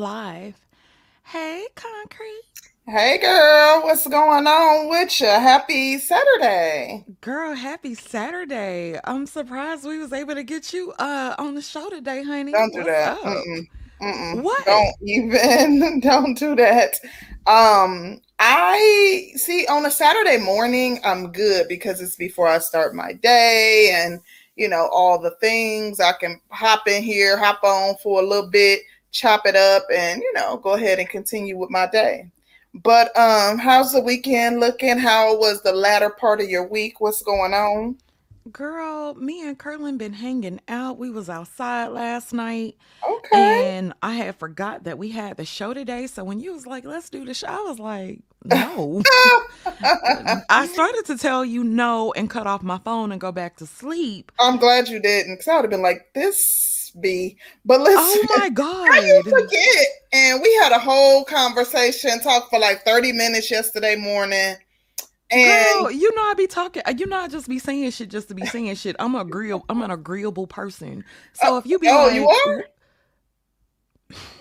live. Hey, Concrete. Hey girl, what's going on with you? Happy Saturday. Girl, happy Saturday. I'm surprised we was able to get you uh on the show today, honey. Don't do What's that. up? Mm-mm. Mm-mm. What? Don't even don't do that. Um I see on a Saturday morning I'm good because it's before I start my day and you know all the things I can hop in here, hop on for a little bit, chop it up and you know go ahead and continue with my day. But um how's the weekend looking? How was the latter part of your week? What's going on? Girl, me and Curlin been hanging out. We was outside last night Okay. and I had forgot that we had the show today. So when you was like, let's do the show, I was like, no. I started to tell you no and cut off my phone and go back to sleep. I'm glad you didn't, because I would have been like, this be. But let's Oh my god, how you forget? And we had a whole conversation, talk for like 30 minutes yesterday morning. And Girl, you know I be talking. You know I just be saying shit just to be saying shit. I'm agreeable. I'm an agreeable person. So oh, if you be oh, you are?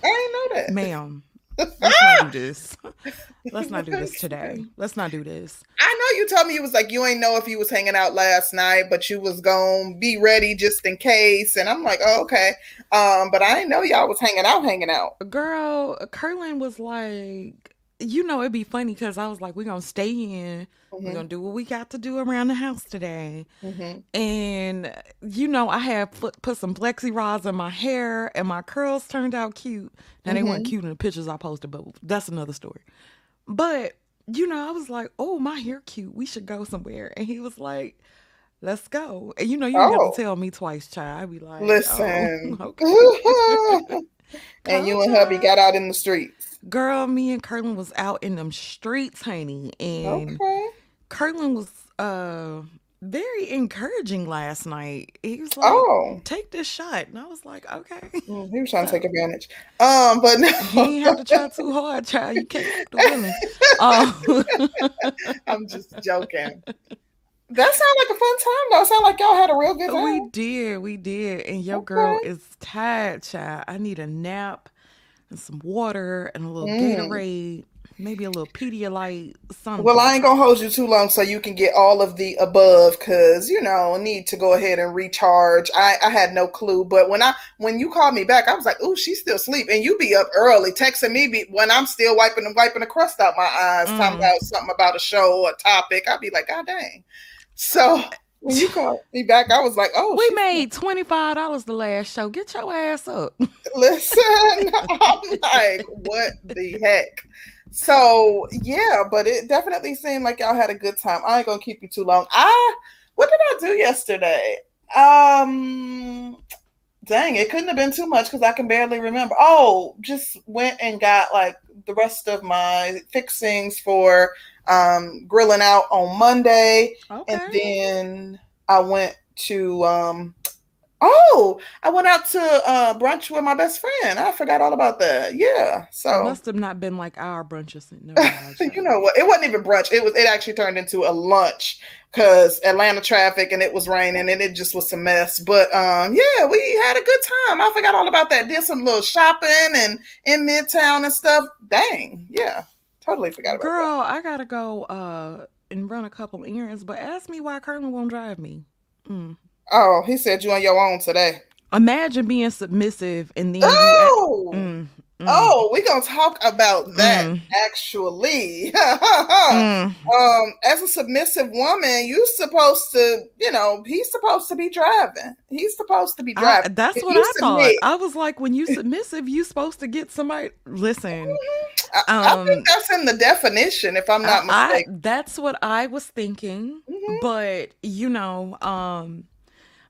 I didn't know that. "Ma'am, let's not do this. Let's not do this today. Let's not do this." I know you told me you was like you ain't know if you was hanging out last night, but you was gonna be ready just in case. And I'm like, oh, okay. Um, but I didn't know y'all was hanging out, hanging out. Girl, Curlin was like, you know, it'd be funny because I was like, we're gonna stay in. We're hmm gonna do what we got to do around the house today. hmm And you know, I had put, put some flexi rods in my hair, and my curls turned out cute. Now they weren't hmm cute in the pictures I posted, but that's another story. But you know, I was like, "Oh, my hair cute. We should go somewhere." And he was like, "Let's go." And you know, you ain't have to Oh, tell me twice, child. I'd be like, "Oh, listen. okay." and you and hubby got out in the streets. Girl, me and Curlin was out in them streets, honey, and Okay. Curlin was uh very encouraging last night. He was like, Oh, "Take this shot," and I was like, "Okay." mm, he was trying to take advantage. Um, but he ain't have to try too hard, child. You can't the willing. Oh, I'm just joking. That sounds like a fun time though. Sound like y'all had a real good time. we did, we did, and your girl is tired, child. I need a nap and some water and a little Mm. Gatorade, maybe a little Pedialyte, something. Well, I ain't gonna hold you too long so you can get all of the above because you know need to go ahead and recharge. I, I had no clue, but when I when you called me back, I was like, "Ooh, she's still asleep," and you be up early texting me be, when I'm still wiping and wiping the crust out my eyes, talking Mm. about something about a show or a topic. I'd be like, "God dang!" So when you called me back, I was like, "Oh, We she's made twenty five dollars the last show. Get your ass up. listen." I'm like, "What the heck?" So yeah, but it definitely seemed like y'all had a good time. I ain't gonna keep you too long. I what did I do yesterday? Um dang, it couldn't have been too much because I can barely remember. Oh, just went and got like the rest of my fixings for um grilling out on Monday and then I went to um oh I went out to uh brunch with my best friend. I forgot all about that. Yeah. It So must have not been like our brunches. Mind, you know what? It wasn't even brunch. It was. It actually turned into a lunch because Atlanta traffic and it was raining and it just was a mess. But um, yeah, we had a good time. I forgot all about that. Did some little shopping and in Midtown and stuff. Dang, yeah, totally forgot about that. Girl, I gotta go uh and run a couple errands, but ask me why Curlin won't drive me. Mm. Oh, he said you on your own today. Imagine being submissive and then Oh, mm, mm, oh, we gonna talk about that mm, actually. mm. um, as a submissive woman, you supposed to, you know, he's supposed to be driving. He's supposed to be I driving. that's If what I thought. I was like, when you submissive, you supposed to get somebody listen. I, I think Um that's in the definition, if I'm I, not I mistaken. that's what I was thinking, hmm but you know, um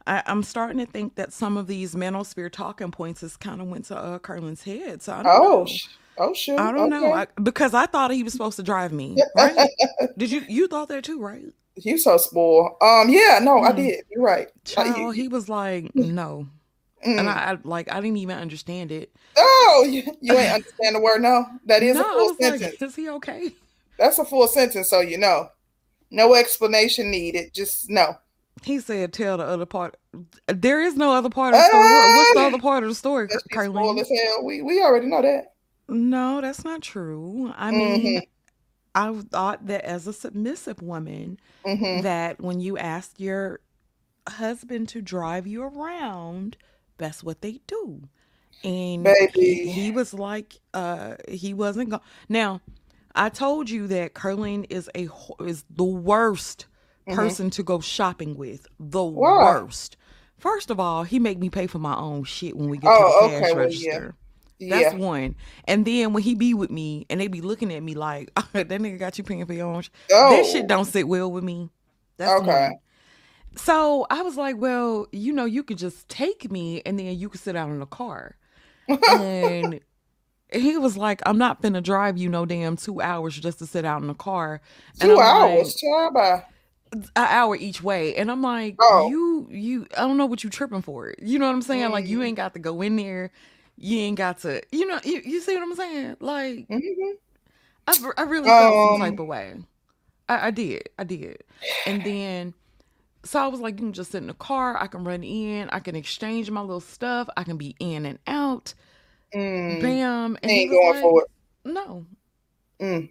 I, I'm starting to think that some of these mental manosphere talking points has kind of went to uh Curlin's head. So I don't Oh, know. oh, shoot. I don't know. I, because I thought he was supposed to drive me, right? Did you you thought that too, right? you so spoiled. Um, yeah, no, I Mm. did. You're right. Uh, you, you, he was like, no. And mm. I, I like I didn't even understand it. Oh, you, you ain't understand the word no? That is No, a full was like, sentence. is he okay? That's a full sentence, so you know. No explanation needed. Just no. He said, "Tell the other part." There is no other part of the story. What- What's the Ah! other part of the story, Carlene? as hell. We we already know that. No, that's not true. I mean, I thought that as a submissive woman, hmm that when you ask your husband to drive you around, that's what they do. And he, Baby. he was like, uh, he wasn't going. Now, I told you that Carlene is a is the worst hmm person to go shopping with. The worst. First of all, he make me pay for my own shit when we get to Oh, the cash okay. Well, yeah. register. That's Yeah. one. And then when he be with me and they be looking at me like, that nigga got you paying for your own sh-. That shit Oh, don't sit well with me. That's okay. So I was like, well, you know, you could just take me and then you could sit out in the car. And he was like, I'm not finna drive you no damn two hours just to sit out in the car. And Two I'm like, hours. Bye. an hour each way. And I'm like, Oh. you, you, I don't know what you tripping for. You know what I'm saying? Like, you Mm-hmm. ain't got to go in there. You ain't got to, you know, you, you see what I'm saying? Like, hmm I, I really felt some type Um. of way. I, I did. I did. And then, so I was like, you can just sit in the car. I can run in. I can exchange my little stuff. I can be in and out. Mm. Bam. And ain't going like, for it. no, Mm.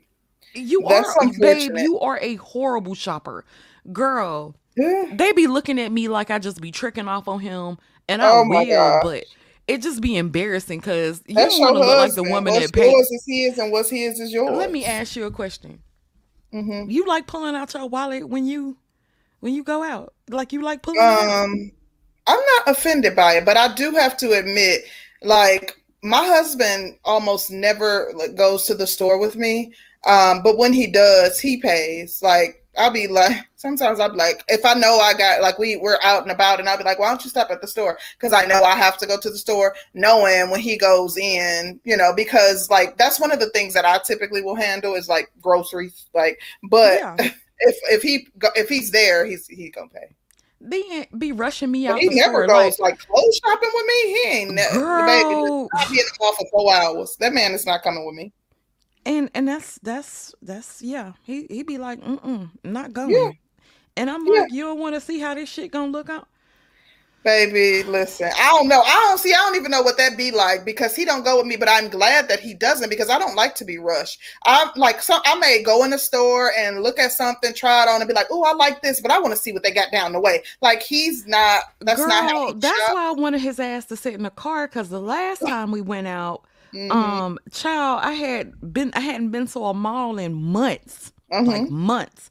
you That's are, babe, you are a horrible shopper. Girl, Yeah. they be looking at me like I just be tricking off on him. And I Oh will, God. but it just be embarrassing because you That's don't want to look like the woman What's that paid. yours is his, and what's his is yours. Let me ask you a question. hmm You like pulling out your wallet when you when you go out? Like you like pulling? Um, I'm not offended by it, but I do have to admit, like my husband almost never like, goes to the store with me. Um, but when he does, he pays. Like I'll be like, sometimes I'll be like, if I know I got like we we're out and about, and I'll be like, why don't you stop at the store? Because I know I have to go to the store, knowing when he goes in, you know, because like that's one of the things that I typically will handle is like groceries. Like, but Yeah. if if he if he's there, he's he gonna pay. They be rushing me But out he never store like, goes like clothes shopping with me. He ain't ne- baby. girl. I'll be in the mall for four hours. That man is not coming with me. And and that's that's that's yeah. He he be like, mm mm, not Yeah, going. And I'm yeah, like, you don't want to see how this shit gonna look out? Baby. Listen, I don't know. I don't see. I don't even know what that be like because he don't go with me. But I'm glad that he doesn't because I don't like to be rushed. I'm like, some I may go in the store and look at something, try it on, and be like, oh, I like this, but I want to see what they got down the way. Like he's not. That's not how Girl, that's shop. why I wanted his ass to sit in the car because the last time we went out, hmm um, child, I had been I hadn't been to a mall in months. Like hmm months.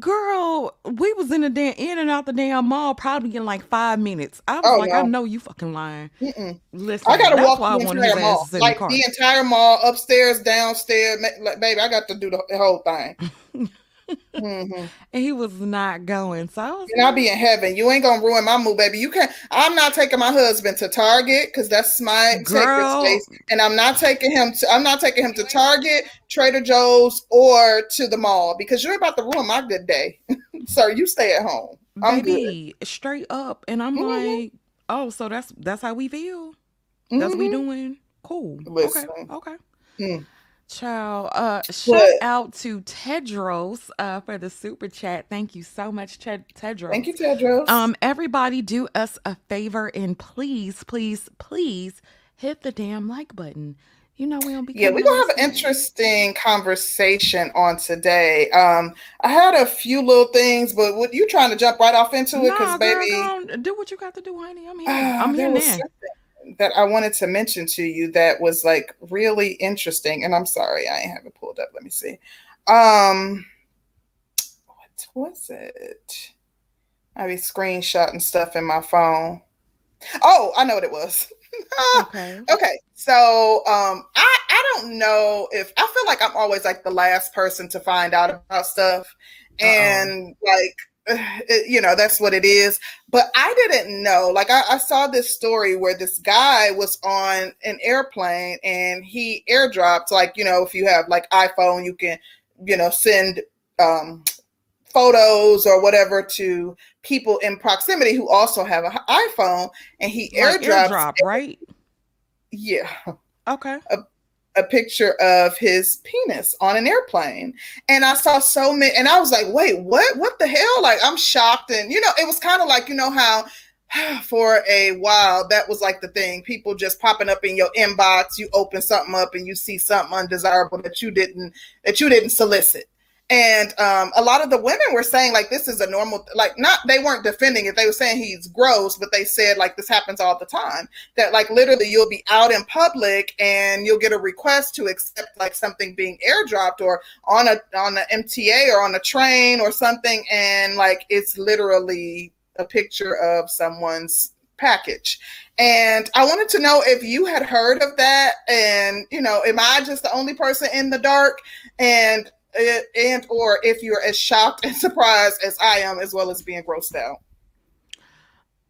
Girl, we was in the damn in and out the damn mall probably in like five minutes. I was Oh like, I know you fucking lying. Mm-mm. I gotta walk the entire mall, in the like the entire mall, upstairs, downstairs. Like, baby, I got to do the, the whole thing. hmm And he was not going. So I was And I'll be in heaven. You ain't gonna ruin my mood, baby. You can't. I'm not taking my husband to Target because that's my girl, space, and I'm not taking him to. I'm not taking him to Target, Trader Joe's, or to the mall because you're about to ruin my good day. Sir, you stay at home. I'm good. baby, straight up. And I'm hmm like, oh, so that's that's how we feel. That's what we doing. Cool. Okay. Okay. Mm. Child, uh, shout But out to Tedros uh for the super chat. Thank you so much, Ted- thank you, Tedros. Um, everybody, do us a favor and please, please, please hit the damn like button. You know we don't be Yeah, we're gonna have an interesting conversation on today. Um, I had a few little things, but what you trying to jump right off into it? Because Nah, baby, do what you got to do, honey. I'm here. ah, I'm here now. That I wanted to mention to you that was like really interesting. And I'm sorry, I ain't have it pulled up. Let me see. Um, what was it? I be screenshotting stuff in my phone. Oh, I know what it was. Okay. okay, so um, I I don't know if I feel like I'm always like the last person to find out about stuff, Uh oh. and like you know that's what it is. But I didn't know. Like I, I saw this story where this guy was on an airplane and he airdropped like you know if you have like iPhone you can you know send um photos or whatever to people in proximity who also have an iPhone and he Like airdrops airdrop, right? yeah Okay. a, a picture of his penis on an airplane. And I saw so many, and I was like, wait, what? What the hell? Like, I'm shocked. And, you know, it was kind of like, you know, how for a while that was like the thing people just popping up in your inbox you open something up and you see something undesirable that you didn't that you didn't solicit and um, a lot of the women were saying like this is a normal like not they weren't defending it. They were saying he's gross but they said like this happens all the time. That like literally you'll be out in public and you'll get a request to accept like something being airdropped or on a on an mta or on a train or something. And like it's literally a picture of someone's package. And i wanted to know if you had heard of that. And you know am i just the only person in the dark? And and or if you're as shocked and surprised as I am, as well as being grossed out.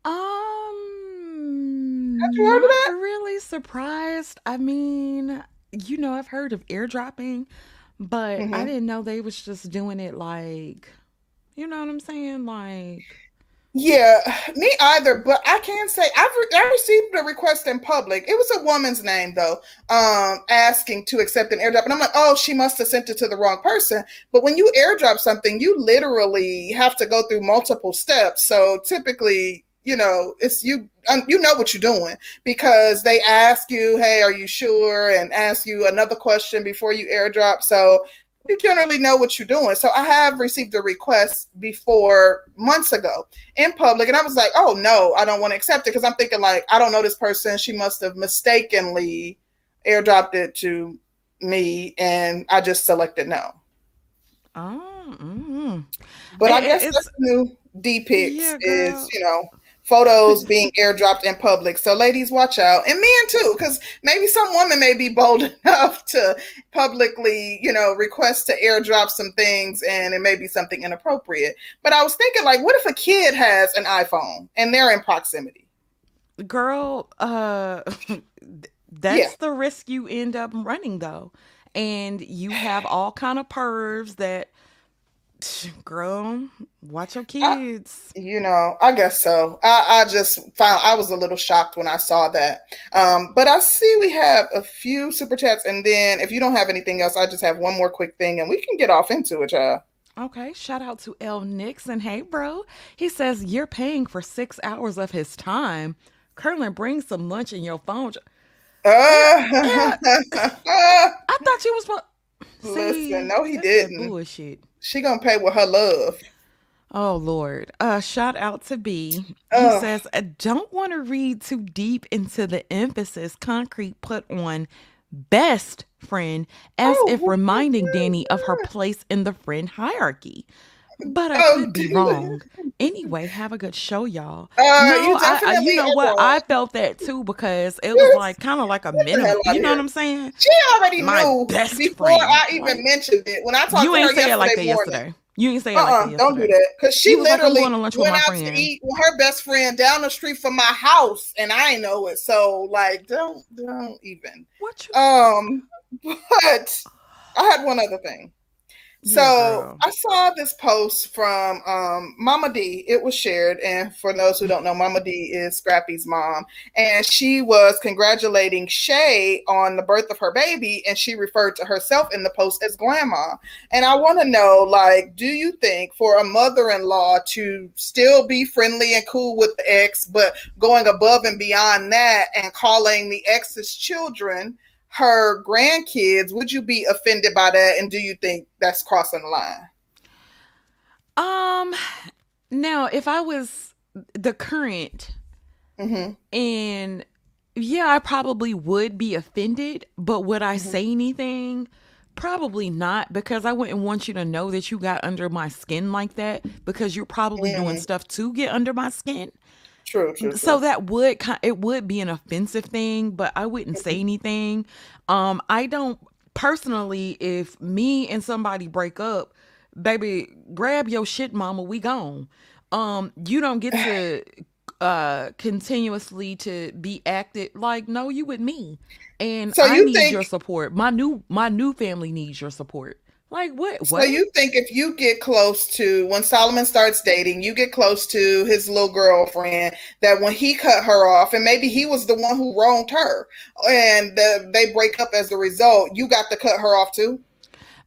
Um, Have you heard of that? Really surprised. I mean, you know, I've heard of airdropping, but mm-hmm. I didn't know they was just doing it like, you know what I'm saying, like. Yeah, me either. But I can say I've re- I received a request in public. It was a woman's name though, um, asking to accept an airdrop, and I'm like, oh, she must have sent it to the wrong person. But when you airdrop something, you literally have to go through multiple steps. So typically, you know, it's you. Um, you know what you're doing because they ask you, "Hey, are you sure?" and ask you another question before you airdrop. So you generally know what you're doing. So I have received a request before months ago in public, and I was like, oh no, I don't want to accept it because I'm thinking like I don't know this person. She must have mistakenly airdropped it to me, and I just selected no. Oh, mm-hmm. but I guess it's, new D pics yeah, is you know photos being airdropped in public. So, ladies, watch out, and men too, because maybe some woman may be bold enough to publicly, you know, request to airdrop some things, and it may be something inappropriate. But I was thinking, like, what if a kid has an iPhone and they're in proximity? Girl, uh, that's yeah. the risk you end up running, though, and you have all kind of pervs that Girl, watch your kids. I, you know, I guess so. I, I just found I was a little shocked when I saw that. Um, but I see we have a few super chats, and then if you don't have anything else, I just have one more quick thing, and we can get off into it, y'all. Okay, shout out to L Nixon. Hey, bro. He says you're paying for six hours of his time. Curlin, bring some lunch in your phone. Uh, yeah. I thought you was. Listen, no, he didn't. Bullshit. She gonna pay with her love. Oh Lord. Uh shout out to B. He says, I don't want to read too deep into the emphasis concrete put on best friend as oh, if reminding Danny of her place in the friend hierarchy. But I oh, could be wrong. Anyway, have a good show, y'all. Uh, no, you, I, you know what? I felt that too because it was like kind of like a minimum. You know what I'm saying? She already My knew best before friend. I even like, mentioned it. When I talked you to ain't her say it like that morning, yesterday. You ain't say it uh-uh, like that Don't do that because she literally like, went out friend. to eat with her best friend down the street from my house, and I know it. So like, don't don't even. What? You- um, but I had one other thing. So I saw this post from um, Mama Dee. It was shared, and for those who don't know, Mama Dee is Scrappy's mom, and she was congratulating Shay on the birth of her baby, and she referred to herself in the post as Grandma. And I want to know, like, do you think for a mother-in-law to still be friendly and cool with the ex, but going above and beyond that and calling the ex's children? Her grandkids, would you be offended by that? And do you think that's crossing the line? Um, now if I was the current, mm-hmm. and yeah, I probably would be offended, but would I mm-hmm. say anything? Probably not, because I wouldn't want you to know that you got under my skin like that, because you're probably mm-hmm. doing stuff to get under my skin. True, true, true. So that would it would be an offensive thing, but I wouldn't say mm-hmm. anything. Um, I don't personally. If me and somebody break up, baby, grab your shit, mama. We gone. Um, you don't get to uh continuously to be acted like no, you with me, and so I need think- your support. My new my new family needs your support. Like what? So you think if you get close to when Solomon starts dating, you get close to his little girlfriend, that when he cut her off, and maybe he was the one who wronged her, and the, they break up as a result, you got to cut her off too?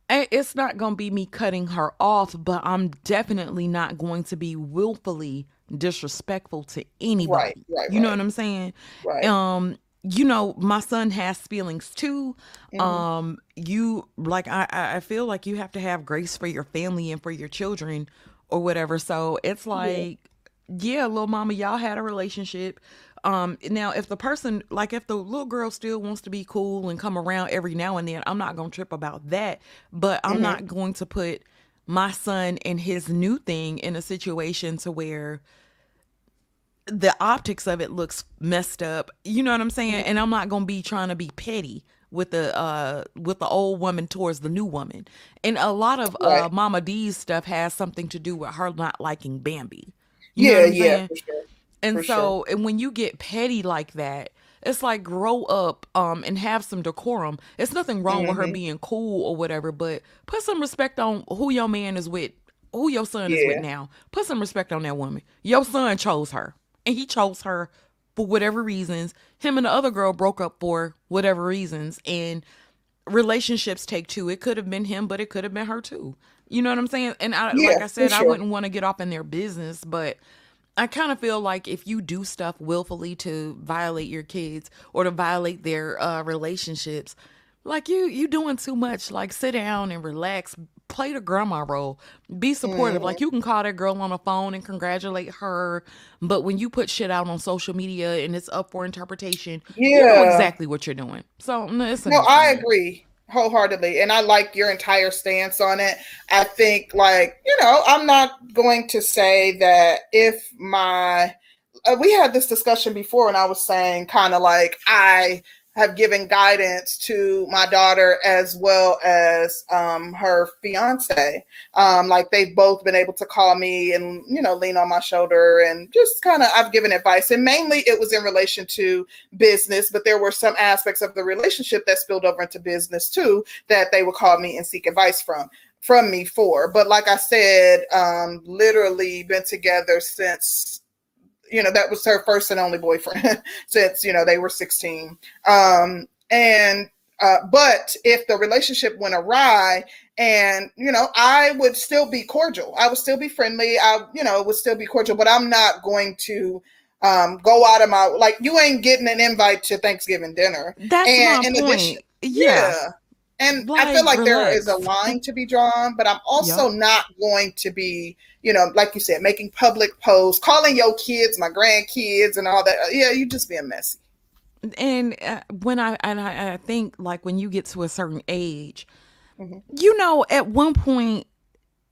It's not going to be me cutting her off, but I'm definitely not going to be willfully disrespectful to anybody. Right, right, you know what I'm saying? Right. Um, you know, my son has feelings too. Mm-hmm. Um, you like I I feel like you have to have grace for your family and for your children or whatever. So it's like, yeah, yeah little mama, y'all had a relationship. Um, now if the person like if the little girl still wants to be cool and come around every now and then, I'm not gonna trip about that. But I'm mm-hmm. not going to put my son and his new thing in a situation to where the optics of it looks messed up. You know what I'm saying? And I'm not gonna be trying to be petty with the uh with the old woman towards the new woman. And a lot of right. uh Mama Dee's stuff has something to do with her not liking Bambi. You yeah, yeah. Sure. And for so sure. and when you get petty like that, it's like grow up um and have some decorum. It's nothing wrong mm-hmm. with her mm-hmm. being cool or whatever, but put some respect on who your man is with, who your son yeah. is with now. Put some respect on that woman. Your son chose her and he chose her for whatever reasons. Him and the other girl broke up for whatever reasons. And relationships take two. It could have been him, but it could have been her too. You know what I'm saying? And I, yeah, like I said, sure. I wouldn't want to get off in their business, but I kind of feel like if you do stuff willfully to violate your kids or to violate their uh, relationships, like you you doing too much. Like sit down and relax, play the grandma role. Be supportive. Mm. Like you can call that girl on the phone and congratulate her, but when you put shit out on social media and it's up for interpretation, yeah. you know exactly what you're doing. So no, no I agree wholeheartedly and i like your entire stance on it i think like you know i'm not going to say that if my uh, we had this discussion before and i was saying kind of like i have given guidance to my daughter as well as um, her fiance. Um, like they've both been able to call me and you know lean on my shoulder and just kind of I've given advice. And mainly it was in relation to business, but there were some aspects of the relationship that spilled over into business too that they would call me and seek advice from from me for. But like I said, um, literally been together since you know that was her first and only boyfriend since you know they were 16 um and uh, but if the relationship went awry and you know i would still be cordial i would still be friendly i you know would still be cordial but i'm not going to um go out of my like you ain't getting an invite to thanksgiving dinner that's and my in point. addition yeah. yeah. And like, I feel like relax. there is a line to be drawn, but I'm also yep. not going to be you know, like you said, making public posts, calling your kids my grandkids and all that. Yeah, you just being messy. And uh, when I and I, I, think like when you get to a certain age, mm-hmm. you know, at one point,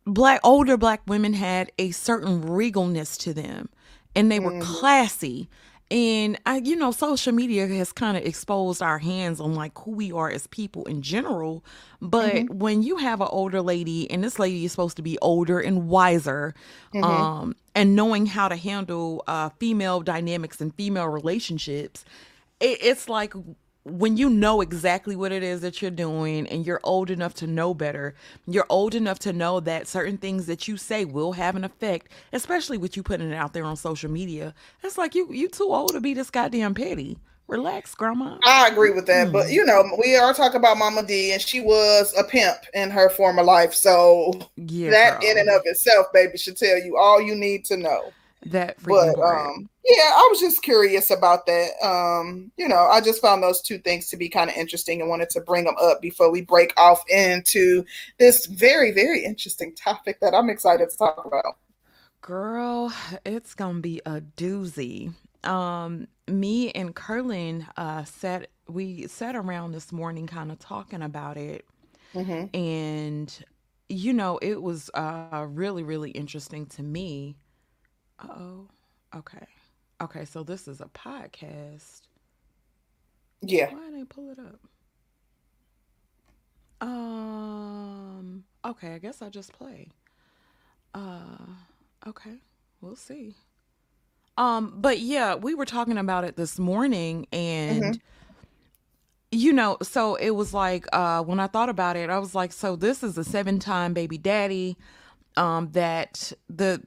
black older black women had a certain regalness to them, and they were mm-hmm. classy and I, you know, social media has kind of exposed our hands on like who we are as people in general. But mm-hmm. when you have an older lady, and this lady is supposed to be older and wiser, mm-hmm. um, and knowing how to handle uh, female dynamics and female relationships, it, it's like when you know exactly what it is that you're doing and you're old enough to know better, you're old enough to know that certain things that you say will have an effect, especially with you putting it out there on social media. It's like you you too old to be this goddamn petty. Relax, grandma. I agree with that, mm. but you know, we are talking about Mama Dee, and she was a pimp in her former life. So yeah, that girl. in and of itself, baby, should tell you all you need to know. That but um yeah, I was just curious about that. Um, you know, I just found those two things to be kind of interesting and wanted to bring them up before we break off into this very, very interesting topic that I'm excited to talk about. Girl, it's gonna be a doozy. Um, me and Curlin uh sat we sat around this morning kind of talking about it. Mm-hmm. And you know, it was uh really, really interesting to me oh. Okay. Okay, so this is a podcast. Yeah. Why didn't pull it up? Um okay, I guess I'll just play. Uh okay. We'll see. Um, but yeah, we were talking about it this morning and mm-hmm. you know, so it was like uh when I thought about it, I was like, so this is a seven time baby daddy. Um, that the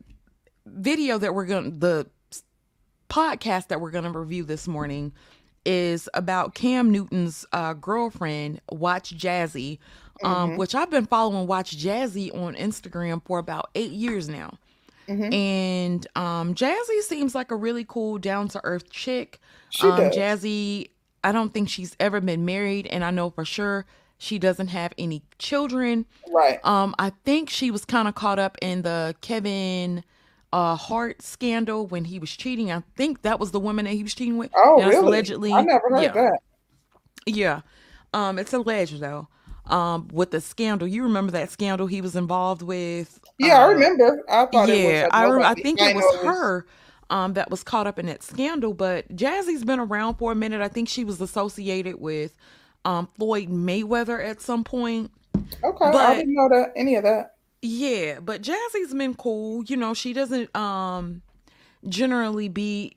video that we're gonna the podcast that we're gonna review this morning is about Cam Newton's uh, girlfriend, Watch Jazzy, um, which I've been following Watch Jazzy on Instagram for about eight years now. And um, Jazzy seems like a really cool, down to earth chick. She Um, does. Jazzy, I don't think she's ever been married, and I know for sure she doesn't have any children. Right. Um, I think she was kind of caught up in the Kevin uh Hart scandal when he was cheating. I think that was the woman that he was cheating with. Oh, really? allegedly. I never heard yeah, that. yeah. Um, it's alleged though. Um, with the scandal, you remember that scandal he was involved with? Yeah, I Uh, remember. I thought it was. yeah, I I think it was her um that was caught up in that scandal. But Jazzy's been around for a minute. I think she was associated with um Floyd Mayweather at some point. Okay, I didn't know that any of that. Yeah, but Jazzy's been cool. You know, she doesn't um generally be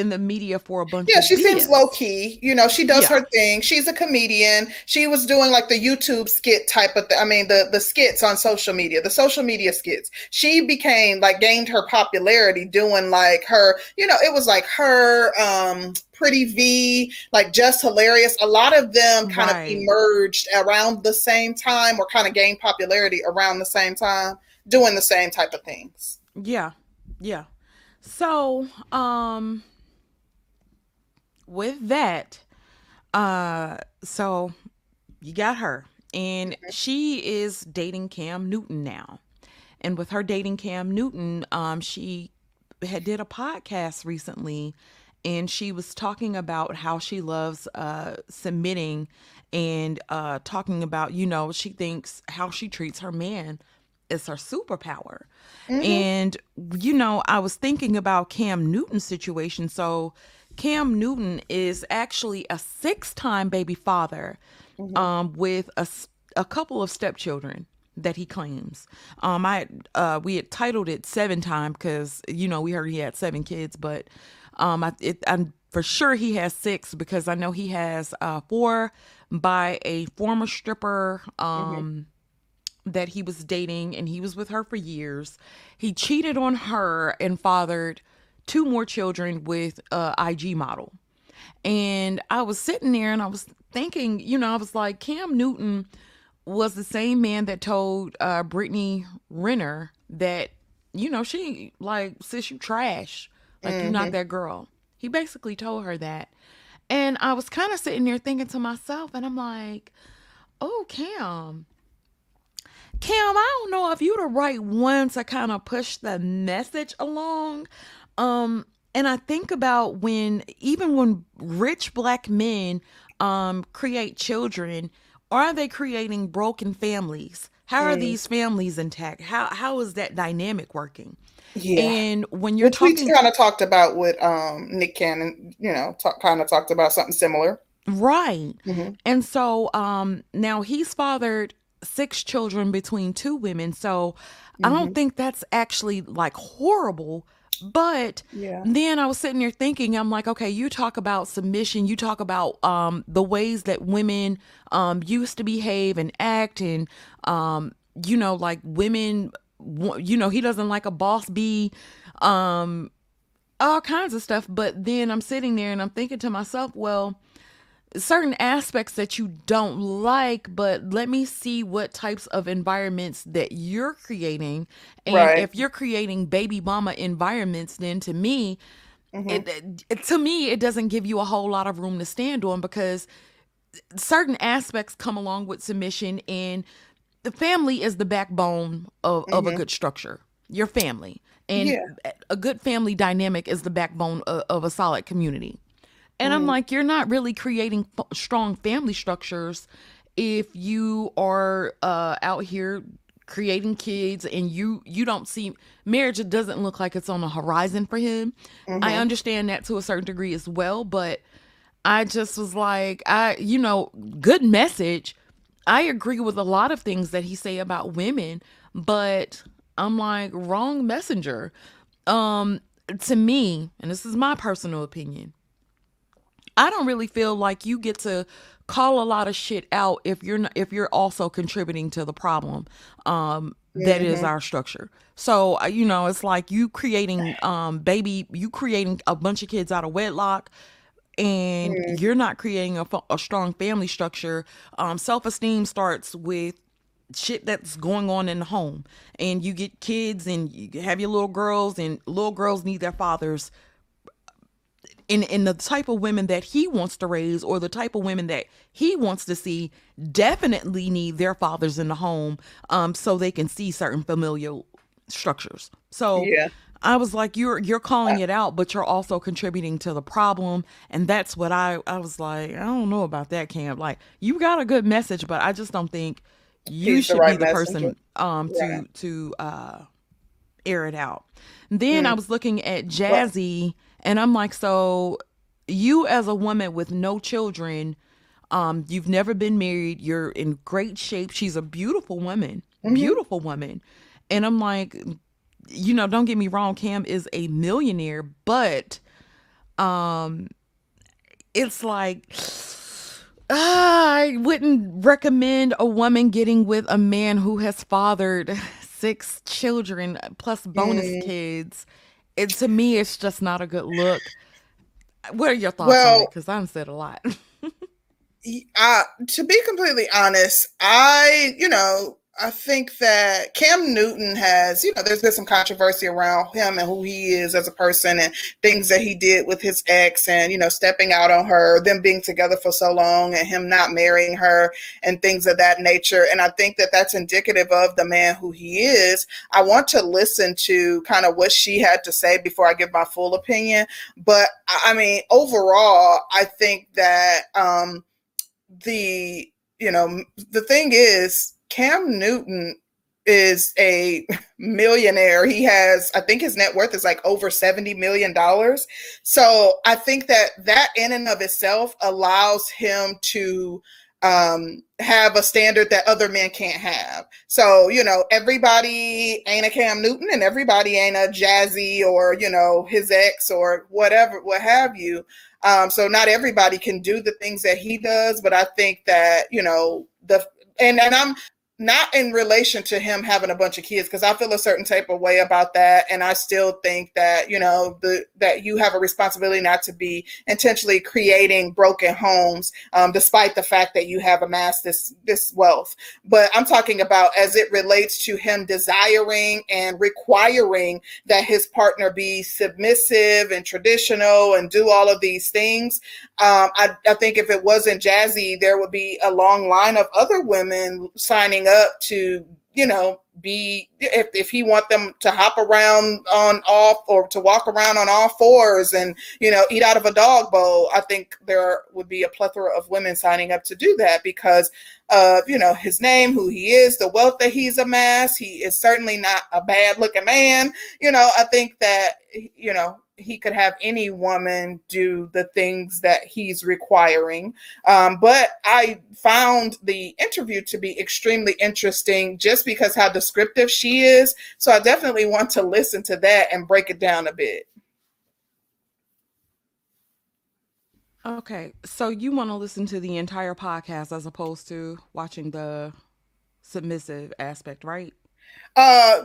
in the media for a bunch Yeah, she seems low key. You know, she does Yeah. her thing. She's a comedian. She was doing like the YouTube skit type of. Th- I mean, the the skits on social media, the social media skits. She became like gained her popularity doing like her. You know, it was like her, um, Pretty Vee, like just hilarious. A lot of them kind of emerged around the same time, or kind of gained popularity around the same time, doing the same type of things. Yeah. Yeah. So, um with that, uh so you got her and she is dating Cam Newton now. And with her dating Cam Newton, um she had did a podcast recently and she was talking about how she loves uh submitting and uh talking about, you know, she thinks how she treats her man is her superpower. And you know, I was thinking about Cam Newton's situation. So Cam Newton is actually a six-time baby father um, with a couple of stepchildren that he claims. Um, I uh, we had titled it seven time because you know we heard he had seven kids, but um, I, it, I'm for sure he has six because I know he has uh, four by a former stripper. Um, that he was dating and he was with her for years. He cheated on her and fathered two more children with a IG model. And I was sitting there and I was thinking, you know, I was like, Cam Newton was the same man that told uh, Brittany Renner that, you know, she like, sis, you trash. Like, you're not that girl. He basically told her that. And I was kind of sitting there thinking to myself, and I'm like, oh, Cam, Cam, I don't know if you're the right one to kind of push the message along. Um, and I think about when even when rich black men um create children, are they creating broken families? How are these families intact? How how is that dynamic working? Yeah. And when you're tweets talking kind of talked about what um, Nick Cannon, you know, talk, kind of talked about something similar. Right. Mhm. And so um now he's fathered six children between two women. So I don't think that's actually like horrible, but Yeah. then I was sitting there thinking, I'm like, okay, you talk about submission, you talk about um the ways that women um used to behave and act and um you know like women you know he doesn't like a boss bee um all kinds of stuff but then I'm sitting there and I'm thinking to myself, well, certain aspects that you don't like, but let me see what types of environments that you're creating. And Right. if you're creating baby mama environments, then to me, Mm-hmm. it, it- to me, it doesn't give you a whole lot of room to stand on because certain aspects come along with submission and the family is the backbone of, of a good structure your family and Yeah. a good family dynamic is the backbone of, of a solid community and i'm like you're not really creating f- strong family structures if you are uh, out here creating kids and you you don't see marriage it doesn't look like it's on the horizon for him i understand that to a certain degree as well but I just was like, I, you know, good message. I agree with a lot of things that he say about women, but I'm like wrong messenger. Um, to me, and this is my personal opinion, I don't really feel like you get to call a lot of shit out if you're not, if you're also contributing to the problem um that is Mm-hmm. our structure. So uh, you know, it's like you creating um baby you creating a bunch of kids out of wedlock and Mm. you're not creating a, a strong family structure. Um self-esteem starts with shit that's going on in the home and you get kids and you have your little girls and little girls need their fathers in in the type of women that he wants to raise or the type of women that he wants to see definitely need their fathers in the home um so they can see certain familial structures so Yeah. i was like you're you're calling it out but you're also contributing to the problem and that's what i i was like i don't know about that camp like you got a good message but i just don't think you He's the should be the messenger. person um to to uh air it out. Then Mm. I was looking at Jazzy and I'm like, so you as a woman with no children, um, you've never been married, you're in great shape. She's a beautiful woman, Mm-hmm. beautiful woman. And I'm like, you know, don't get me wrong, Cam is a millionaire, but um it's like I wouldn't recommend a woman getting with a man who has fathered six children plus bonus Mm. kids. It to me, it's just not a good look. What are your thoughts on Well- it? Because I've said a lot. uh, to be completely honest, I, you know, I think that Cam Newton has, you know, there's been some controversy around him and who he is as a person and things that he did with his ex and, you know, stepping out on her, them being together for so long and him not marrying her and things of that nature. And I think that that's indicative of the man who he is. I want to listen to kind of what she had to say before I give my full opinion. But I mean, overall, I think that, um, the you know the thing is cam newton is a millionaire. He has i think his net worth is like over 70 million dollars. So i think that that in and of itself allows him to um have a standard that other men can't have. So you know everybody ain't a cam newton and everybody ain't a jazzy or you know his ex or whatever what have you. Um, so not everybody can do the things that he does, but I think that you know the and and I'm not in relation to him having a bunch of kids because I feel a certain type of way about that, and I still think that you know the that you have a responsibility not to be intentionally creating broken homes, um, despite the fact that you have amassed this this wealth. But I'm talking about as it relates to him desiring and requiring that his partner be submissive and traditional and do all of these things. Um, I, I think if it wasn't Jazzy, there would be a long line of other women signing up to, you know, be if, if he want them to hop around on off or to walk around on all fours and you know eat out of a dog bowl i think there would be a plethora of women signing up to do that because of you know his name who he is the wealth that he's amassed. He is certainly not a bad looking man. You know i think that you know he could have any woman do the things that he's requiring. Um, but i found the interview to be extremely interesting just because how descriptive she is. So i definitely want to listen to that and break it down a bit. Okay, so you want to listen to the entire podcast as opposed to watching the submissive aspect, right? Uh,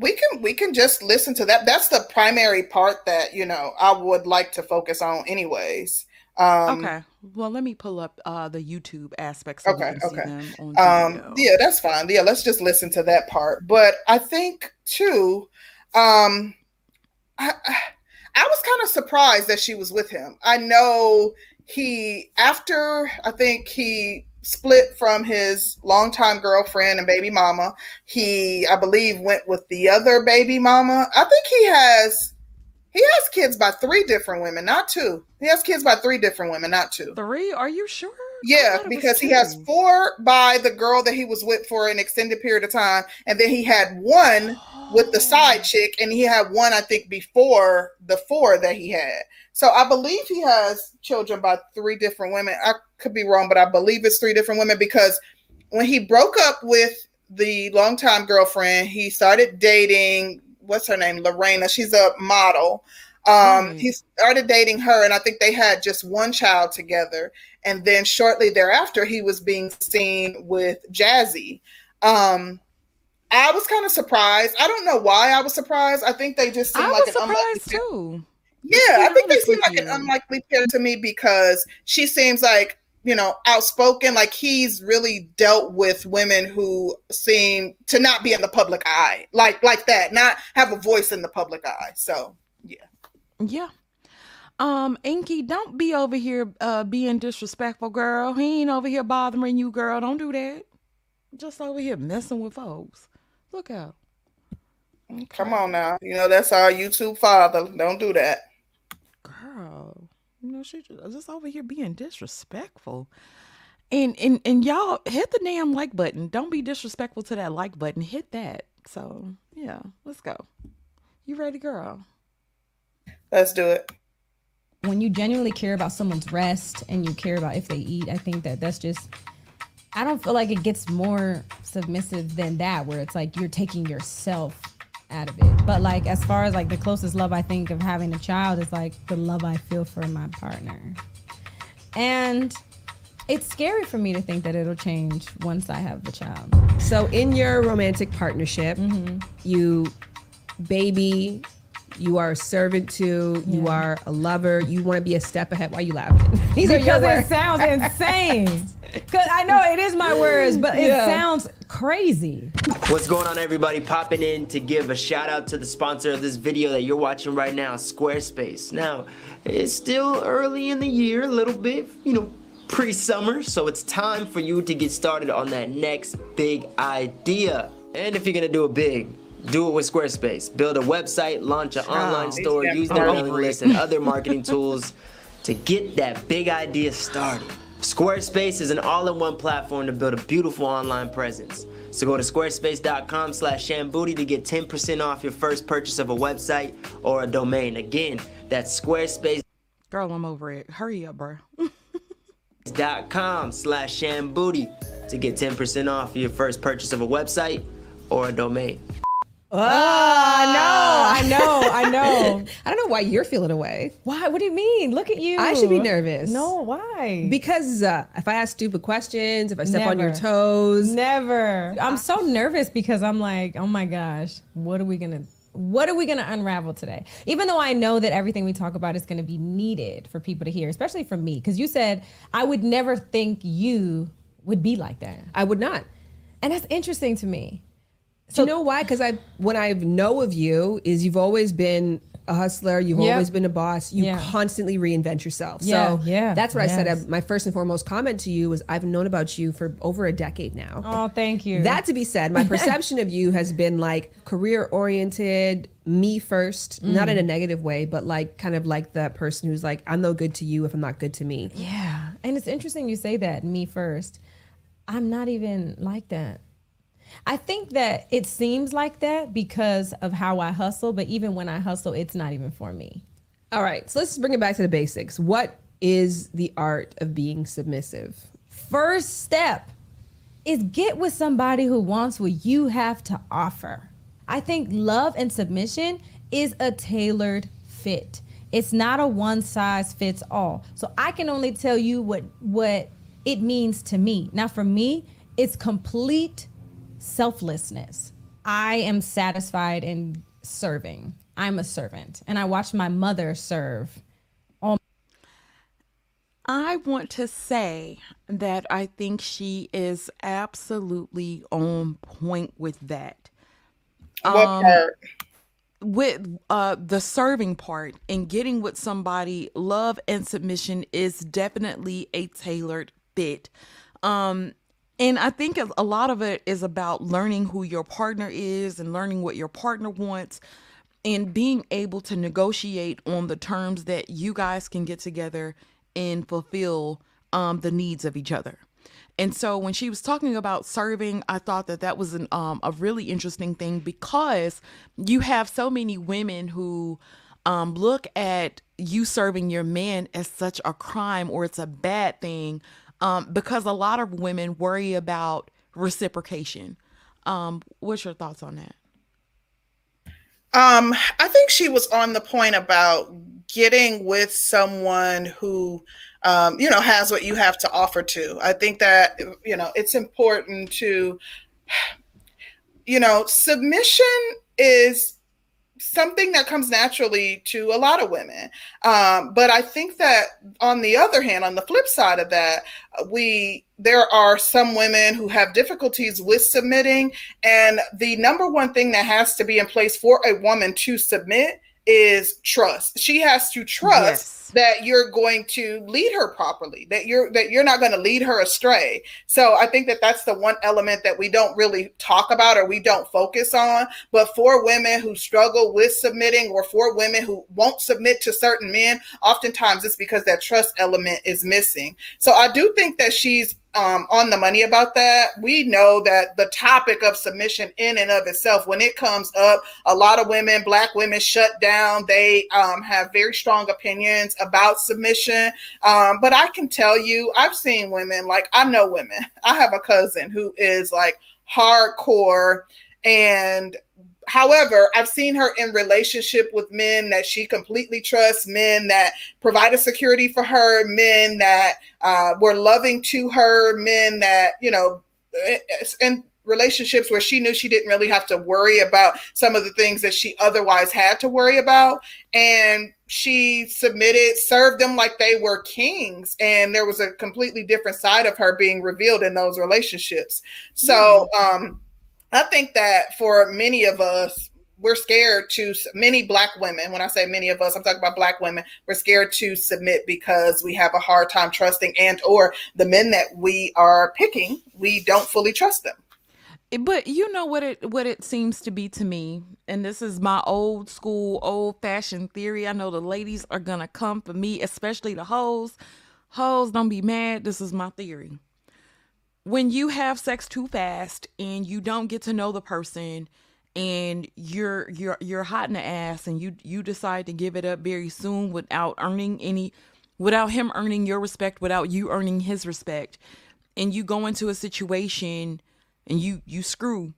we can we can just listen to that. That's the primary part that you know I would like to focus on, anyways. Um, Okay. Well, let me pull up uh the YouTube aspects. so Okay, we can see okay. Um, yeah, that's fine. Yeah, let's just listen to that part. But I think too, um, I I was kind of surprised that she was with him. I know he after I think he split from his longtime girlfriend and baby mama. He, I believe, went with the other baby mama. I think he has he has kids by three different women, not two. He has kids by three different women, not two. Three? Are you sure? Yeah, thought it was because he has four by the girl that he was with for an extended period of time, and then he had one with the side chick, and he had one, I think, before the four that he had. So I believe he has children by three different women. I could be wrong, but I believe it's three different women because when he broke up with the longtime girlfriend, he started dating what's her name, La Reina. She's a model. Um, he started dating her, and I think they had just one child together. And then shortly thereafter, he was being seen with Jazzy. Um, I was kind of surprised. I don't know why I was surprised. I think they just seemed like an unlikely surprised too. Yeah, I think they seem like an unlikely pair to me because she seems like you know outspoken. Like he's really dealt with women who seem to not be in the public eye, like like that, not have a voice in the public eye. So yeah, Yeah. Um, Inky, don't be over here uh being disrespectful, girl. He ain't over here bothering you, girl. Don't do that. Just over here messing with folks. Look out. come on now, you know that's our YouTube father. Don't do that. Girl. You know, she just, just over here being disrespectful. And and and y'all hit the damn like button. Don't be disrespectful to that like button. Hit that. So yeah, let's go. You ready, girl? Let's do it. when you genuinely care about someone's rest and you care about if they eat, I think that that's just. I don't feel like it gets more submissive than that, where it's like you're taking yourself out of it. But like as far as like the closest love I think of having a child is like the love I feel for my partner, and it's scary for me to think that it'll change once I have the child. So in your romantic partnership, mm-hmm. you baby, you are a servant to, you are a lover, you want to be a step ahead. Why are you laughing? These are your because it sounds insane. Because I know it is my words, but it Yeah. sounds crazy. What's going on, everybody? Popping in to give a shout out to the sponsor of this video that you're watching right now, Squarespace. Now, it's still early in the year, a little bit, you know, pre summer, so it's time for you to get started on that next big idea. And if you're gonna do it big, do it with Squarespace. Build a website, launch an online store, use their over mailing list and other marketing tools to get that big idea started. Squarespace is an all-in-one platform to build a beautiful online presence. So go to squarespace.com slash shambooty to get 10% off your first purchase of a website or a domain. Again, that's squarespace.com Girl, I'm over it. Hurry up, bro. slash shambooty to get 10% off your first purchase of a website or a domain. Oh, I know, I know, I know. I don't know why you're feeling away. Why? What do you mean? Look at you. I should be nervous. No, why? Because uh, if I ask stupid questions, if I step on your toes, Never. I'm so nervous because I'm like, oh my gosh, what are we gonna what are we gonna unravel today? Even though I know that everything we talk about is gonna be needed for people to hear, especially from me. Because you said I would never think you would be like that. I would not. And that's interesting to me. So you know why? Because I, when I know of you, is you've always been a hustler. You've Yeah. always been a boss. You Yeah. constantly reinvent yourself. Yeah, so yeah, that's what I said. yes. My first and foremost comment to you was I've known about you for over a decade now. Oh, thank you. That to be said, my perception of you has been like career oriented, me first, not in Mm. a negative way, but like kind of like that person who's like, I'm no good to you if I'm not good to me. Yeah. And it's interesting you say that, me first. I'm not even like that. I think that it seems like that because of how I hustle, but even when I hustle, it's not even for me. All right, so let's just bring it back to the basics. What is the art of being submissive? First step is get with somebody who wants what you have to offer. I think love and submission is a tailored fit. It's not a one size fits all. So I can only tell you what what it means to me. Now for me, it's complete selflessness. I am satisfied in serving. I'm a servant and I watched my mother serve I want to say that I think she is absolutely on point with that. What part? With uh the serving part and getting with somebody, love and submission is definitely a tailored fit. Um and I think a lot of it is about learning who your partner is and learning what your partner wants and being able to negotiate on the terms that you guys can get together and fulfill um, the needs of each other. And so when she was talking about serving, I thought that that was an, um, a really interesting thing because you have so many women who um, look at you serving your man as such a crime or it's a bad thing um, because a lot of women worry about reciprocation. Um, what's your thoughts on that? Um, I think she was on the point about getting with someone who um, you know has what you have to offer to. I think that you know it's important to you know submission is something that comes naturally to a lot of women. Um, but I think that on the other hand, on the flip side of that, we there are some women who have difficulties with submitting, and the number one thing that has to be in place for a woman to submit is trust. She has to trust yes. that you're going to lead her properly, that you're that you're not going to lead her astray. So I think that that's the one element that we don't really talk about or we don't focus on. But for women who struggle with submitting or for women who won't submit to certain men, oftentimes it's because that trust element is missing. So I do think that she's um, on the money about that. We know that the topic of submission in and of itself, when it comes up, a lot of women, black women, shut down. They um, have very strong opinions about submission. Um, but I can tell you, I've seen women, like I know women. I have a cousin who is like hardcore and However, I've seen her in relationship with men that she completely trusts, men that provided security for her, men that uh, were loving to her, men that, you know, and relationships where she knew she didn't really have to worry about some of the things that she otherwise had to worry about. And she submitted, served them like they were kings. And there was a completely different side of her being revealed in those relationships. So, um, I think that for many of us, we're scared to many black women when i say many of us i'm talking about black women we're scared to submit because we have a hard time trusting and or the men that we are picking we don't fully trust them. But you know what it what it seems to be to me and this is my old school old fashioned theory. I know the ladies are gonna come for me especially the hoes. Hoes don't be mad. This is my theory when you have sex too fast and you don't get to know the person and you're you're you're hot in the ass and you you decide to give it up very soon without earning any without him earning your respect without you earning his respect and you go into a situation and you you screw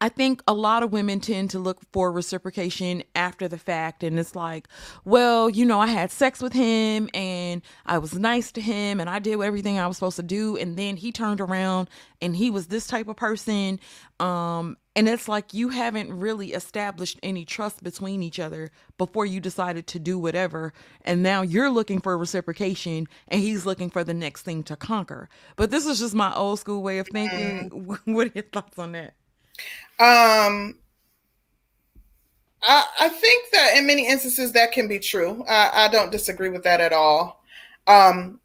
I think a lot of women tend to look for reciprocation after the fact. And it's like, well, you know, I had sex with him and I was nice to him and I did everything I was supposed to do. And then he turned around and he was this type of person. Um, and it's like you haven't really established any trust between each other before you decided to do whatever. And now you're looking for reciprocation and he's looking for the next thing to conquer. But this is just my old school way of thinking. What are your thoughts on that? Um, I, I think that in many instances that can be true. I, I don't disagree with that at all. Um,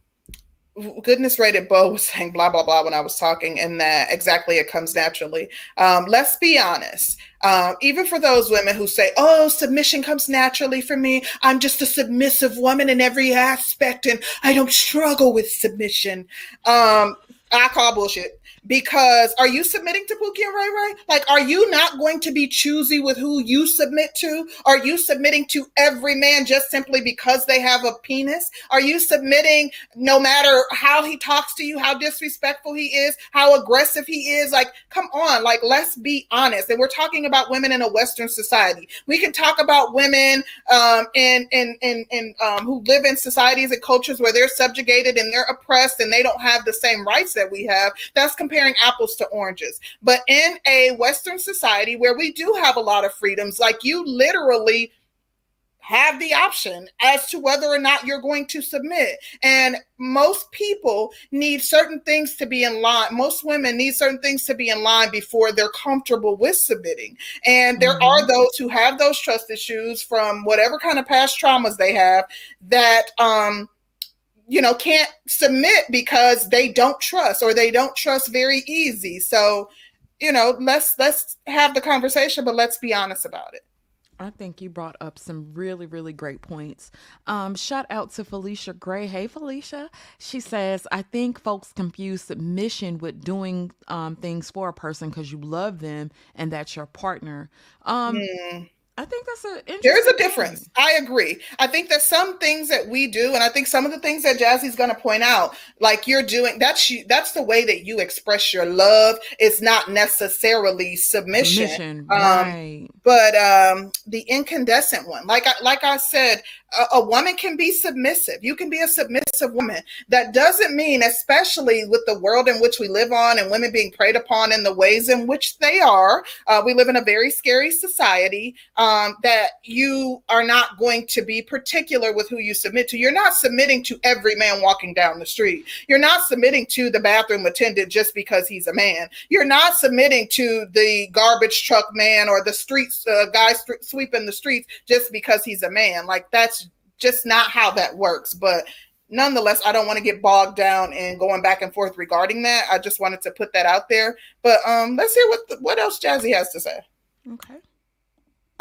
goodness rated Bo was saying blah blah blah when I was talking, and that exactly it comes naturally. Um, let's be honest. Um, even for those women who say, "Oh, submission comes naturally for me. I'm just a submissive woman in every aspect, and I don't struggle with submission." Um, I call bullshit because are you submitting to Pookie and Ray Ray? Like, are you not going to be choosy with who you submit to? Are you submitting to every man just simply because they have a penis? Are you submitting no matter how he talks to you, how disrespectful he is, how aggressive he is? Like, come on, like, let's be honest. And we're talking about women in a Western society. We can talk about women um, in, in, in, in um, who live in societies and cultures where they're subjugated and they're oppressed and they don't have the same rights that we have. That's comparing apples to oranges. But in a Western society where we do have a lot of freedoms, like you literally have the option as to whether or not you're going to submit. And most people need certain things to be in line. Most women need certain things to be in line before they're comfortable with submitting. And there mm-hmm. are those who have those trust issues from whatever kind of past traumas they have that um you know can't submit because they don't trust or they don't trust very easy so you know let's let's have the conversation but let's be honest about it I think you brought up some really, really great points. Um, shout out to Felicia Gray. Hey, Felicia. She says, I think folks confuse submission with doing um, things for a person because you love them and that's your partner. Um, mm. I think that's a There is a difference. I agree. I think that some things that we do, and I think some of the things that Jazzy's going to point out, like you're doing, that's you. That's the way that you express your love. It's not necessarily submission. Submission, Um, right? but um the incandescent one like I, like I said a, a woman can be submissive you can be a submissive woman that doesn't mean especially with the world in which we live on and women being preyed upon in the ways in which they are uh, we live in a very scary society um, that you are not going to be particular with who you submit to you're not submitting to every man walking down the street you're not submitting to the bathroom attendant just because he's a man you're not submitting to the garbage truck man or the street uh, guy st- sweeping the streets just because he's a man. Like that's just not how that works. But nonetheless, I don't want to get bogged down in going back and forth regarding that. I just wanted to put that out there. But um, let's hear what the, what else Jazzy has to say. Okay.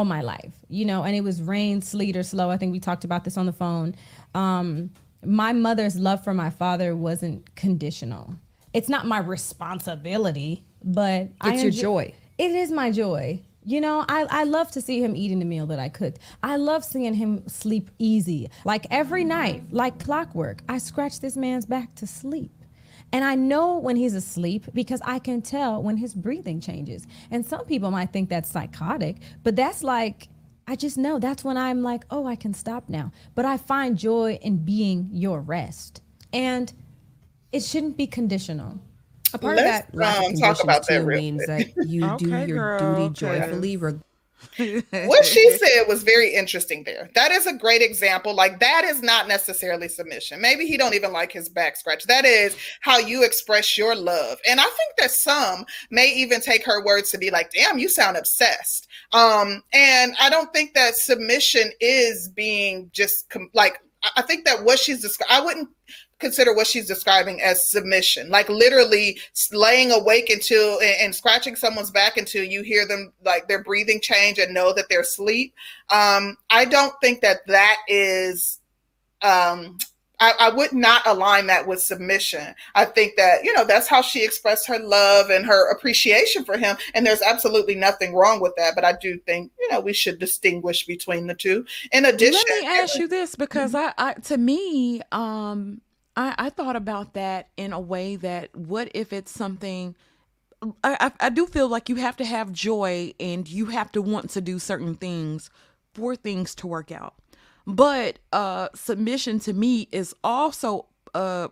All my life, you know, and it was rain, sleet, or slow. I think we talked about this on the phone. Um, my mother's love for my father wasn't conditional. It's not my responsibility, but I It's your enjoy- joy. It is my joy. You know, I, I love to see him eating the meal that I cooked. I love seeing him sleep easy. Like every night, like clockwork, I scratch this man's back to sleep. And I know when he's asleep because I can tell when his breathing changes. And some people might think that's psychotic, but that's like, I just know that's when I'm like, oh, I can stop now. But I find joy in being your rest. And it shouldn't be conditional. A part Let's, of that lack of um, talk about that too real means that you do your girl, duty joyfully. 'cause- Reg- what she said was very interesting there. That is a great example. Like that is not necessarily submission. Maybe he don't even like his back scratch. That is how you express your love. And I think that some may even take her words to be like, "Damn, you sound obsessed." Um, and I don't think that submission is being just com- like I- I think that what she's describing, I wouldn't consider what she's describing as submission like literally laying awake until and, and scratching someone's back until you hear them like their breathing change and know that they're asleep um i don't think that that is um I, I would not align that with submission. I think that, you know, that's how she expressed her love and her appreciation for him. And there's absolutely nothing wrong with that. But I do think, you know, we should distinguish between the two. In addition, Let me ask you this because I, I to me, um, I, I thought about that in a way that what if it's something I, I do feel like you have to have joy and you have to want to do certain things for things to work out. But uh submission to me is also uh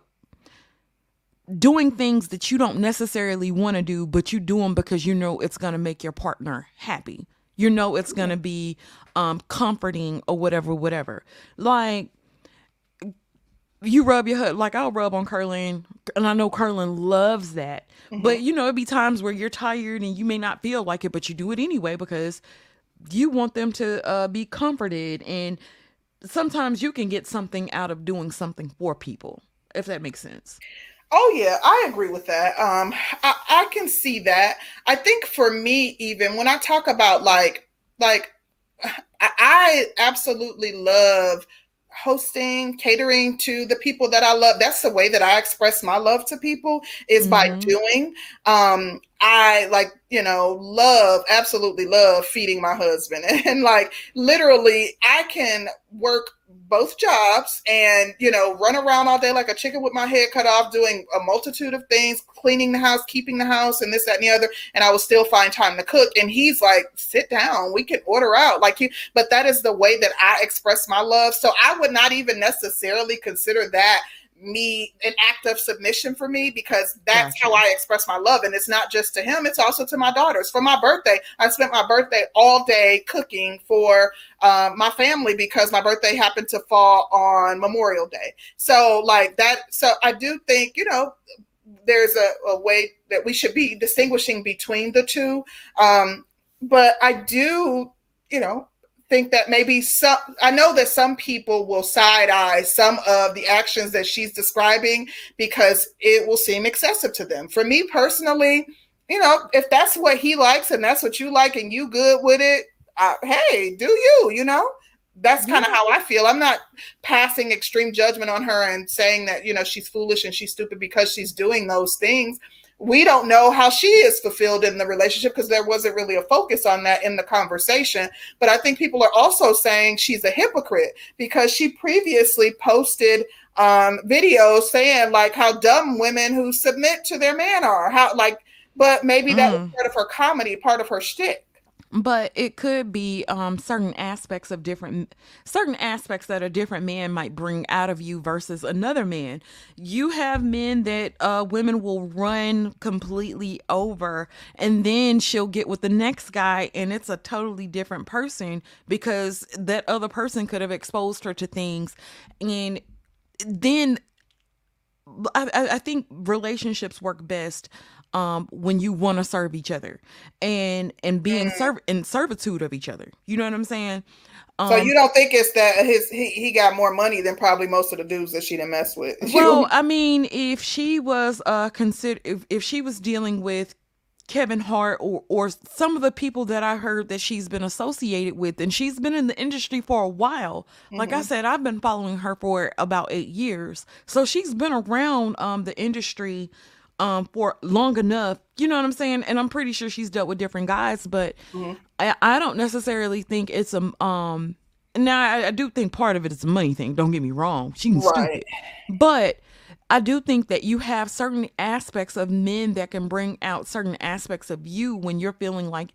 doing things that you don't necessarily want to do, but you do them because you know it's going to make your partner happy. You know it's going to be um comforting or whatever whatever. Like you rub your head like I'll rub on Curlin, and I know Curlin loves that. But you know, it'd be times where you're tired and you may not feel like it, but you do it anyway because you want them to uh, be comforted. And sometimes you can get something out of doing something for people, if that makes sense. Oh yeah, I agree with that. Um, I, I can see that. I think for me, even when I talk about like, like, I, I absolutely love hosting, catering to the people that I love. That's the way that I express my love to people is by Mhm. doing. Um, I like, you know, love, absolutely love feeding my husband. And like literally I can work both jobs and, you know, run around all day like a chicken with my head cut off, doing a multitude of things, cleaning the house, keeping the house, and this, that, and the other. And I will still find time to cook. And he's like, sit down, we can order out. Like you, but that is the way that I express my love. So I would not even necessarily consider that me an act of submission for me because that's Gotcha. how I express my love. And it's not just to him, it's also to my daughters. For my birthday, I spent my birthday all day cooking for uh, my family because my birthday happened to fall on Memorial Day. So, like that, so I do think, you know, there's a, a way that we should be distinguishing between the two. Um, but I do, you know, think that maybe some I know that some people will side eye some of the actions that she's describing because it will seem excessive to them. For me personally, you know, if that's what he likes and that's what you like and you good with it, uh, hey, do you, you know? That's kind of how I feel. I'm not passing extreme judgment on her and saying that, you know, she's foolish and she's stupid because she's doing those things. We don't know how she is fulfilled in the relationship because there wasn't really a focus on that in the conversation. But I think people are also saying she's a hypocrite because she previously posted um, videos saying like how dumb women who submit to their man are. How like, but maybe that was Mm. part of her comedy, part of her shtick. But it could be um, certain aspects of different, certain aspects that a different man might bring out of you versus another man. You have men that uh, women will run completely over, and then she'll get with the next guy, and it's a totally different person because that other person could have exposed her to things, and then I, I think relationships work best um when you want to serve each other and and be in serv- in servitude of each other. You know what i'm saying? So um you don't think it's that his he, he got more money than probably most of the dudes that she done mess with. well i mean if she was uh consider if, if she was dealing with kevin hart or or some of the people that i heard that she's been associated with and she's been in the industry for a while like i said i've been following her for about eight years. So she's been around um the industry um for long enough you know what i'm saying? And i'm pretty sure she's dealt with different guys but I, I don't necessarily think it's a um now I, I do think part of it is a money thing don't get me wrong she's Right. stupid but I do think that you have certain aspects of men that can bring out certain aspects of you when you're feeling like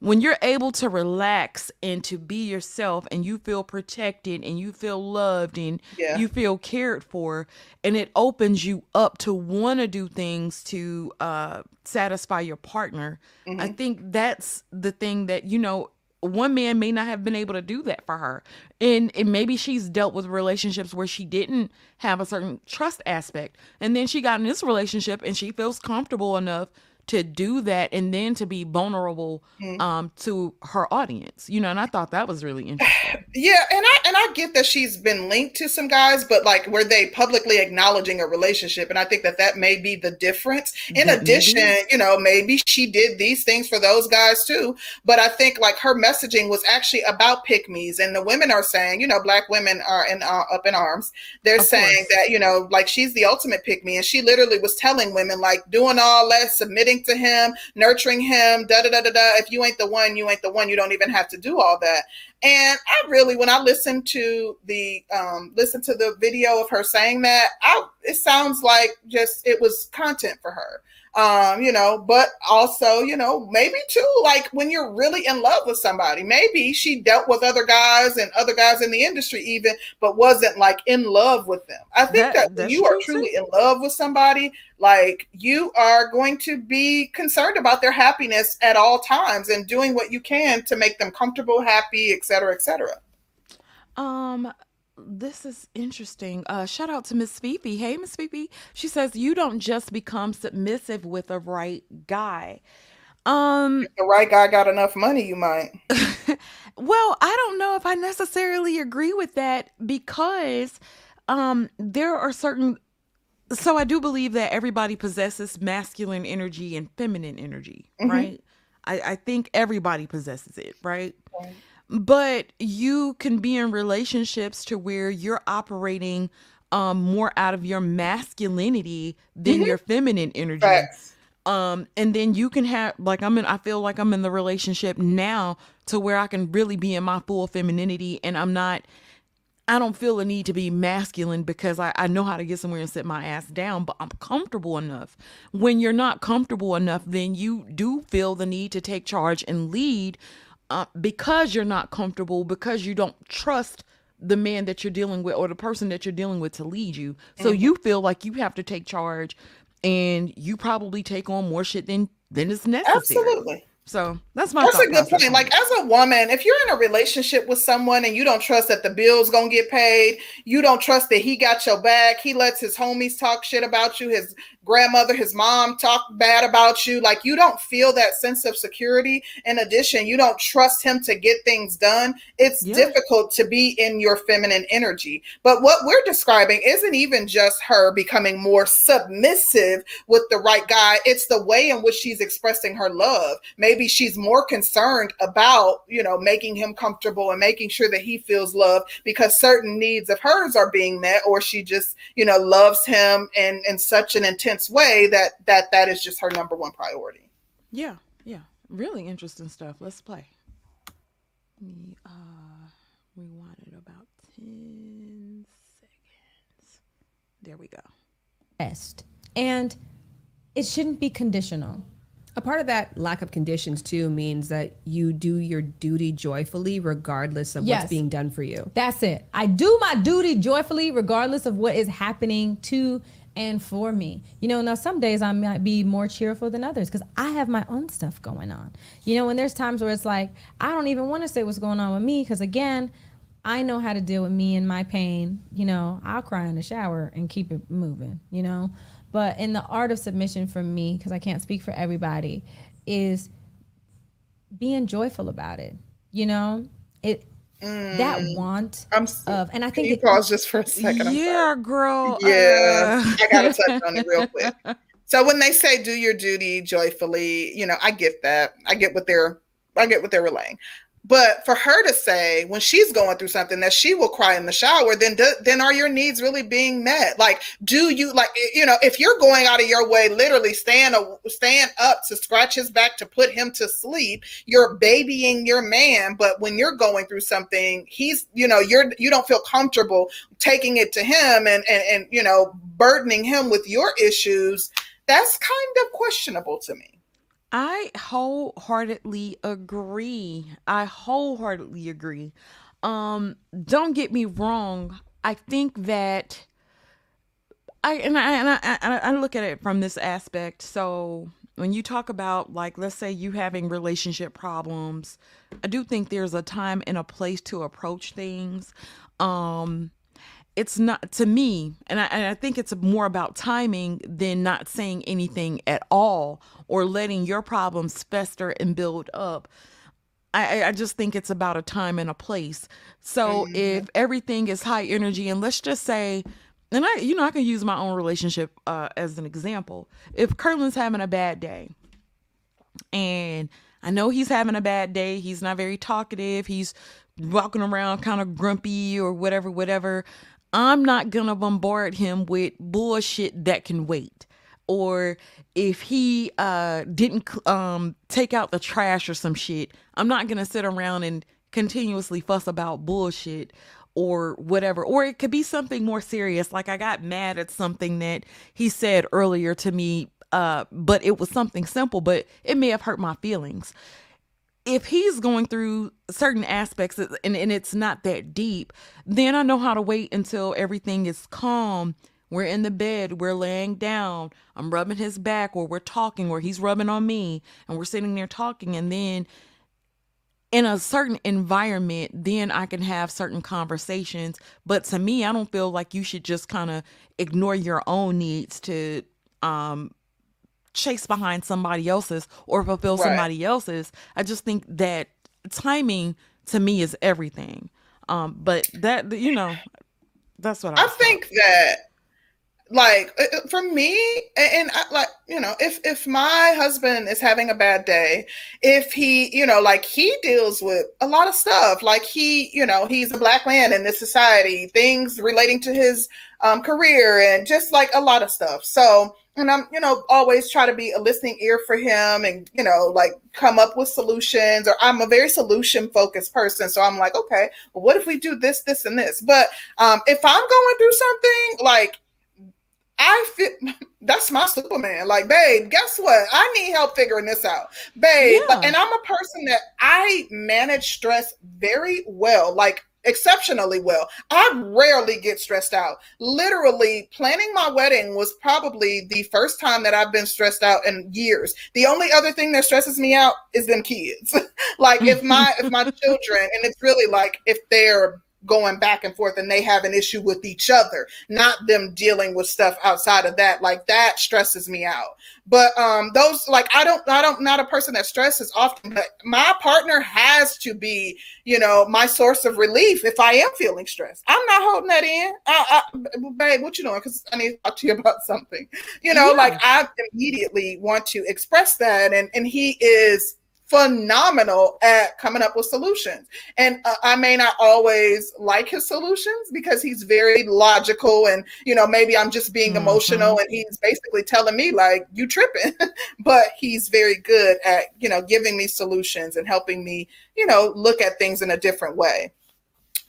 when you're able to relax and to be yourself and you feel protected and you feel loved and Yeah. you feel cared for and it opens you up to want to do things to uh satisfy your partner i think that's the thing that you know one man may not have been able to do that for her. And, and maybe she's dealt with relationships where she didn't have a certain trust aspect. And then she got in this relationship and she feels comfortable enough to do that and then to be vulnerable um to her audience you know and i thought that was really interesting Yeah, and I and I get that she's been linked to some guys, but like were they publicly acknowledging a relationship? And I think that that may be the difference. In That addition, you know, maybe she did these things for those guys too. But I think like her messaging was actually about pick me's, and the women are saying, you know, black women are in uh, up in arms. They're Of saying course. that you know, like she's the ultimate pick me, and she literally was telling women like doing all that, submitting to him, nurturing him, da da da da da. If you ain't the one, you ain't the one. You don't even have to do all that. And I really, when I listened to the um, listen to the video of her saying that, I it sounds like just it was content for her. Um, you know, but also, you know, maybe too, like when you're really in love with somebody, maybe she dealt with other guys and other guys in the industry even, but wasn't like in love with them. I think That- that, when you are truly in love with somebody, like you are going to be concerned about their happiness at all times and doing what you can to make them comfortable, happy, et cetera, et cetera. Um, this is interesting. Uh, shout out to Miss Fifi. Hey, Miss Fifi. She says you don't just become submissive with a right guy. Um, The right guy got enough money, you might. well, I don't know if I necessarily agree with that because um there are certain so I do believe that everybody possesses masculine energy and feminine energy, Mhm. right? I, I think everybody possesses it, right? But you can be in relationships to where you're operating um more out of your masculinity than your feminine energy. Facts. um and then you can have like i'm in i feel like i'm in the relationship now to where i can really be in my full femininity and i'm not i don't feel a need to be masculine because i, I know how to get somewhere and sit my ass down but i'm comfortable enough. When you're not comfortable enough then you do feel the need to take charge and lead uh, because you're not comfortable because you don't trust the man that you're dealing with or the person that you're dealing with to lead you so Mm-hmm. you feel like you have to take charge and you probably take on more shit than than is necessary Absolutely. so that's my That's a good point. Like as a woman, if you're in a relationship with someone and you don't trust that the bill's gonna get paid, you don't trust that he got your back, he lets his homies talk shit about you, his grandmother, his mom talk bad about you. Like you don't feel that sense of security. In addition, you don't trust him to get things done. It's Yeah. difficult to be in your feminine energy. But what we're describing isn't even just her becoming more submissive with the right guy. It's the way in which she's expressing her love. Maybe she's more concerned about, you know, making him comfortable and making sure that he feels love because certain needs of hers are being met, or she just, you know, loves him in, in such an intense way that that that is just her number one priority. Yeah, yeah. Really interesting stuff. Let's play. We uh rewind it about 10 seconds. There we go. best. And it shouldn't be conditional. A part of that lack of conditions too means that you do your duty joyfully regardless of Yes. what's being done for you. That's it. I do my duty joyfully, regardless of what is happening to and for me. You know, now some days I might be more cheerful than others because I have my own stuff going on. You know, and there's times where it's like, I don't even want to say what's going on with me because, again, I know how to deal with me and my pain. You know, I'll cry in the shower and keep it moving, you know. But in the art of submission for me, because I can't speak for everybody, is being joyful about it. You know, it that want I'm s- of, and I think you it, pause just for a second? I'm sorry. yeah, girl. Yeah, uh, I gotta touch on it real quick. So when they say do your duty joyfully, you know, I get that. I get what they're I get what they're relaying. But for her to say when she's going through something that she will cry in the shower, then do, then are your needs really being met? Like, do you like you know if you're going out of your way, literally stand a, stand up to scratch his back to put him to sleep, you're babying your man. But when you're going through something, he's you know you're you don't feel comfortable taking it to him and and, and you know burdening him with your issues. That's kind of questionable to me. I wholeheartedly agree. I wholeheartedly agree. Um, don't get me wrong. I think that I and I and I, I, I look at it from this aspect. So when you talk about like let's say you having relationship problems, I do think there's a time and a place to approach things. Um it's not to me and I, and I think it's more about timing than not saying anything at all or letting your problems fester and build up I, I- just think it's about a time and a place. So if everything is high energy, and let's just say, and I, you know, I can use my own relationship uh, as an example. If Curlin's having a bad day, and I know he's having a bad day, he's not very talkative, he's walking around kind of grumpy or whatever, whatever. I'm not gonna bombard him with bullshit that can wait. Or if he uh didn't um take out the trash or some shit i'm not gonna sit around and continuously fuss about bullshit or whatever. Or it could be something more serious. Like i got mad at something that he said earlier to me uh but it was something simple but it may have hurt my feelings if he's going through certain aspects and, and it's not that deep, then I know how to wait until everything is calm. We're in the bed, we're laying down, I'm rubbing his back, or we're talking, or he's rubbing on me, and we're sitting there talking. And then in a certain environment, then I can have certain conversations. But to me, I don't feel like you should just kind of ignore your own needs to um chase behind somebody else's or fulfill Right. somebody else's. I just think that timing to me is everything. Um, but that you know, that's what I, I think that like uh, uh, for me and, I, like you know if if my husband is having a bad day if he you know like he deals with a lot of stuff like he you know he's a black man in this society things relating to his um, career and just like a lot of stuff. So and i'm you know always try to be a listening ear for him and you know like come up with solutions or i'm a very solution focused person so i'm like okay well, what if we do this this and this? But um if i'm going through something like I feel that's my Superman. Like, babe, guess what? I need help figuring this out, babe. Yeah. And I'm a person that I manage stress very well, like exceptionally well. I rarely get stressed out. Literally, planning my wedding was probably the first time that I've been stressed out in years. The only other thing that stresses me out is them kids. like if my if my children, and it's really like if they're going back and forth and they have an issue with each other, not them dealing with stuff outside of that. Like that stresses me out. But um those like I don't I don't not a person that stresses often, but my partner has to be, you know, my source of relief if I am feeling stressed. I'm not holding that in. I, I, babe, what you doing? Because I need to talk to you about something. You know, Yeah. like I immediately want to express that, and and he is phenomenal at coming up with solutions. And uh, I may not always like his solutions because he's very logical and you know maybe I'm just being Mhm. emotional and he's basically telling me like you tripping. but he's very good at, you know, giving me solutions and helping me, you know, look at things in a different way.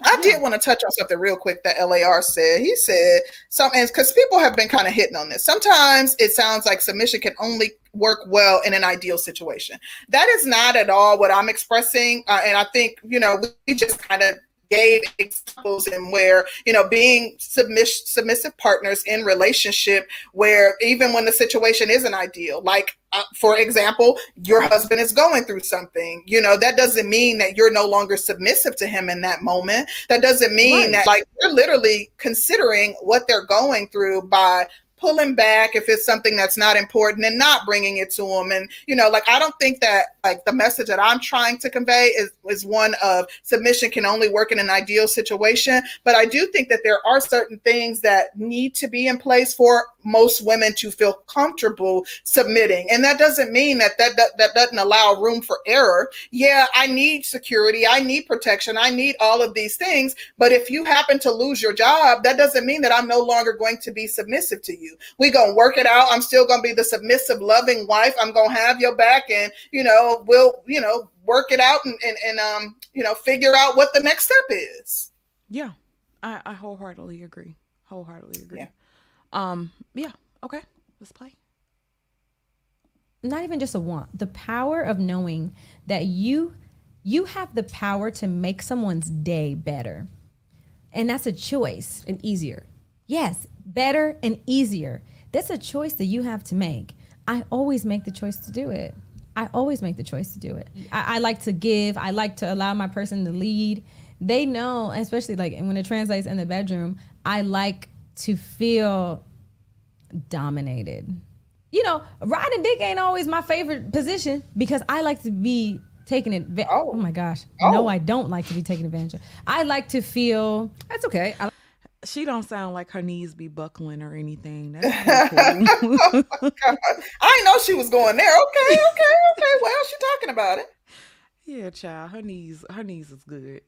I did want to touch on something real quick that LAR said. He said something because people have been kind of hitting on this. Sometimes it sounds like submission can only work well in an ideal situation. That is not at all what I'm expressing. Uh, and I think, you know, we just kind of gave examples in where, you know, being submiss- submissive partners in relationship where even when the situation isn't ideal, like uh, for example, your husband is going through something, you know, that doesn't mean that you're no longer submissive to him in that moment. That doesn't mean Right. that like you're literally considering what they're going through by pulling back if it's something that's not important and not bringing it to them and you know like i don't think that like the message that i'm trying to convey is is one of submission can only work in an ideal situation. But i do think that there are certain things that need to be in place for most women to feel comfortable submitting. And that doesn't mean that that that, that doesn't allow room for error. Yeah i need security. I need protection. I need all of these things. But if you happen to lose your job that doesn't mean that i'm no longer going to be submissive to you. We're gonna work it out. I'm still gonna be the submissive loving wife. I'm gonna have your back and you know we'll you know work it out and and, and um you know figure out what the next step is. Yeah, I, I wholeheartedly agree. Wholeheartedly agree. Yeah. Um. Yeah. Okay. Let's play. not even just a want the power of knowing that you you have the power to make someone's day better and that's a choice and easier. yes better and easier that's a choice that you have to make i always make the choice to do it i always make the choice to do it i, I like to give i like to allow my person to lead they know especially like when it translates in the bedroom i like to feel dominated. You know, riding dick ain't always my favorite position because I like to be taken advantage. Oh. Oh. my gosh, Oh. no, I don't like to be taken advantage of. I like to feel. That's okay. I, She don't sound like her knees be buckling or anything. That's pretty cool. Oh, God, i didn't know she was going there okay okay okay well she talking about it yeah, child. Her knees. Her knees is good.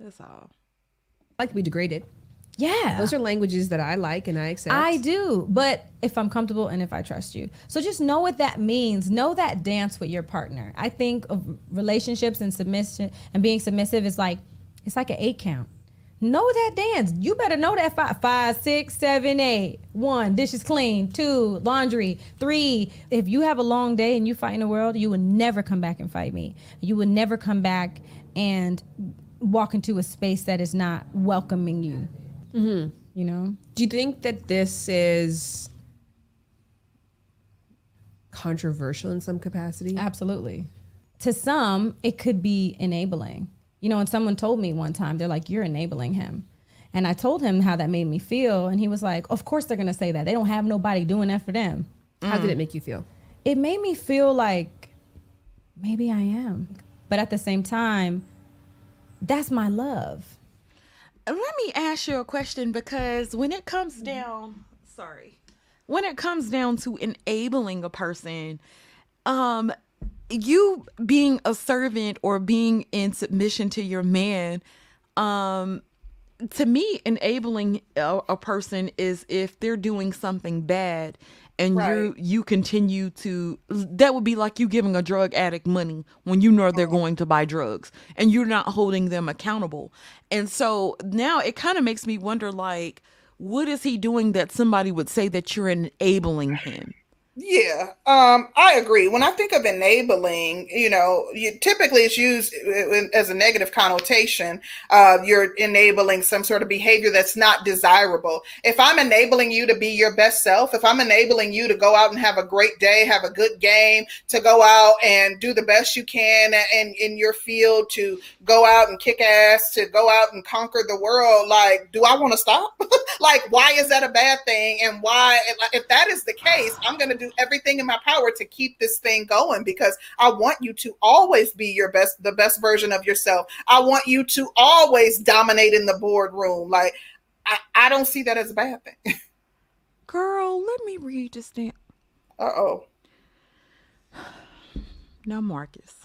That's all. like to be degraded. Yeah, Those are languages that I like and I accept. I do, but if I'm comfortable and if I trust you. So just know what that means. Know that dance with your partner. I think of relationships and submission and being submissive is like it's like an eight count. Know that dance. You better know that five, five, six, seven, eight. One, dishes clean. Two, laundry. Three, if you have a long day and you fight in the world, you will never come back and fight me. You will never come back and walk into a space that is not welcoming you. Mm-hmm. You know? Do you think that this is controversial in some capacity? Absolutely. To some, it could be enabling. You know, and someone told me one time, they're like, you're enabling him. And I told him how that made me feel. And he was like, of course they're going to say that. They don't have nobody doing that for them. How did mm. it make you feel? It made me feel like maybe I am. But at the same time, that's my love. Let me ask you a question because when it comes down, sorry, when it comes down to enabling a person, um, you being a servant or being in submission to your man, um, to me, enabling a, a person is if they're doing something bad and you you continue to that would be like you giving a drug addict money when you know they're mm-hmm. going to buy drugs and you're not holding them accountable. And so now it kind of makes me wonder like what is he doing that somebody would say that you're enabling him? Yeah, um, I agree. When I think of enabling, you know, you, typically it's used as a negative connotation. Uh, you're enabling some sort of behavior that's not desirable. If I'm enabling you to be your best self, if I'm enabling you to go out and have a great day, have a good game, to go out and do the best you can in, in your field, to go out and kick ass, to go out and conquer the world, like, do I want to stop? like, why is that a bad thing? And why, if, if that is the case, I'm going to do everything in my power to keep this thing going because I want you to always be your best, the best version of yourself. I want you to always dominate in the boardroom. Like, I, I don't see that as a bad thing. Girl, let me read this thing. Uh oh. Now, Marcus.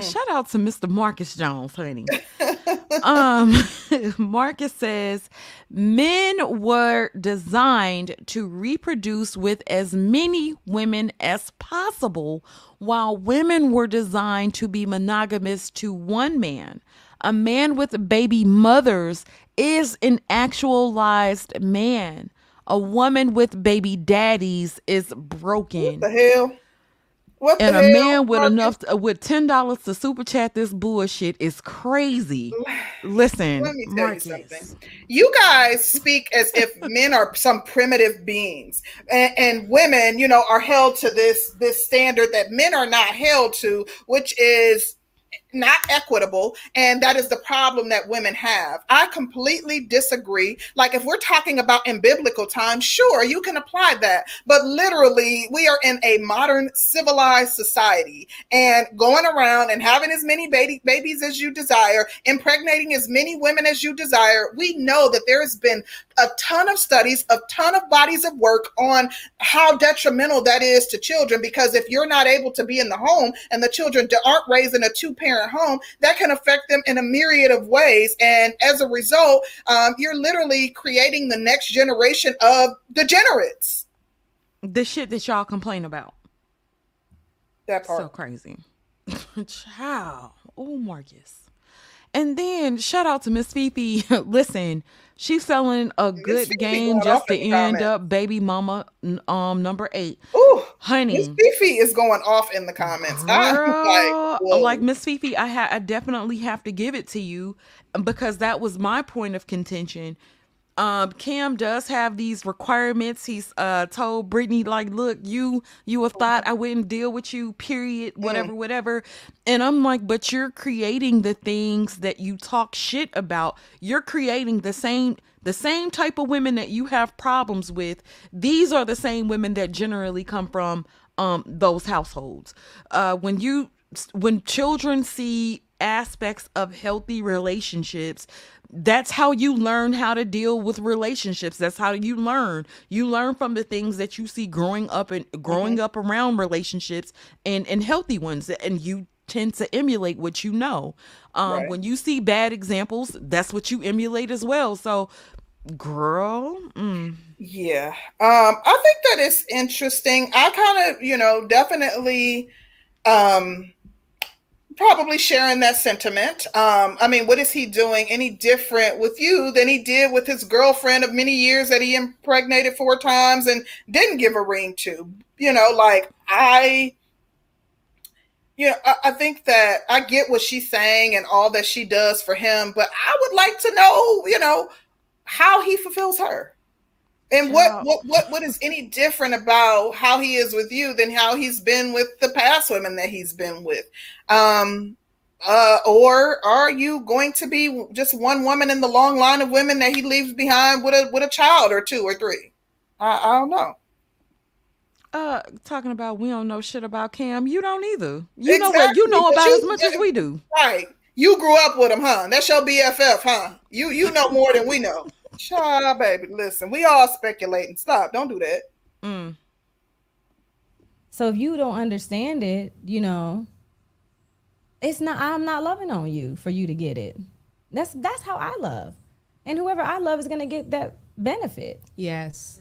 Shout out to Mr. Marcus Jones, honey. um, Marcus says men were designed to reproduce with as many women as possible, while women were designed to be monogamous to one man. A man with baby mothers is an actualized man. A woman with baby daddies is broken. What the hell? What And a man with Marcus? enough to, uh, with ten dollars to super chat this bullshit is crazy. Listen, Let me tell Marcus. you something. You guys speak as if men are some primitive beings, and, and women, you know, are held to this this standard that men are not held to, which is not equitable and that is the problem that women have. I completely disagree. Like if we're talking about in biblical times sure you can apply that. But literally we are in a modern civilized society and going around and having as many baby babies as you desire impregnating as many women as you desire we know that there has been a ton of studies a ton of bodies of work on how detrimental that is to children because if you're not able to be in the home and the children aren't raised in a two parent home that can affect them in a myriad of ways and as a result um, you're literally creating the next generation of degenerates The shit that y'all complain about. that part So crazy. Child. Oh, Marcus. And then shout out to Miss Fifi. Listen, she's selling a good game just to end comments. up baby mama um number eight. Ooh, honey, Miss. Fifi is going off in the comments. Girl, like, whoa. like Miss Fifi, I ha- I definitely have to give it to you because that was my point of contention. Um, Cam does have these requirements. He's uh told Brittany like, look, you you have thought I wouldn't deal with you. Period. Whatever, whatever. And I'm like, but you're creating the things that you talk shit about. You're creating the same the same type of women that you have problems with. These are the same women that generally come from um those households. Uh, when you when children see aspects of healthy relationships that's how you learn how to deal with relationships that's how you learn you learn from the things that you see growing up and growing up around relationships and and healthy ones and you tend to emulate what you know um Right. when you see bad examples that's what you emulate as well so girl mm, Yeah. Um, I think that is interesting. I kind of, you know, definitely um probably sharing that sentiment. Um, I mean, what is he doing any different with you than he did with his girlfriend of many years that he impregnated four times and didn't give a ring to? You know, like I you know, I, I think that I get what she's saying and all that she does for him, but I would like to know, you know, how he fulfills her. And what, what what what is any different about how he is with you than how he's been with the past women that he's been with? Um uh or are you going to be just one woman in the long line of women that he leaves behind with a with a child or two or three? I, I don't know. uh talking about we don't know shit about cam you don't either you know what you know about you- as much as we do Right. You grew up with him, huh? That's your BFF, huh? You you know more than we know. Shut up, baby. Listen, we all speculating. Stop. Don't do that. mm. So if you don't understand it, you know, it's not I'm not loving on you for you to get it. That's that's how I love. And whoever I love is going to get that benefit. Yes.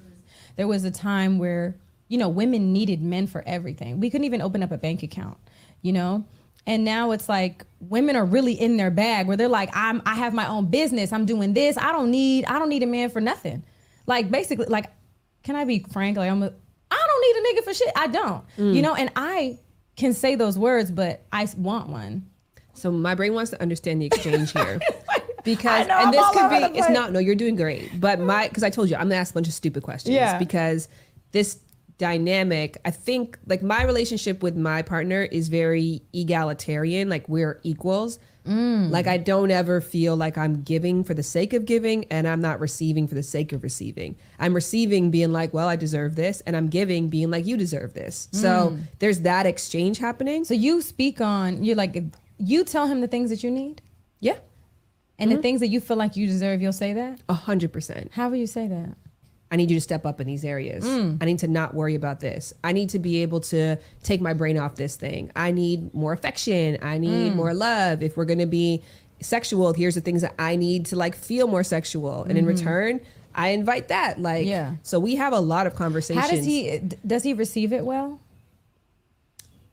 There was a time where, you know, women needed men for everything. We couldn't even open up a bank account, you know? And now it's like women are really in their bag where they're like, I'm I have my own business. I'm doing this. I don't need I don't need a man for nothing. Like basically, like, can I be frank? Like I'm a I don't need a nigga for shit. I don't. Mm. You know, and I can say those words, but i want one. So my brain wants to understand the exchange here. Because know, and I'm this could be it's not no, you're doing great. But my because I told you I'm gonna ask a bunch of stupid questions. Yeah. Because this dynamic, I think like my relationship with my partner is very egalitarian, like we're equals. Mm. Like I don't ever feel like I'm giving for the sake of giving and I'm not receiving for the sake of receiving. I'm receiving being like, well, I deserve this, and I'm giving being like you deserve this. So Mm. there's that exchange happening. So you speak on you're like you tell him the things that you need yeah, and the things that you feel like you deserve. You'll say that. a hundred percent. How will you say that? I need you to step up in these areas. Mm. I need to not worry about this. I need to be able to take my brain off this thing. I need more affection. I need mm. more love. If we're going to be sexual, here's the things that I need to like feel more sexual. And in mm-hmm. return, I invite that. Like, Yeah. So we have a lot of conversations. How does he does he receive it well?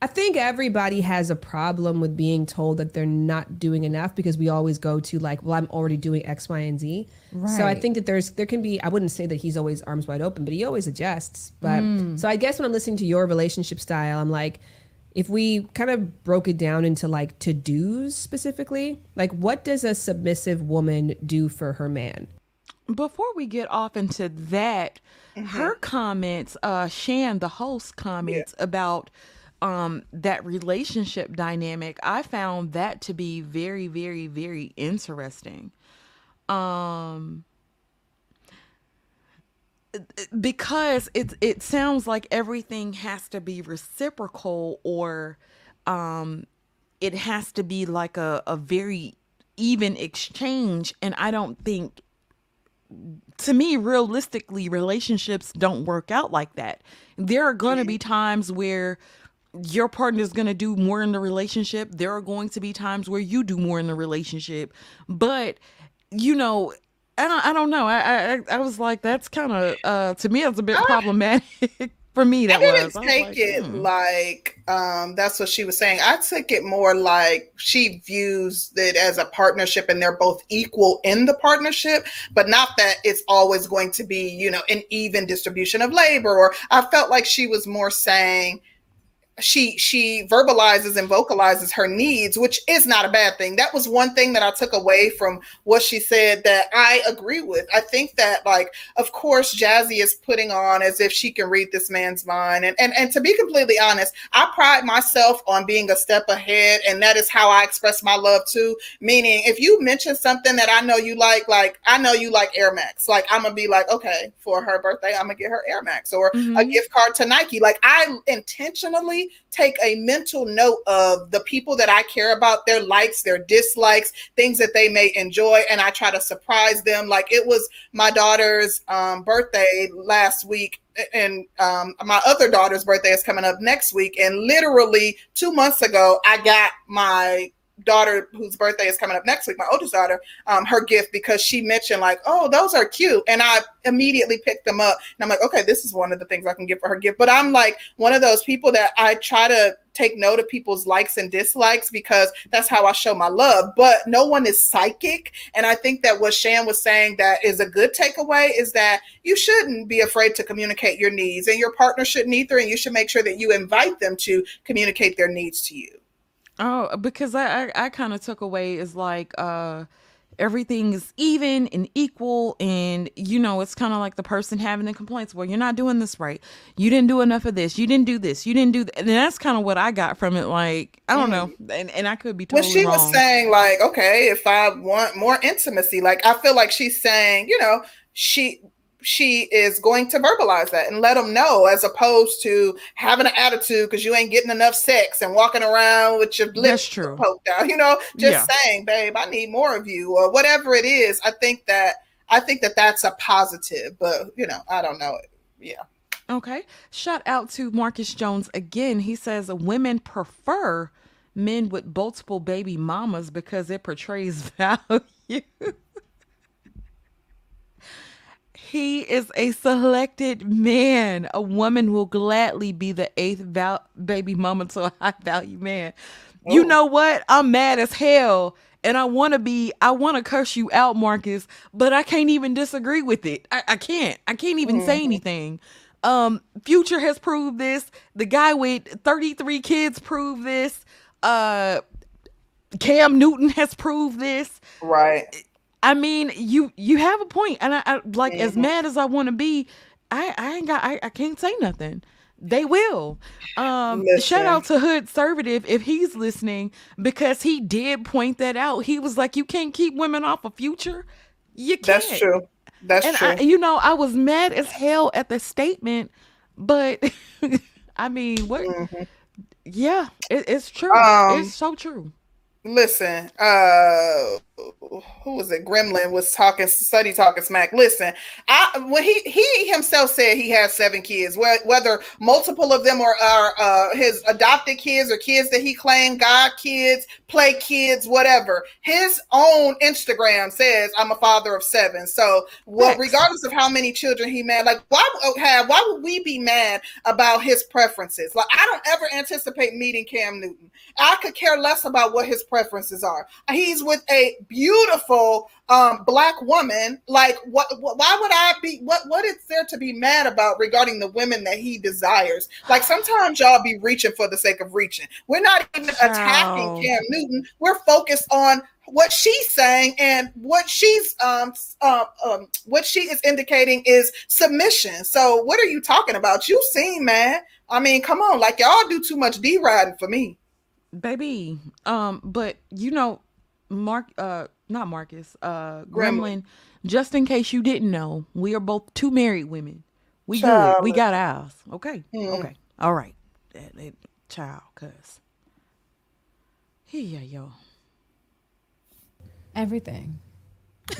I think everybody has a problem with being told that they're not doing enough because we always go to like, well, I'm already doing X, Y, and Z. Right. So I think that there's there can be I wouldn't say that he's always arms wide open, but he always adjusts. But so I guess when I'm listening to your relationship style, I'm like, if we kind of broke it down into like to dos specifically, like what does a submissive woman do for her man? Before we get off into that, her comments, uh, Shan, the host, comments about um that relationship dynamic, I found that to be very, very, very interesting. Um because it it sounds like everything has to be reciprocal or um it has to be like a, a very even exchange. And i don't think to me realistically relationships don't work out like that. There are going to be times where your partner is going to do more in the relationship there are going to be times where you do more in the relationship but you know i don't, I don't know I, I i was like that's kind of uh to me it's a bit problematic for me that I didn't was I was take like, it hmm. like um, that's what she was saying. I took it more like she views it as a partnership and they're both equal in the partnership, but not that it's always going to be, you know, an even distribution of labor. Or I felt like she was more saying she she verbalizes and vocalizes her needs which is not a bad thing. That was one thing that i took away from what she said that i agree with. I think that like of course jazzy is putting on as if she can read this man's mind. And and, and to be completely honest i pride myself on being a step ahead and that is how i express my love too. Meaning if you mention something that i know you like like i know you like air max. Like i'm gonna be like okay for her birthday i'm gonna get her air max or a Mhm. gift card to nike. Like i intentionally take a mental note of the people that I care about, their likes, their dislikes, things that they may enjoy, and I try to surprise them. Like it was my daughter's um, birthday last week, and um, my other daughter's birthday is coming up next week. And literally two months ago, I got my daughter whose birthday is coming up next week my oldest daughter um her gift because she mentioned like oh those are cute. And i immediately picked them up. And i'm like okay this is one of the things i can get for her gift. But i'm like one of those people that i try to take note of people's likes and dislikes because that's how i show my love. But no one is psychic. And i think that what shan was saying that is a good takeaway is that you shouldn't be afraid to communicate your needs and your partner shouldn't either and you should make sure that you invite them to communicate their needs to you Oh, because I I, I kind of took away is like uh everything is even and equal and you know it's kind of like the person having the complaints well you're not doing this right. You didn't do enough of this. You didn't do this. You didn't do th-. and that's kind of what i got from it like i don't know. And, and i could be totally she wrong. was saying like okay if i want more intimacy like i feel like she's saying you know she she is going to verbalize that and let them know as opposed to having an attitude because you ain't getting enough sex and walking around with your lips poked out you know just Yeah. saying babe i need more of you or whatever it is i think that i think that that's a positive but you know i don't know yeah Okay. Shout out to Marcus Jones again. He says women prefer men with multiple baby mamas because it portrays value. He is a selected man. A woman will gladly be the eighth val- baby mama to a high value man. You Oh. know what? I'm mad as hell. And I want to be, I want to curse you out, Marcus, but I can't even disagree with it. I, I can't. I can't even say anything Um, Future has proved this. The guy with 33 kids proved this. Uh, Cam Newton has proved this. Right. I mean, you you have a point, and I, I like as Mhm. mad as I want to be, I I ain't got I, I can't say nothing. They will. Um, shout out to Hood Conservative if he's listening because he did point that out. He was like, "You can't keep women off of Future. You can't." That's true. That's and true. I, you know, I was mad as hell at the statement, but I mean, what? Mhm. Yeah, it, it's true. Um, it's so true. Listen, uh who was it? Gremlin was talking study talking smack. Listen, I when he he himself said he has seven kids, whether multiple of them are, are uh his adopted kids or kids that he claimed God kids, play kids, whatever. His own Instagram says I'm a father of seven. So well, regardless of how many children he mad, like why would- have why would we be mad about his preferences? Like I don't ever anticipate meeting Cam Newton. I could care less about what his preferences are. He's with a beautiful um, black woman. Like, what, what? Why would I be? What? What is there to be mad about regarding the women that he desires? Like, sometimes y'all be reaching for the sake of reaching. We're not even attacking Cam Newton. We're focused on what she's saying and what she's um, um um what she is indicating is submission. So, what are you talking about? You seen, man? I mean, come on, like y'all do too much D riding for me. baby um but you know mark uh not marcus uh Gremlin. gremlin just in case you didn't know we are both two married women we Child. good we got ours okay Mm. okay all right That- that- child cuz yeah yo Everything.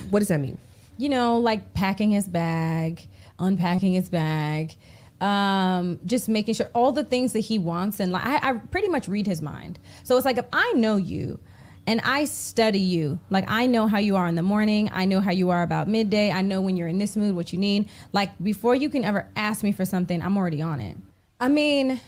What does that mean? you know, like packing his bag, unpacking his bag, um, just making sure all the things that he wants. And like, I, I pretty much read his mind. So it's like, if I know you and I study you, like I know how you are in the morning, I know how you are about midday, I know when you're in this mood, what you need. Like before you can ever ask me for something, I'm already on it. I mean,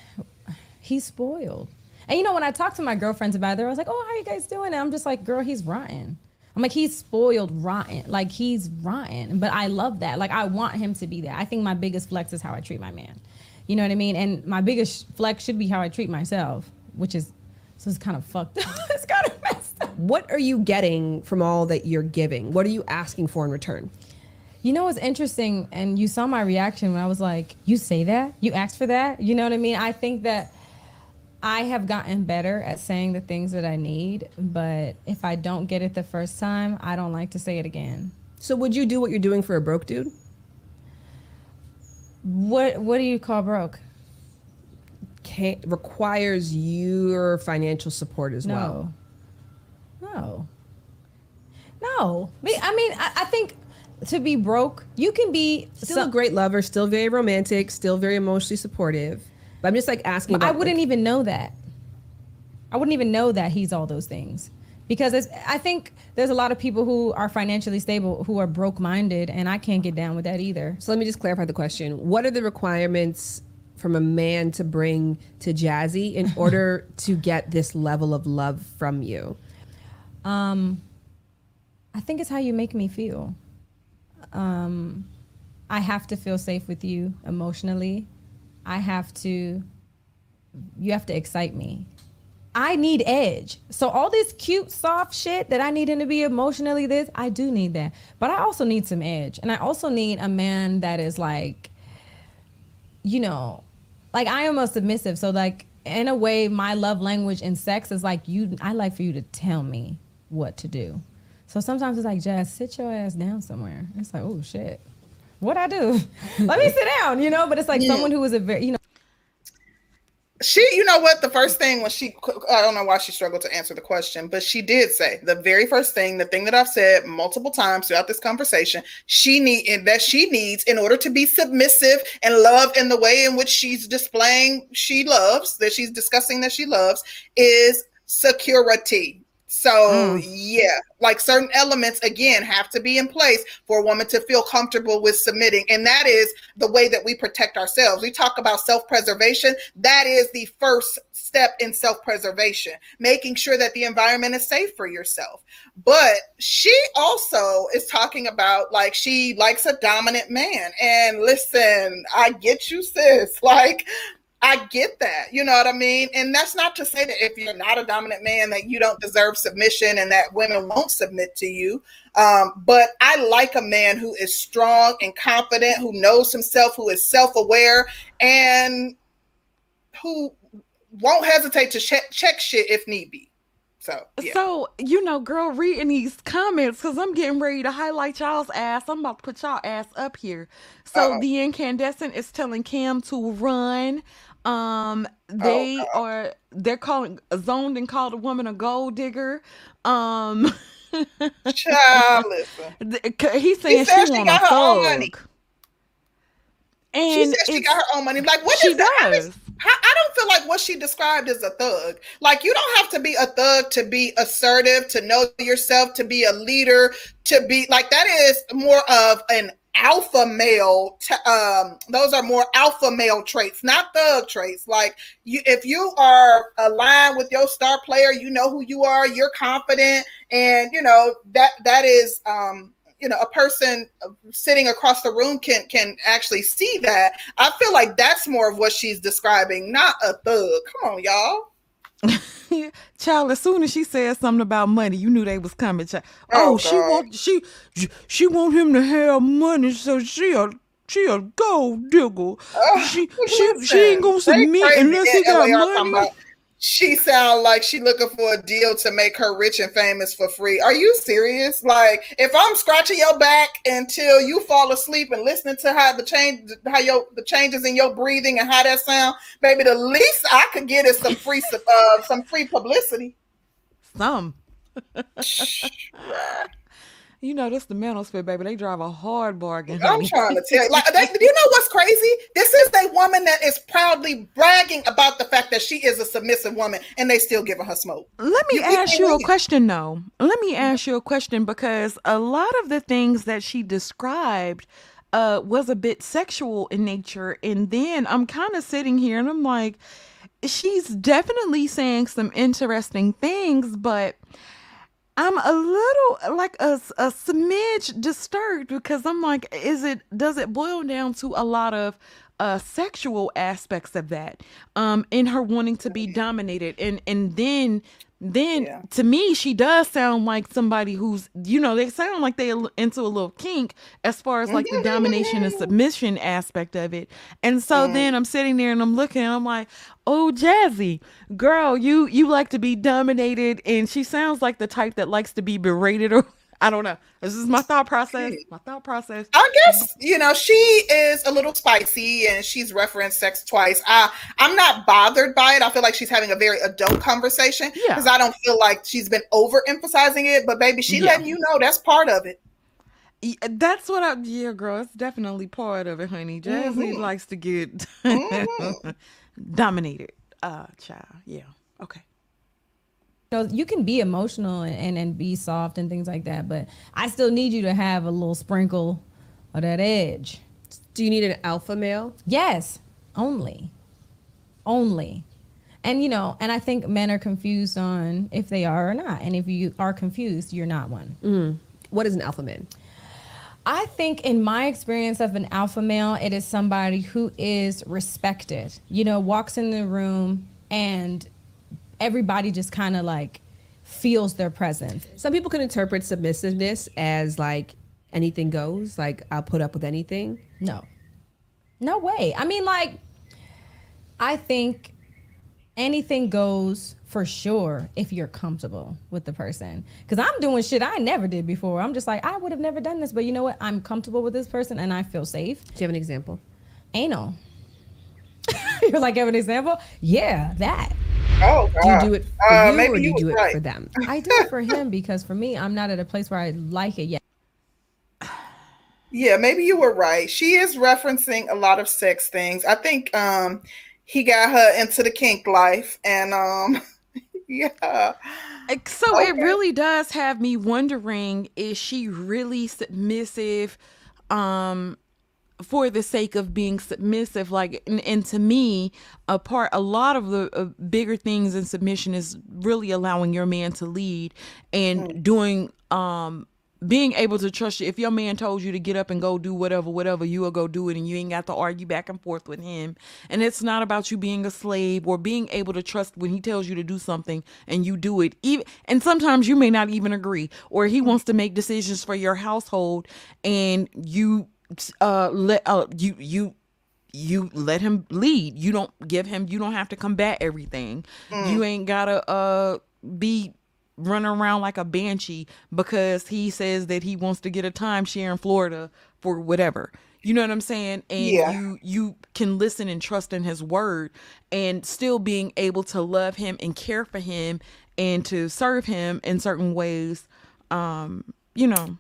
he's spoiled. And you know, when I talk to my girlfriends about it, I was like, "Oh, how you guys doing?" And I'm just like, "Girl, he's rotten." I'm like, he's spoiled rotten. Like he's rotten. But I love that. Like I want him to be that. I think my biggest flex is how I treat my man. You know what I mean? And my biggest flex should be how I treat myself, which is so it's kind of fucked up. it's kind of messed. What are you getting from all that you're giving? What are you asking for in return? You know what's interesting, and you saw my reaction when I was like, "You say that? You asked for that?" You know what I mean? I think that I have gotten better at saying the things that I need, but if I don't get it the first time, I don't like to say it again. So would you do what you're doing for a broke dude? What What do you call broke? Can't, requires your financial support as well. No. No. Me- I mean, I, I think to be broke, you can be Still some- a great lover, still very romantic, still very emotionally supportive. But I'm just like asking. But I wouldn't like, even know that. I wouldn't even know that he's all those things because it's, I think there's a lot of people who are financially stable who are broke minded, and I can't get down with that either. So let me just clarify the question. What are the requirements from a man to bring to Jazzy in order to get this level of love from you? Um, I think it's how you make me feel. Um, I have to feel safe with you emotionally. I have to, you have to excite me. I need edge. So all this cute, soft shit that I need him to be emotionally this, I do need that. But I also need some edge. And I also need a man that is like, you know, like I am a submissive. So like in a way, my love language in sex is like you I like for you to tell me what to do. So sometimes it's like, Jazz, sit your ass down somewhere. It's like, oh shit. What I do? Let me sit down, you know. But it's like Yeah. someone who is a very, you know, She, you know what? The first thing when she, I don't know why she struggled to answer the question, but she did say the very first thing, the thing that I've said multiple times throughout this conversation, she need that she needs in order to be submissive and love in the way in which she's displaying she loves, that she's discussing that she loves, is security. So Mm. yeah, like certain elements again have to be in place for a woman to feel comfortable with submitting, and that is the way that we protect ourselves. We talk about self-preservation. That is the first step in self-preservation, making sure that the environment is safe for yourself. But she also is talking about like she likes a dominant man. And listen, I get you, sis. Like I get that. You know what I mean? And that's not to say that if you're not a dominant man, that you don't deserve submission and that women won't submit to you. Um, but I like a man who is strong and confident, who knows himself, who is self aware, and who won't hesitate to check, check shit if need be. So, yeah. So, you know, girl, reading these comments because I'm getting ready to highlight y'all's ass. I'm about to put y'all ass up here. So, Uh-oh. the incandescent is telling Cam to run. Um, they God. are they're calling zoned and called a woman a gold digger. Um, Child, listen. he's saying said she she got her own money. thug. She And said she got her own money. Like, what she is that? Is- does. how- I don't feel like what she described as a thug. Like, you don't have to be a thug to be assertive, to know yourself, to be a leader, to be like that is more of an alpha male. T- um, those are more alpha male traits, not thug traits. Like, you, if you are aligned with your star player, you know who you are. You're confident, and you know that that is. Um, you know a person sitting across the room can can actually see that i feel like that's more of what she's describing not a thug come on y'all Child, as soon as she said something about money, you knew they was coming. Child. Oh, Oh, she want she she want him to have money, so she a she a gold digger. She she she ain't gonna submit unless he got money. She sound like she looking for a deal to make her rich and famous for free. Are you serious? Like if i'm scratching your back until you fall asleep and listening to how the change how your the changes in your breathing and how that sound baby the least i could get is some free uh, some free publicity. Some. You know, this the manosphere, baby. They drive a hard bargain. I'm trying to tell you. Like, they, you know what's crazy? This is a woman that is proudly bragging about the fact that she is a submissive woman, and they still giving her smoke. Let me You- ask you a question though. Let me ask you a question because a lot of the things that she described uh was a bit sexual in nature and then I'm kind of sitting here and I'm like she's definitely saying some interesting things but I'm a little like a, a smidge disturbed because I'm like, is it does it boil down to a lot of uh sexual aspects of that um in her wanting to be dominated? And and then then Yeah. to me she does sound like somebody who's you know they sound like they into a little kink as far as like the domination and mm-hmm. submission aspect of it. And so then i'm sitting there and i'm looking and i'm like oh jazzy girl you you like to be dominated and she sounds like the type that likes to be berated or i don't know this is my thought process my thought process I guess you know she is a little spicy, and she's referenced sex twice. I I'm not bothered by it. I feel like she's having a very adult conversation Yeah. because I don't feel like she's been overemphasizing it. But baby, she Yeah. letting you know that's part of it. Y- That's what I yeah, girl. It's definitely part of it, honey. Jazzy Mhm. likes to get Mhm. dominated. Uh child. Yeah. Okay. Know, you can be emotional and, and, and be soft and things like that, but I still need you to have a little sprinkle of that edge. Do you need an alpha male? Yes, only. Only. And you know, and I think men are confused on if they are or not. And if you are confused, you're not one. Mm-hmm. What is an alpha man? I think in my experience of an alpha male, it is somebody who is respected. You know, walks in the room and everybody just kind of like feels their presence. Some people can interpret submissiveness as like anything goes, like I'll put up with anything. No. No way. I mean, like, I think anything goes for sure if you're comfortable with the person. Because I'm doing shit I never did before. I'm just like, I would have never done this, but you know what? I'm comfortable with this person and I feel safe. Do you have an example? Anal. you're like, have an example? Yeah, that. Oh, Do you do it for Uh, you maybe or do you you do it right. for them? I do it for him because for me, I'm not at a place where I like it yet. Yeah, maybe you were right. She is referencing a lot of sex things. I think um he got her into the kink life and um yeah. Like, So it really does have me wondering: Is she really submissive, um, for the sake of being submissive? Like, and, and to me, a part, a lot of the uh, bigger things in submission is really allowing your man to lead and doing, um, being able to trust you. If your man told you to get up and go do whatever, whatever, you will go do it, and you ain't got to argue back and forth with him. And it's not about you being a slave or being able to trust when he tells you to do something and you do it. Even and sometimes you may not even agree, or he wants to make decisions for your household, and you uh let uh you you you let him lead. You don't give him. You don't have to combat everything. You ain't gotta uh be running around like a banshee because he says that he wants to get a timeshare in Florida for whatever. You know what I'm saying? And Yeah. you you can listen and trust in his word and still being able to love him and care for him and to serve him in certain ways. Um, you know.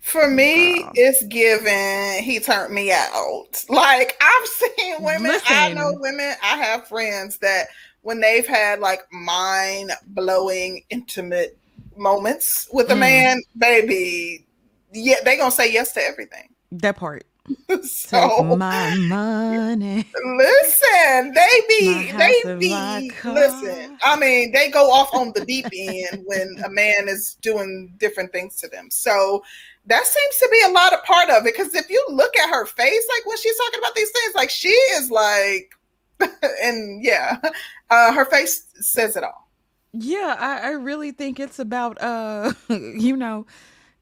For me, it's given he turned me out. Like I've seen women, I know women, I have friends that when they've had like mind blowing intimate moments with a Mm. man, baby, yeah, they gonna say yes to everything. That part. Take so my money. listen, they be they be listen. I mean, they go off on the deep end when a man is doing different things to them. So that seems to be a lot of part of it. Because if you look at her face, like when she's talking about these things, like she is like, and yeah, uh, her face says it all. Yeah, I, I really think it's about uh you know,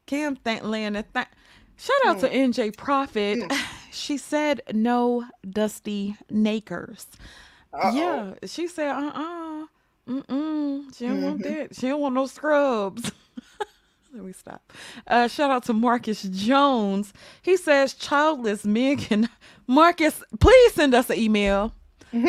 Cam thank Lana th- shout out to NJ Profit. She said no dusty nakers. Uh-oh. Yeah, she said uh uh mm mm. She don't want that. She don't want no scrubs. Let me stop. Uh, shout out to Marcus Jones. He says childless men can. Marcus, please send us an email. we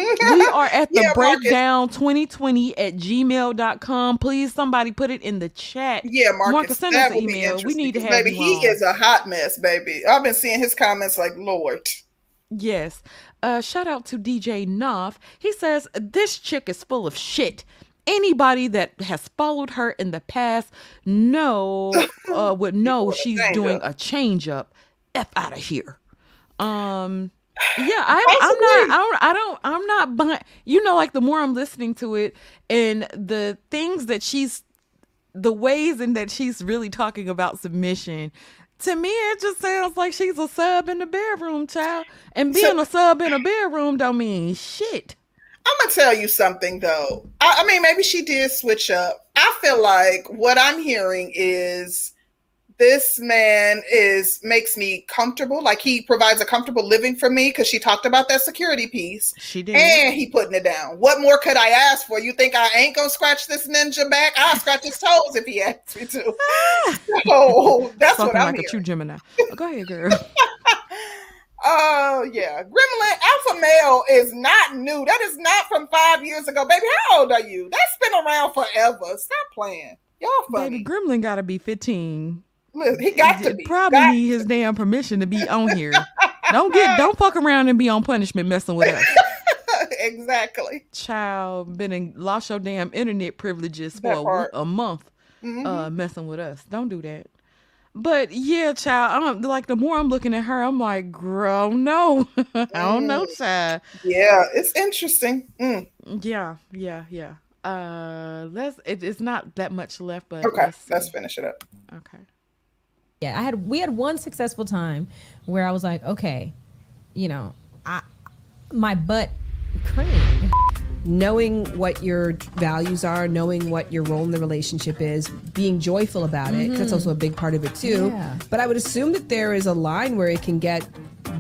are at the Yeah, Marcus. breakdown 2020 at gmail.com. Please, somebody put it in the chat. Yeah, Marcus, Marcus, send us an email. We need to have baby. He on. is a hot mess, baby. I've been seeing his comments like, Lord. Yes. Uh, shout out to DJ Knopf. He says, This chick is full of shit. Anybody that has followed her in the past know uh, would know she's doing a change up. F out of here. Um yeah, I, I'm not. I don't. I don't. I'm not. But you know, like the more I'm listening to it, and the things that she's, the ways in that she's really talking about submission, to me, it just sounds like she's a sub in the bedroom, child. And being a sub in a bedroom don't mean shit. I'm gonna tell you something though. I, I mean, maybe she did switch up. I feel like what I'm hearing is this man is makes me comfortable. Like he provides a comfortable living for me because she talked about that security piece. She did. And he putting it down. What more could I ask for? You think I ain't gonna scratch this ninja back? I'll scratch his toes if he asks me to. Ah. So that's what I'm like a true Gemini. Oh, go ahead, girl. Oh yeah, Gremlin Alpha Male is not new. That is not from five years ago, baby. How old are you? That's been around forever. Stop playing. Y'all funny. Baby, Gremlin got to be 15. Look, he got to be. Probably Got- need his damn permission to be on here. don't get. Don't fuck around and be on punishment messing with us. exactly. child been in lost your damn internet privileges for That a, part. w- a month Mhm. uh messing with us don't do that but yeah child i'm like the more i'm looking at her i'm like girl no i don't know Mm. child yeah, it's interesting. Mm. yeah yeah yeah uh let's it, it's not that much left but Okay, let's, let's finish it up. okay Yeah, I had we had one successful time where I was like, okay, you know, I my butt craning. Knowing what your values are, knowing what your role in the relationship is, being joyful about it. 'cause mm-hmm. That's also a big part of it too. Yeah. But I would assume that there is a line where it can get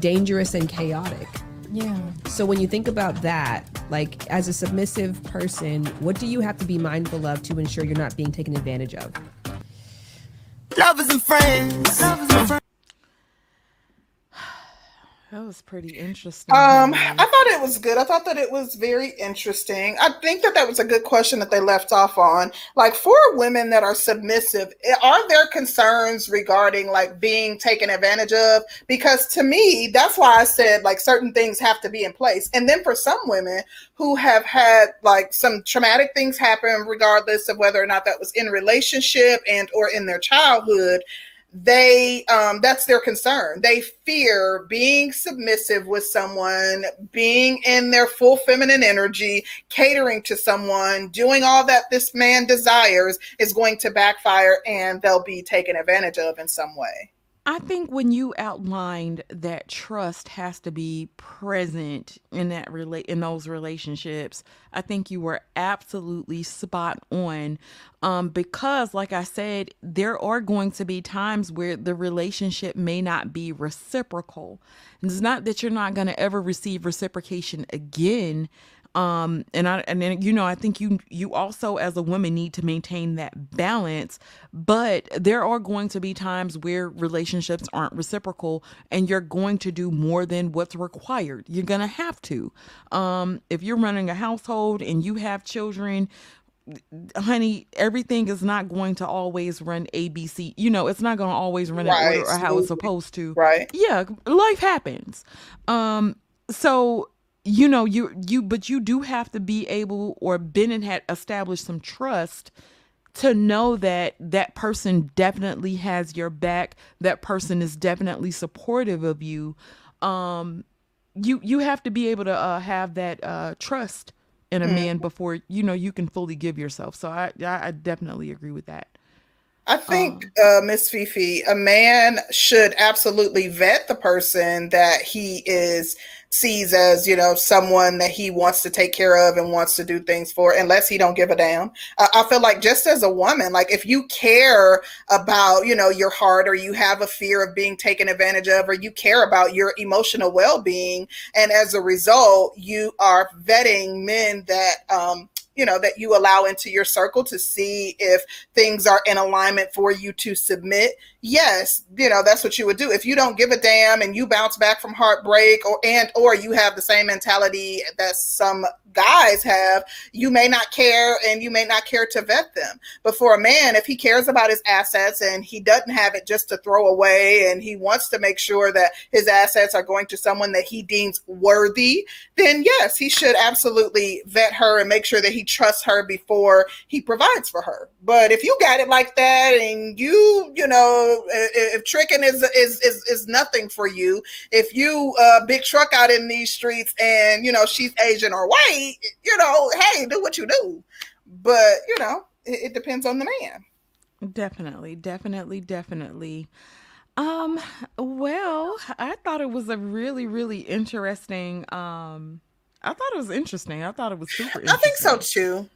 dangerous and chaotic. Yeah. So when you think about that, like as a submissive person, what do you have to be mindful of to ensure you're not being taken advantage of? Lovers and friends. Lovers and friends. That was pretty interesting. Um, I thought it was good. I thought that it was very interesting. I think that that was a good question that they left off on. Like for women that are submissive, eh, are there concerns regarding like being taken advantage of? Because to me, that's why I said like certain things have to be in place. And then for some women who have had like some traumatic things happen, regardless of whether or not that was in relationship and or in their childhood, they um that's their concern. They fear being submissive with someone being in their full feminine energy catering to someone doing all that this man desires is going to backfire and they'll be taken advantage of in some way I think when you outlined that trust has to be present in that relate in those relationships, I think you were absolutely spot on. Um, because, like I said, there are going to be times where the relationship may not be reciprocal. It's not that you're not going to ever receive reciprocation again um and i and then you know i think you you also as a woman need to maintain that balance but there are going to be times where relationships aren't reciprocal and you're going to do more than what's required you're going to have to um if you're running a household and you have children honey, everything is not going to always run ABC. You know, it's not going to always run right. in order or how it's supposed to. Right. Yeah, life happens. Um, so you know you you but you do have to be able or been and had established some trust to know that that person definitely has your back that person is definitely supportive of you. Um you you have to be able to uh, have that uh trust in a mm. man before you know you can fully give yourself. So i i definitely agree with that I think, um, uh, Miss Fifi, a man should absolutely vet the person that he is sees as you know someone that he wants to take care of and wants to do things for unless he don't give a damn. Uh, i feel like just as a woman like if you care about you know your heart or you have a fear of being taken advantage of or you care about your emotional well-being and as a result you are vetting men that um you know that you allow into your circle to see if things are in alignment for you to submit yes you know that's what you would do if you don't give a damn and you bounce back from heartbreak or and or you have the same mentality that some guys have, you may not care and you may not care to vet them. But for a man, if he cares about his assets and he doesn't have it just to throw away and he wants to make sure that his assets are going to someone that he deems worthy, then yes, he should absolutely vet her and make sure that he trusts her before he provides for her. But if you got it like that and you, you know, if tricking is is is, is nothing for you, if you uh big truck out in these streets and you know she's Asian or white, you know, hey, do what you do. But, you know, it, it depends on the man. Definitely, definitely, definitely. Um, well, I thought it was a really, really interesting um I thought it was interesting. I thought it was super interesting. I think so too.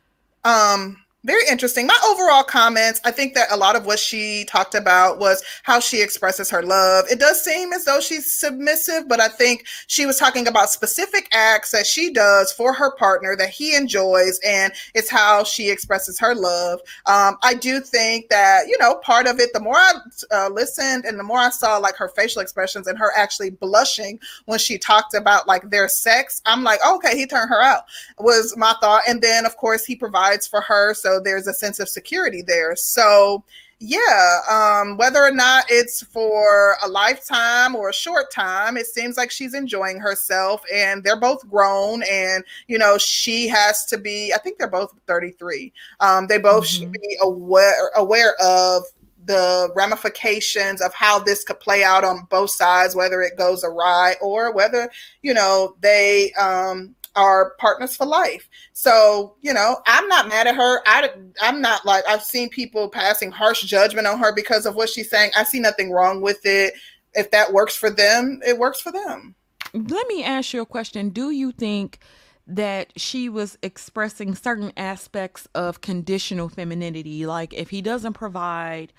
Um very interesting. My overall comments, I think that a lot of what she talked about was how she expresses her love. It does seem as though she's submissive, but I think she was talking about specific acts that she does for her partner that he enjoys, and it's how she expresses her love. Um, I do think that, you know, part of it, the more I uh, listened and the more I saw like her facial expressions and her actually blushing when she talked about like their sex, I'm like, oh, okay, he turned her out, was my thought. And then, of course, he provides for her. So there's a sense of security there. So yeah, um, whether or not it's for a lifetime or a short time, it seems like she's enjoying herself and they're both grown. And, you know, she has to be, I think they're both 33. Um, they both mm-hmm. should be aware, aware of the ramifications of how this could play out on both sides, whether it goes awry or whether, you know, they, um, are partners for life. So, you know, I'm not mad at her. I, I'm not like, I've seen people passing harsh judgment on her because of what she's saying. I see nothing wrong with it. If that works for them, it works for them. Let me ask you a question. Do you think that she was expressing certain aspects of conditional femininity? Like if he doesn't provide,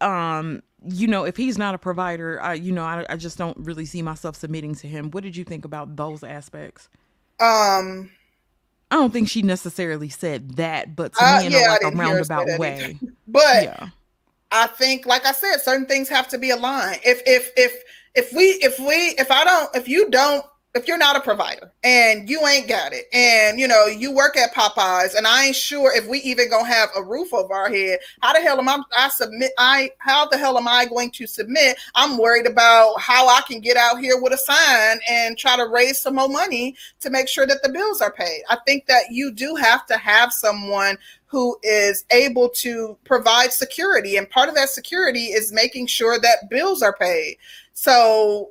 um, you know, if he's not a provider, I, you know, I, I just don't really see myself submitting to him. What did you think about those aspects? Um, I don't think she necessarily said that, but to uh, me in yeah, a, like a roundabout way. But yeah. I think, like I said, certain things have to be aligned. If if if if we if we if I don't if you don't if you're not a provider and you ain't got it and you know you work at popeyes and i ain't sure if we even gonna have a roof over our head how the hell am i i submit i how the hell am i going to submit? I'm worried about how i can get out here with a sign and try to raise some more money to make sure that the bills are paid. I think that you do have to have someone who is able to provide security and part of that security is making sure that bills are paid. So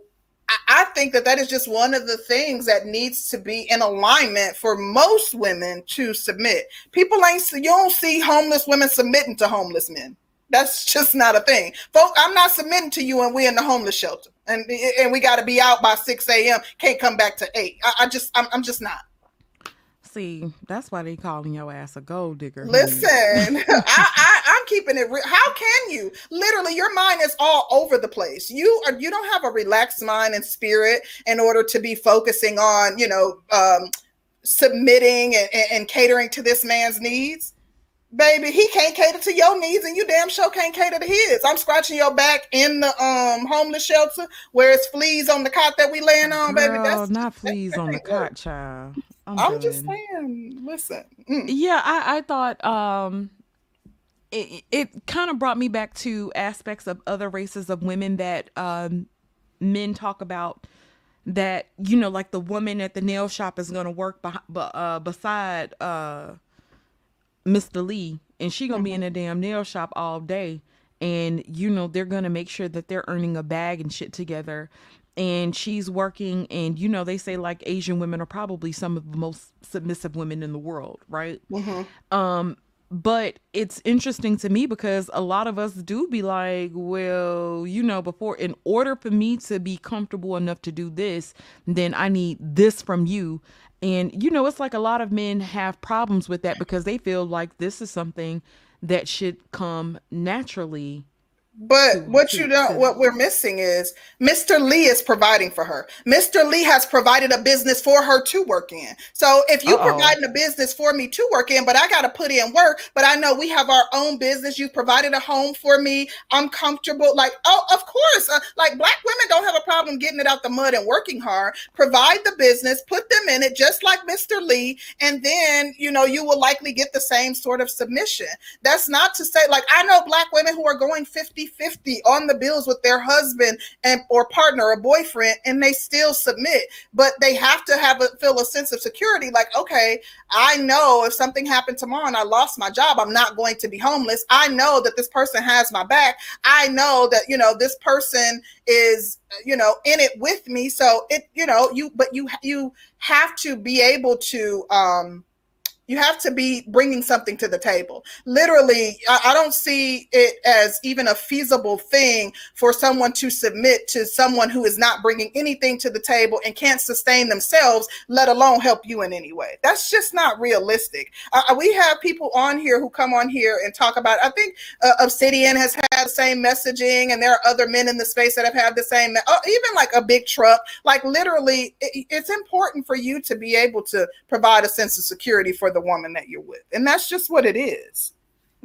I think that that is just one of the things that needs to be in alignment for most women to submit. People ain't you don't see homeless women submitting to homeless men. That's just not a thing, folks. I'm not submitting to you, and we're in the homeless shelter, and and we got to be out by six a.m. Can't come back to eight. I, I just I'm, I'm just not. See, that's why they calling your ass a gold digger. Listen, I, I, keeping it real. How can you? Literally, your mind is all over the place. You are you don't have a relaxed mind and spirit in order to be focusing on, you know, um, submitting and, and, and catering to this man's needs. Baby, he can't cater to your needs, and you damn sure can't cater to his. I'm scratching your back in the um homeless shelter where it's fleas on the cot that we laying on, Girl, baby. That's not fleas on the cot, child. I'm, I'm just saying. Listen. Mm. Yeah, I, I thought um, it it kind of brought me back to aspects of other races of women that um, men talk about. That you know, like the woman at the nail shop is gonna work behind, uh, beside uh, Mr. Lee, and she gonna mm-hmm. be in a damn nail shop all day and you know they're gonna make sure that they're earning a bag and shit together and she's working and you know they say like asian women are probably some of the most submissive women in the world right mm-hmm. um but it's interesting to me because a lot of us do be like well you know before in order for me to be comfortable enough to do this then i need this from you. And you know it's like a lot of men have problems with that because they feel like this is something that should come naturally but what you don't, what we're missing is Mr. Lee is providing for her. Mr. Lee has provided a business for her to work in. So if you providing a business for me to work in, but I got to put in work, but I know we have our own business. You've provided a home for me. I'm comfortable. Like, oh, of course. Uh, like black women don't have a problem getting it out the mud and working hard. Provide the business, put them in it, just like Mr. Lee, and then you know you will likely get the same sort of submission. That's not to say like I know black women who are going 50 50 on the bills with their husband and or partner or boyfriend and they still submit. But they have to have a feel a sense of security like okay i know if something happened tomorrow and i lost my job i'm not going to be homeless. I know that this person has my back. I know that you know this person is you know in it with me. So it you know you but you you have to be able to um you have to be bringing something to the table. Literally, I, I, don't see it as even a feasible thing for someone to submit to someone who is not bringing anything to the table and can't sustain themselves, let alone help you in any way. That's just not realistic. Uh, we have people on here who come on here and talk about. I think uh, Obsidian has had the same messaging, and there are other men in the space that have had the same. Uh, even like a big truck, like literally, it, it's important for you to be able to provide a sense of security for the the woman that you're with. And that's just what it is.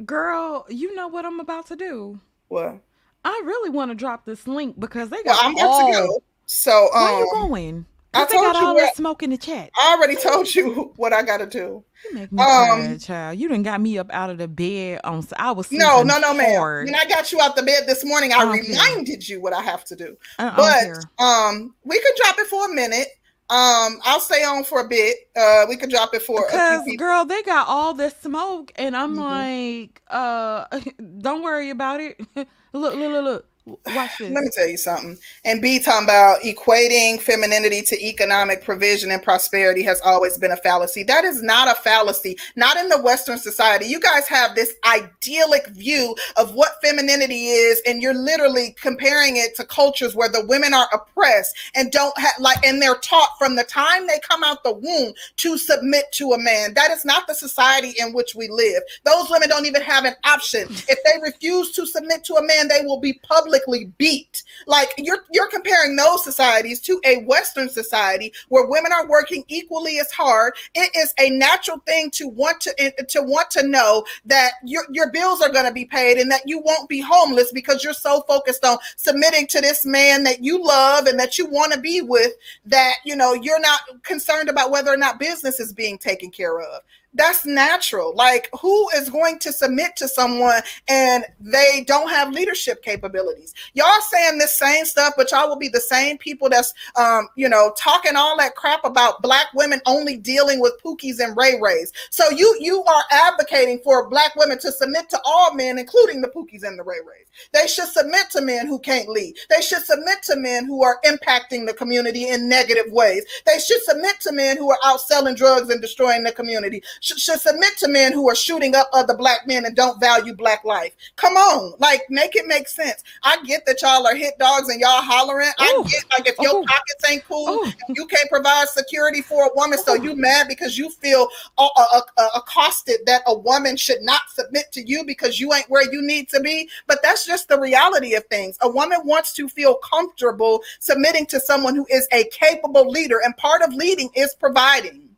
Girl, you know what I'm about to do. What? I really want to drop this link because they got well, I'm all... to go. So um, where you going? I told got you all that smoke in the chat. I already told you what I gotta do. You make me um, child. You didn't got me up out of the bed on. I was no, no, no, man. When I got you out the bed this morning, I, I reminded care. you what I have to do. I, but um, we could drop it for a minute. Um, I'll stay on for a bit. Uh, we could drop it for because girl, they got all this smoke, and I'm mm-hmm. like, uh, don't worry about it. look, look, look, look. Watch this. Let me tell you something. And B talking about equating femininity to economic provision and prosperity has always been a fallacy. That is not a fallacy, not in the Western society. You guys have this idyllic view of what femininity is, and you're literally comparing it to cultures where the women are oppressed and don't have like, and they're taught from the time they come out the womb to submit to a man. That is not the society in which we live. Those women don't even have an option. If they refuse to submit to a man, they will be public publicly beat. Like you're you're comparing those societies to a Western society where women are working equally as hard. It is a natural thing to want to eh, to want to know that your your bills are going to be paid and that you won't be homeless because you're so focused on submitting to this man that you love and that you want to be with that you know you're not concerned about whether or not business is being taken care of that's natural. Like, who is going to submit to someone and they don't have leadership capabilities? Y'all saying this same stuff, but y'all will be the same people that's, um, you know, talking all that crap about black women only dealing with pookies and ray rays. So you you are advocating for black women to submit to all men, including the pookies and the ray rays. They should submit to men who can't lead. They should submit to men who are impacting the community in negative ways. They should submit to men who are out selling drugs and destroying the community should, should submit to men who are shooting up other black men and don't value black life. Come on, like make it make sense. I get that y'all are hit dogs and y'all hollering. I get like if your Ooh. pockets ain't cool, if you can't provide security for a woman, so you mad because you feel uh, uh, uh, accosted that a woman should not submit to you because you ain't where you need to be. But that's just the reality of things. A woman wants to feel comfortable submitting to someone who is a capable leader, and part of leading is providing.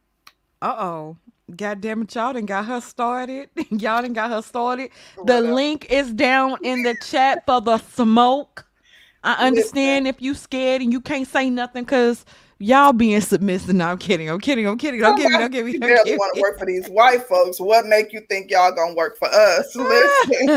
Uh oh. God damn it, y'all done got her started. y'all done got her started. The link is down in the chat for the smoke. I understand if you scared and you can't say nothing because y'all being submissive. No, I'm kidding. I'm kidding. I'm kidding. Don't get me. Don't get me. You Don't get want to work for these white folks. What make you think y'all gonna work for us? Listen,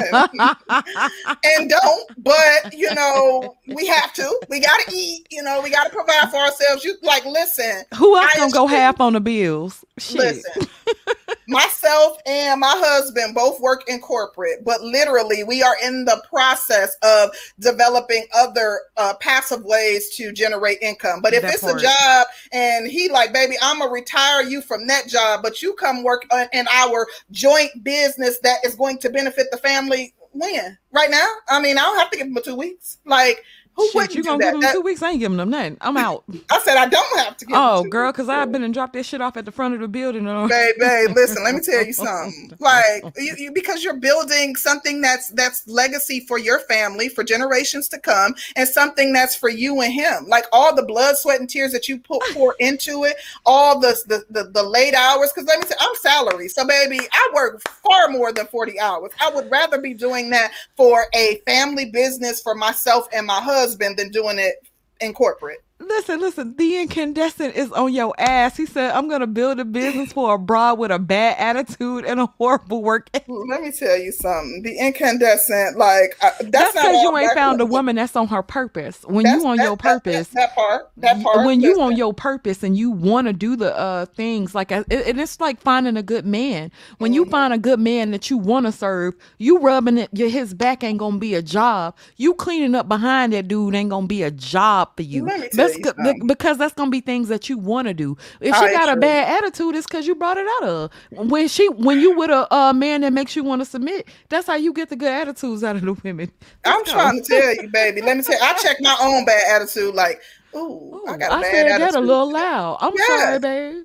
and don't. But you know, we have to. We gotta eat. You know, we gotta provide for ourselves. You like, listen, Who else I gonna go half on the bills? Shit. listen. Myself and my husband both work in corporate, but literally, we are in the process of developing other uh, passive ways to generate income. But if That it's part. a job and he like, baby, I'm gonna retire you from that job, but you come work in our joint business that is going to benefit the family. When? Right now? I mean, I don't have to give him two weeks. Like, who Shit, wouldn't you do gonna that? give them That- two weeks? I ain't giving them nothing. I'm out. I said I don't have to oh, girl, because I've been and dropped that shit off at the front of the building. And babe, babe, listen, let me tell you something. Like you, you because you're building something that's that's legacy for your family for generations to come, and something that's for you and him. Like all the blood, sweat, and tears that you put pour into it, all the the the, the late hours. Because let me say, I'm salary, so baby, I work far more than 40 hours. I would rather be doing that for a family business for myself and my husband than doing it in corporate. Listen, listen, the incandescent is on your ass. He said, I'm gonna build a business for a broad with a bad attitude and a horrible work ethic. Let me tell you something. The incandescent, like uh, that's, because you ain't found a woman that's on her purpose. When That's- you on that- your that- that- purpose, That, part. That part. when you on your purpose and you want to do the uh things like uh, and it's like finding a good man when you Mm-hmm. find a good man that you want to serve you rubbing it your his back ain't gonna be a job you cleaning up behind that dude ain't gonna be a job for you Let me tell that's you go- be- something. because that's gonna be things that you want to do if she got a bad attitude it's because you brought it out of her. when she when you with a uh, man that makes you want to submit that's how you get the good attitudes out of the women I'm go. trying to tell you, baby. Let me tell you, I check my own bad attitude. Like, ooh, I got a I bad said attitude. that a little loud. I'm Yes. sorry, babe.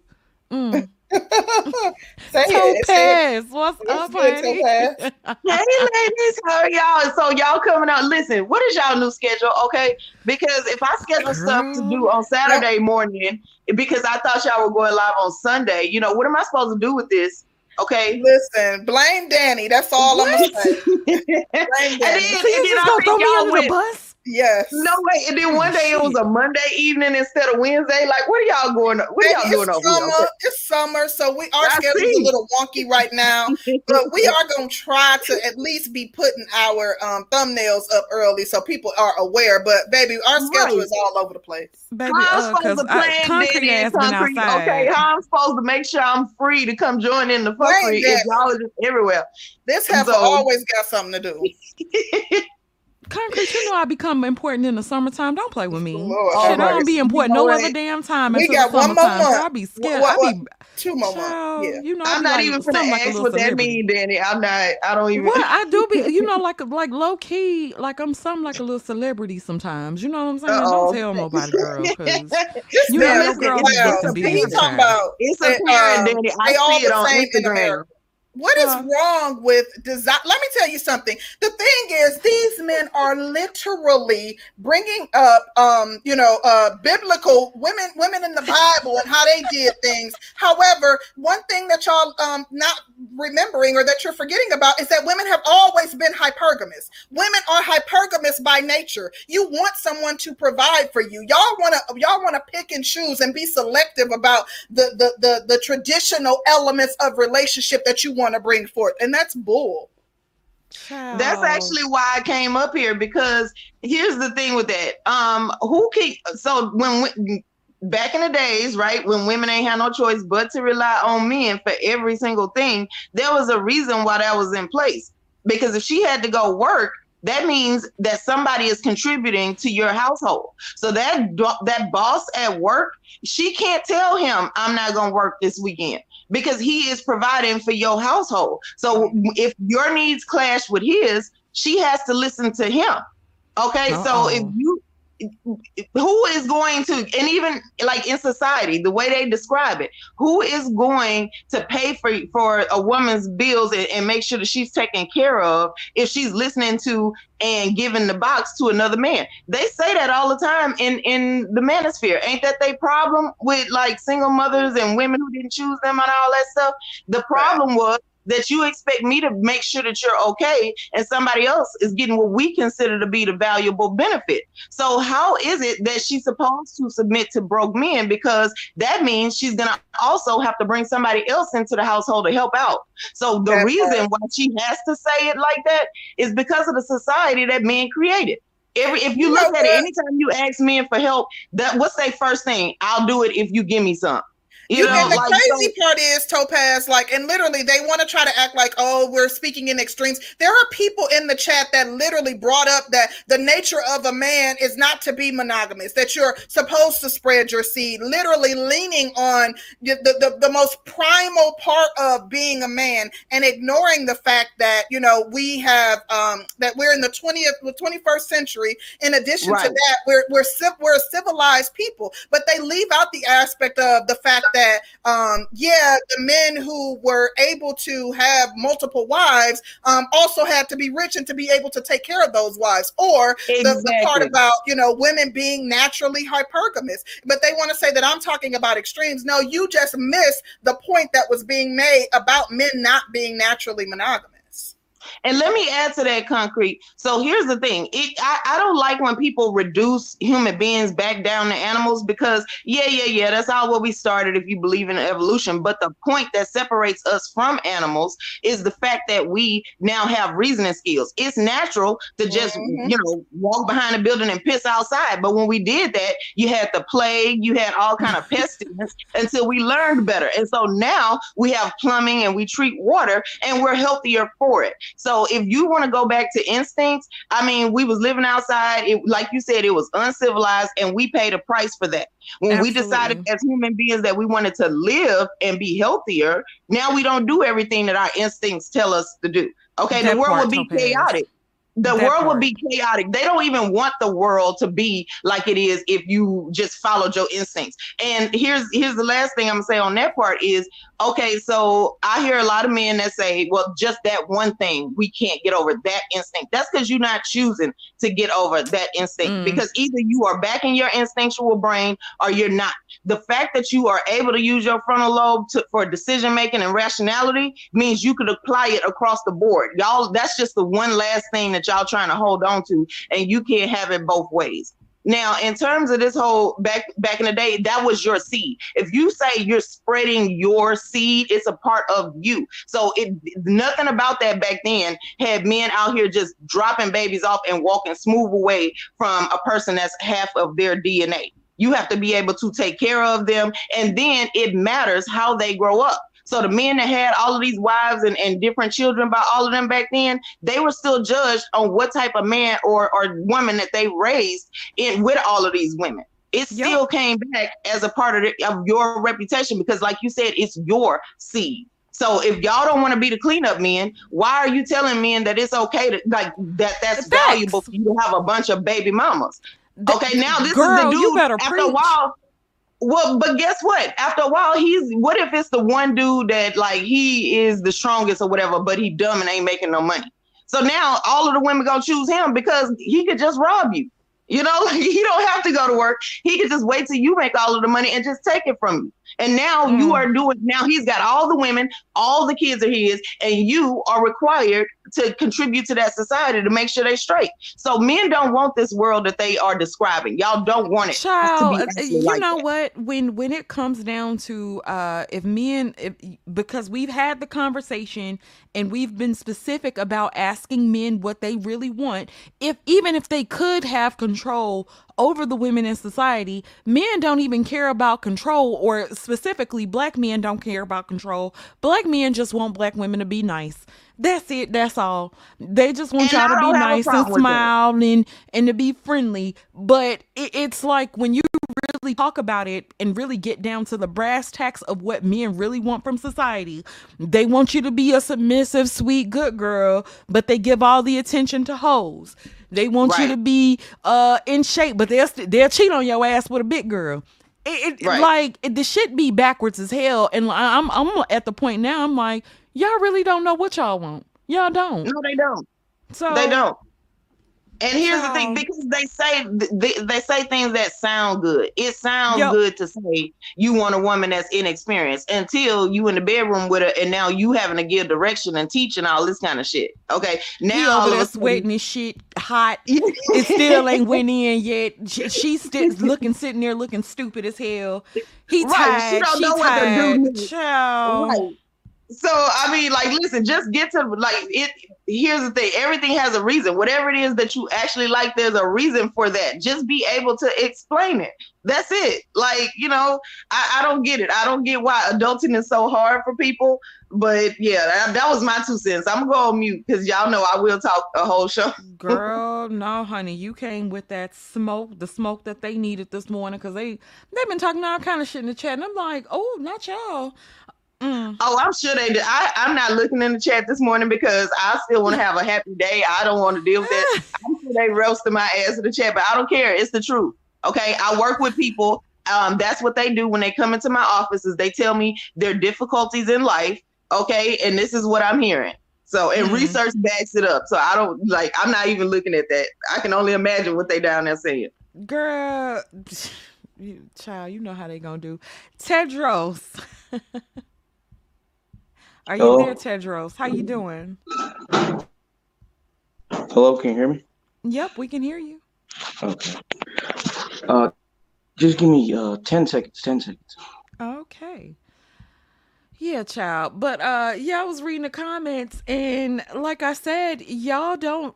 Mm. Say it. Say it. What's It's up, good, honey? Topaz. Hey ladies, how are y'all? So y'all coming out? Listen, what is y'all new schedule? Okay, because if I schedule stuff to do on Saturday morning, because I thought y'all were going live on Sunday, you know, what am I supposed to do with this? Okay. Listen, blame Danny. That's all I'm gonna say. and then, Blame and Danny. So then you just I think throw me y'all under the bus? Yes. No way. And then one day it was a Monday evening instead of Wednesday. Like, what are y'all going? What are y'all doing it's over summer. here? It's summer, so we our I schedule's a little wonky right now. but we are gonna try to at least be putting our um, thumbnails up early so people are aware. But baby, our schedule Right. is all over the place. Baby, How I'm uh, supposed cause to I, plan concrete Danny ass been concrete? outside. Okay, how I'm supposed to make sure I'm free to come join in the fuckery if y'all are just everywhere. This heifer So- always got something to do. Concrete, you know I become important in the summertime. Don't play with me. Lord Shit, have I don't be important no what? other damn time We until got the one more summertime. month. I be scared. What- I be Two more months. Yeah. you know. I I'm not like, even finna something like ask little what that mean, Danny. I'm not. I don't even. What I do be, you know, like like low key, like I'm something like a little celebrity sometimes. You know what I'm saying? Uh-oh. Don't tell nobody, girl, You know, man girl who wild. gets the He talking about It's They, apparent, um, Danny. I they all see it the on Instagram. What is Uh. wrong with design? Let me tell you something. The thing is, these men are literally bringing up, um, you know, uh, biblical women, women in the Bible and how they did things. However, one thing that y'all um not remembering or that you're forgetting about is that women have always been hypergamous. Women are hypergamous by nature. You want someone to provide for you. Y'all want to y'all want to pick and choose and be selective about the the the, the traditional elements of relationship that you want to bring forth, and that's bull. That's actually why I came up here because here's the thing with that. Um, who can so when we, back in the days, right, when women ain't had no choice but to rely on men for every single thing, there was a reason why that was in place. Because if she had to go work, that means that somebody is contributing to your household. So that that boss at work, she can't tell him I'm not going to work this weekend because he is providing for your household. So if your needs clash with his, she has to listen to him. Okay? So if you who is going to and even like in society the way they describe it who is going to pay for for a woman's bills and, and make sure that she's taken care of if she's listening to and giving the box to another man? They say that all the time in in the manosphere. Ain't that they problem with like single mothers and women who didn't choose them and all that stuff? The problem was that you expect me to make sure that you're okay and somebody else is getting what we consider to be the valuable benefit so how is it that she's supposed to submit to broke men? Because that means she's gonna also have to bring somebody else into the household to help out. So the That reason why she has to say it like that is because of the society that men created. Every if you You look at it, anytime you ask men for help, that what's their first thing? I'll do it if you give me some. You, You, know, and the like crazy so- part is Topaz, like, and literally they want to try to act like, oh, we're speaking in extremes. There are people in the chat that literally brought up that the nature of a man is not to be monogamous, that you're supposed to spread your seed, literally leaning on the, the, the, most primal part of being a man and ignoring the fact that, you know, we have, um, that we're in the 20th, the 21st century. In addition to that, we're, we're, we're a civilized people, but they leave out the aspect of the fact that um yeah the men who were able to have multiple wives um also had to be rich and to be able to take care of those wives. Or the, the part about you know women being naturally hypergamous. But they want to say that i'm talking about extremes. No you just missed the point that was being made about men not being naturally monogamous And let me add to that concrete. So here's the thing. It I, I don't like when people reduce human beings back down to animals because yeah, yeah, yeah, that's all what we started if you believe in evolution. But the point that separates us from animals is the fact that we now have reasoning skills. It's natural to just, Mhm. you know, walk behind a building and piss outside. But when we did that, you had the plague, you had all kind of pestilence until we learned better. And so now we have plumbing and we treat water and we're healthier for it. So if you want to go back to instincts, I mean, we was living outside. It, like you said, it was uncivilized, and we paid a price for that. When we decided as human beings that we wanted to live and be healthier, now we don't do everything that our instincts tell us to do. Okay, That the world would be chaotic. The world part. would be chaotic. They don't even want the world to be like it is if you just followed your instincts. And here's here's the last thing I'm gonna say on that part is okay, so I hear a lot of men that say, well, just that one thing, we can't get over that instinct. That's because you're not choosing to get over that instinct Mm. because either you are back in your instinctual brain or you're not. The fact that you are able to use your frontal lobe to, for decision making and rationality means you could apply it across the board. Y'all, that's just the one last thing that y'all trying to hold on to, and you can't have it both ways. Now, in terms of this whole back back in the day, that was your seed. If you say you're spreading your seed, it's a part of you. So it nothing about that back then had men out here just dropping babies off and walking smooth away from a person that's half of their DNA. You have to be able to take care of them, and then it matters how they grow up. So the men that had all of these wives and, and different children by all of them back then, they were still judged on what type of man or, or woman that they raised in with all of these women. It Yep. still came back as a part of, the, of your reputation because, like you said, it's your seed. So if y'all don't want to be the cleanup men, why are you telling men that it's okay to like that? That's valuable for you to have a bunch of baby mamas. Okay, now this is the dude. you better after preach. a while, Well, but guess what? After a while, he's what if it's the one dude that like he is the strongest or whatever, but he dumb and ain't making no money. So now all of the women gonna choose him because he could just rob you. You know, like he don't have to go to work. He could just wait till you make all of the money and just take it from you. And now Mm. you are doing. Now he's got all the women, all the kids are his, and you are required to contribute to that society to make sure they straight. So men don't want this world that they are describing. Y'all don't want it Child, uh, you like know that. what? When when it comes down to uh if men if because we've had the conversation and we've been specific about asking men what they really want, if even if they could have control over the women in society, men don't even care about control or specifically black men don't care about control. Black men just want black women to be nice. That's it. That's all. They just want And y'all to be don't have a nice and smile and and to be friendly. But it, it's like when you really talk about it and really get down to the brass tacks of what men really want from society, they want you to be a submissive, sweet, good girl, but they give all the attention to hoes. They want you to be uh in shape, but they'll they'll cheat on your ass with a big girl. It, it Right. like it, the shit be backwards as hell, and I- I'm I'm at the point now. I'm like, y'all really don't know what y'all want. Y'all don't. No, they don't. So They don't. And here's the thing, because they say they, they say things that sound good. It sounds Yep. good to say you want a woman that's inexperienced until you in the bedroom with her, and now you having to give direction and teach and all this kind of shit. Okay, now all over of there a sudden- sweating and shit, hot. It still ain't went in yet. She, she's still looking, sitting there looking stupid as hell. He Right, she tired. don't She know what to do tired. next. Child. Right. So I mean, like, listen, just get to like it. Here's the thing: everything has a reason. Whatever it is that you actually like, there's a reason for that. Just be able to explain it. That's it. Like, you know, I, I don't get it. I don't get why adulting is so hard for people. But yeah, that, that was my two cents. I'm gonna go on mute because y'all know I will talk a whole show. Girl, no, honey, you came with that smoke, the smoke that they needed this morning, because they they've been talking all kind of shit in the chat, and I'm like, oh, not y'all. Mm. Oh, I'm sure they did. I, I'm not looking in the chat this morning because I still want to have a happy day. I don't want to deal with that. I'm sure they roasted my ass in the chat, but I don't care. It's the truth. Okay. I work with people. Um, that's what they do when they come into my office is they tell me their difficulties in life. Okay. And this is what I'm hearing. So and Mhm. research backs it up. So I don't like I'm not even looking at that. I can only imagine what they down there saying. Girl, you, child, you know how they gonna do. Tedros, are you there, Tedros? How you doing? Hello, can you hear me? Yep, we can hear you. Okay. Uh, just give me uh ten seconds. Ten seconds. Okay. Yeah, child. But uh yeah, I was reading the comments and like I said, y'all don't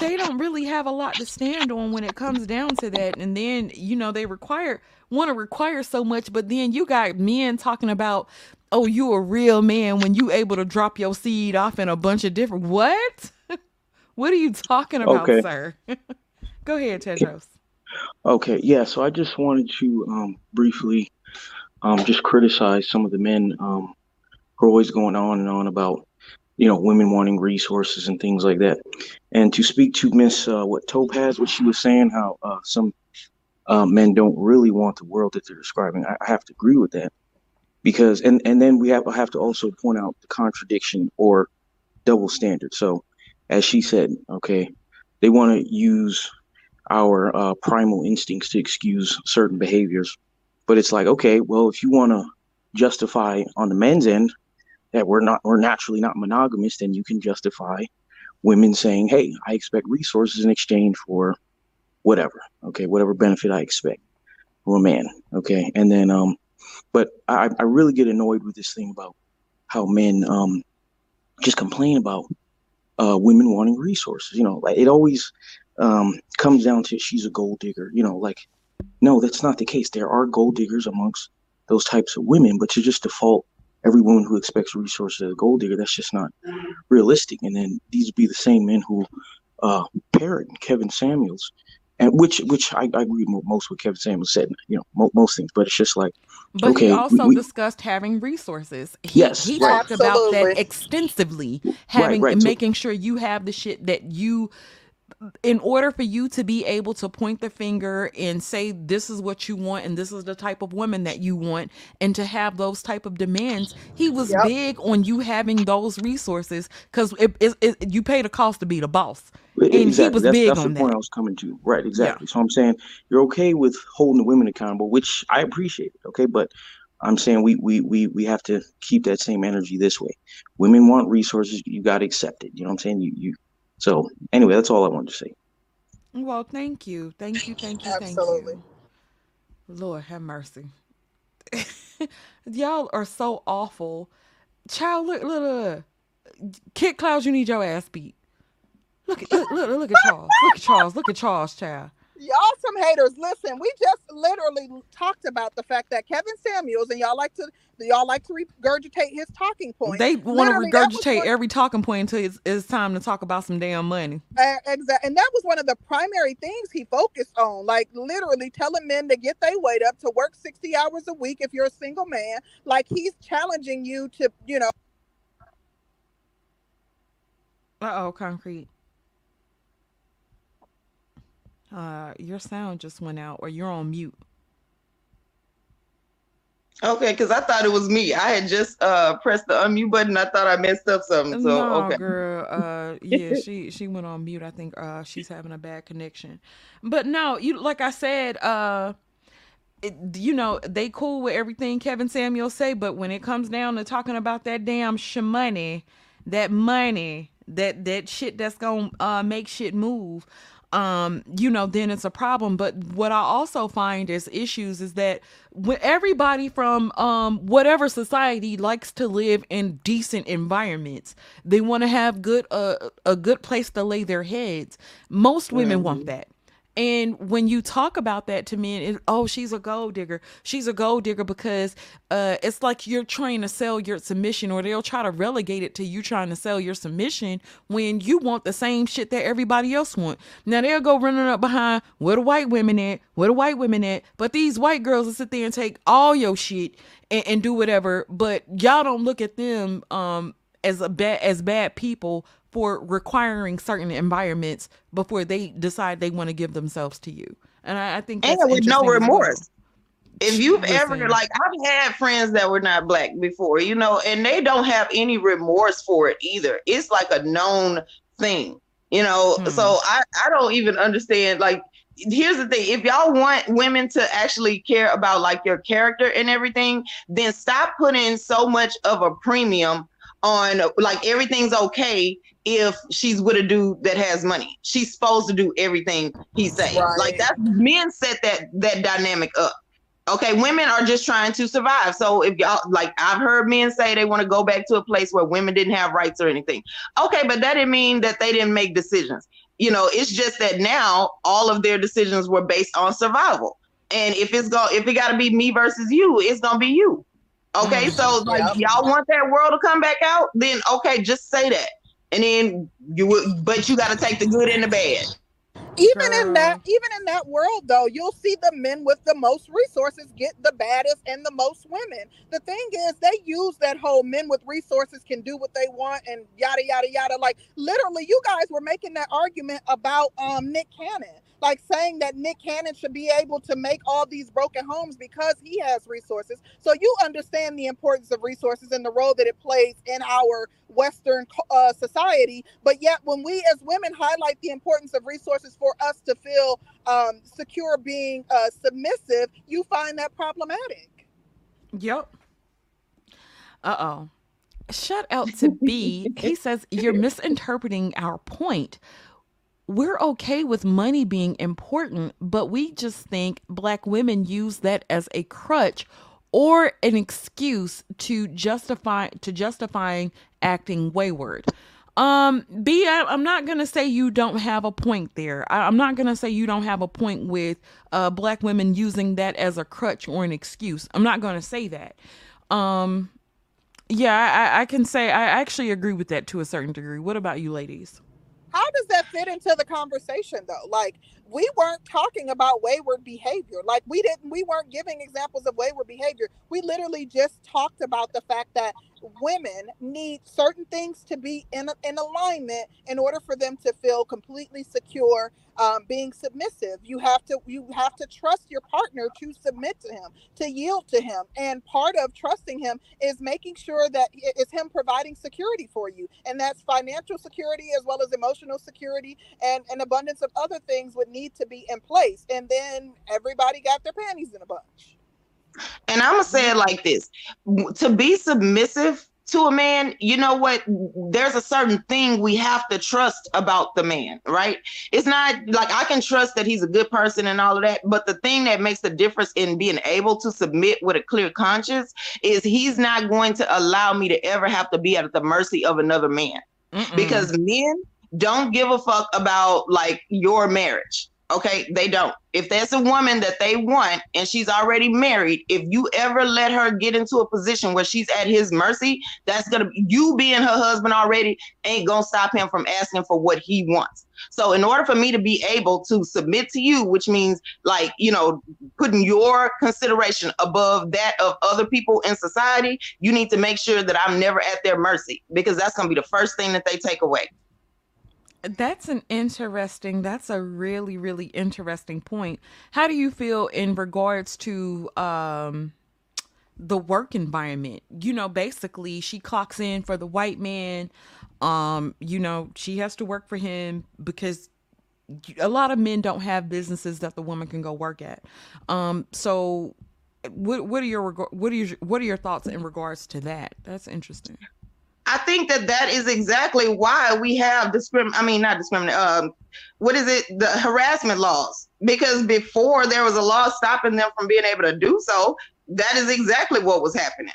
they don't really have a lot to stand on when it comes down to that. And then, you know, they require want to require so much, but then you got men talking about, "Oh, you a real man when you able to drop your seed off in a bunch of different What? what are you talking about, Okay. sir? Go ahead, Tedros. Okay. Yeah. So I just wanted to um briefly um just criticize some of the men um who are always going on and on about you know women wanting resources and things like that, and to speak to Miss uh, what Topaz, what she was saying, how uh, some uh, men don't really want the world that they're describing. I, I have to agree with that because and and then we have have to also point out the contradiction or double standard. So as she said, okay, they want to use our uh, primal instincts to excuse certain behaviors, but it's like okay, well if you want to justify on the men's end that we're not we're naturally not monogamous, then you can justify women saying, hey, I expect resources in exchange for whatever, okay, whatever benefit I expect from a man, okay, and then um, but I I really get annoyed with this thing about how men um just complain about uh women wanting resources, you know, like it always um comes down to she's a gold digger, you know, like no, that's not the case. There are gold diggers amongst those types of women, but to just default every woman who expects resources as a gold digger, that's just not realistic. And then these would be the same men who uh parrot Kevin Samuels, and which which I, I agree mo- most with Kevin Samuels said, you know, mo- most things, but it's just like But Okay, he also we- discussed having resources. He, Yes, he right. talked about that Absolutely. extensively, having right, and so- making sure you have the shit that you in order for you to be able to point the finger and say this is what you want and this is the type of woman that you want and to have those type of demands he was Yep. big on you having those resources because it, it, it, you pay the cost to be the boss And he Exactly. was That's big that's on the point I was coming to. Right. Exactly. So I'm saying you're okay with holding the women accountable, which I appreciate. Okay, but I'm saying we we we we have to keep that same energy this way. Women want resources. You got to accept it. You know what I'm saying? You you. So anyway, that's all I wanted to say. well thank you thank you thank you thank Absolutely. you lord have mercy y'all are so awful child look look, look. kid clouds you need your ass beat look at look, look, look at charles look at charles look at charles child Y'all some haters. Listen, we just literally talked about the fact that Kevin Samuels and y'all like to y'all like to regurgitate his talking points. They want to Literally, that was regurgitate one- every talking point until it's, it's time to talk about some damn money. Exactly, and that was one of the primary things he focused on. Like literally telling men to get their weight up, to work sixty hours a week if you're a single man. Like he's challenging you to, you know, Uh oh, concrete. Uh, your sound just went out, or you're on mute. Okay, because I thought it was me. I had just uh pressed the unmute button. I thought I messed up something. So no, okay. girl. Uh, yeah, she she went on mute. I think uh she's having a bad connection. But no, you like I said, uh, it, you know they cool with everything Kevin Samuel say, but when it comes down to talking about that damn money, that money, that that shit that's gonna uh make shit move. Um, you know, then it's a problem. But what I also find is issues is that when everybody from um whatever society likes to live in decent environments, they want to have good uh, a good place to lay their heads. Most women want that. And when you talk about that to men, it, oh, she's a gold digger. She's a gold digger because uh, it's like you're trying to sell your submission, or they'll try to relegate it to you trying to sell your submission when you want the same shit that everybody else want. Now they'll go running up behind where the white women at, where the white women at, but these white girls will sit there and take all your shit and, and do whatever. But y'all don't look at them um as a bad as bad people for requiring certain environments before they decide they want to give themselves to you. And I, I think that's and with no interesting as well. remorse. If you've ever like I've had friends that were not black before, you know, and they don't have any remorse for it either. It's like a known thing, you know. Hmm. So I I don't even understand like here's the thing if y'all want women to actually care about like your character and everything then stop putting so much of a premium on like everything's okay if she's with a dude that has money. She's supposed to do everything he say. Right. like that men set that that dynamic up. Okay women are just trying to survive. So if y'all like i've heard men say they want to go back to a place where women didn't have rights or anything. Okay but that didn't mean that they didn't make decisions. You know it's just that now all of their decisions were based on survival. And if it's go if it got to be me versus you it's gonna be you. Okay Mm, so like Yep. y'all want that world to come back out? Then okay just say that and then you would but you got to take the good and the bad. Even in that even in that world though you'll see the men with the most resources get the baddest and the most women. The thing is they use that whole men with resources can do what they want and yada yada yada. Like literally you guys were making that argument about um nick cannon like saying that nick cannon should be able to make all these broken homes because he has resources so you understand the importance of resources and the role that it plays in our western uh, society but yet when we as women highlight the importance of resources for us to feel um, secure being uh, submissive you find that problematic Yep. Uh oh. Shout out to B. He says, You're misinterpreting our point. We're okay with money being important, but we just think black women use that as a crutch or an excuse to justify to justifying acting wayward. Um, B, I, I'm not gonna say you don't have a point there. I, I'm not gonna say you don't have a point with uh black women using that as a crutch or an excuse. I'm not gonna say that. Um, yeah, I- I can say I actually agree with that to a certain degree. What about you, ladies? How does that fit into the conversation though? Like we weren't talking about wayward behavior. Like we didn't, we weren't giving examples of wayward behavior. We literally just talked about the fact that women need certain things to be in, in alignment in order for them to feel completely secure um, being submissive you have to you have to trust your partner to submit to him to yield to him and part of trusting him is making sure that it's him providing security for you and that's financial security as well as emotional security and an abundance of other things would need to be in place and then everybody got their panties in a bunch and I'm gonna say it like this: to be submissive to a man, you know what? There's a certain thing we have to trust about the man, right? It's not like I can trust that he's a good person and all of that, but the thing that makes the difference in being able to submit with a clear conscience is he's not going to allow me to ever have to be at the mercy of another man. Mm-mm. Because men don't give a fuck about like your marriage. Okay, they don't. If there's a woman that they want and she's already married, if you ever let her get into a position where she's at his mercy, that's gonna you being her husband already ain't gonna stop him from asking for what he wants. So, in order for me to be able to submit to you, which means like you know putting your consideration above that of other people in society, you need to make sure that I'm never at their mercy because that's gonna be the first thing that they take away. That's an interesting, that's a really, really interesting point. How do you feel in regards to um, the work environment? You know, basically, she clocks in for the white man. Um, you know, she has to work for him because a lot of men don't have businesses that the woman can go work at. Um, so what what are your what are your what are your thoughts in regards to that? That's interesting. I think that that is exactly why we have discrim. I mean, not discriminate. Um, what is it? The harassment laws. Because before there was a law stopping them from being able to do so, that is exactly what was happening.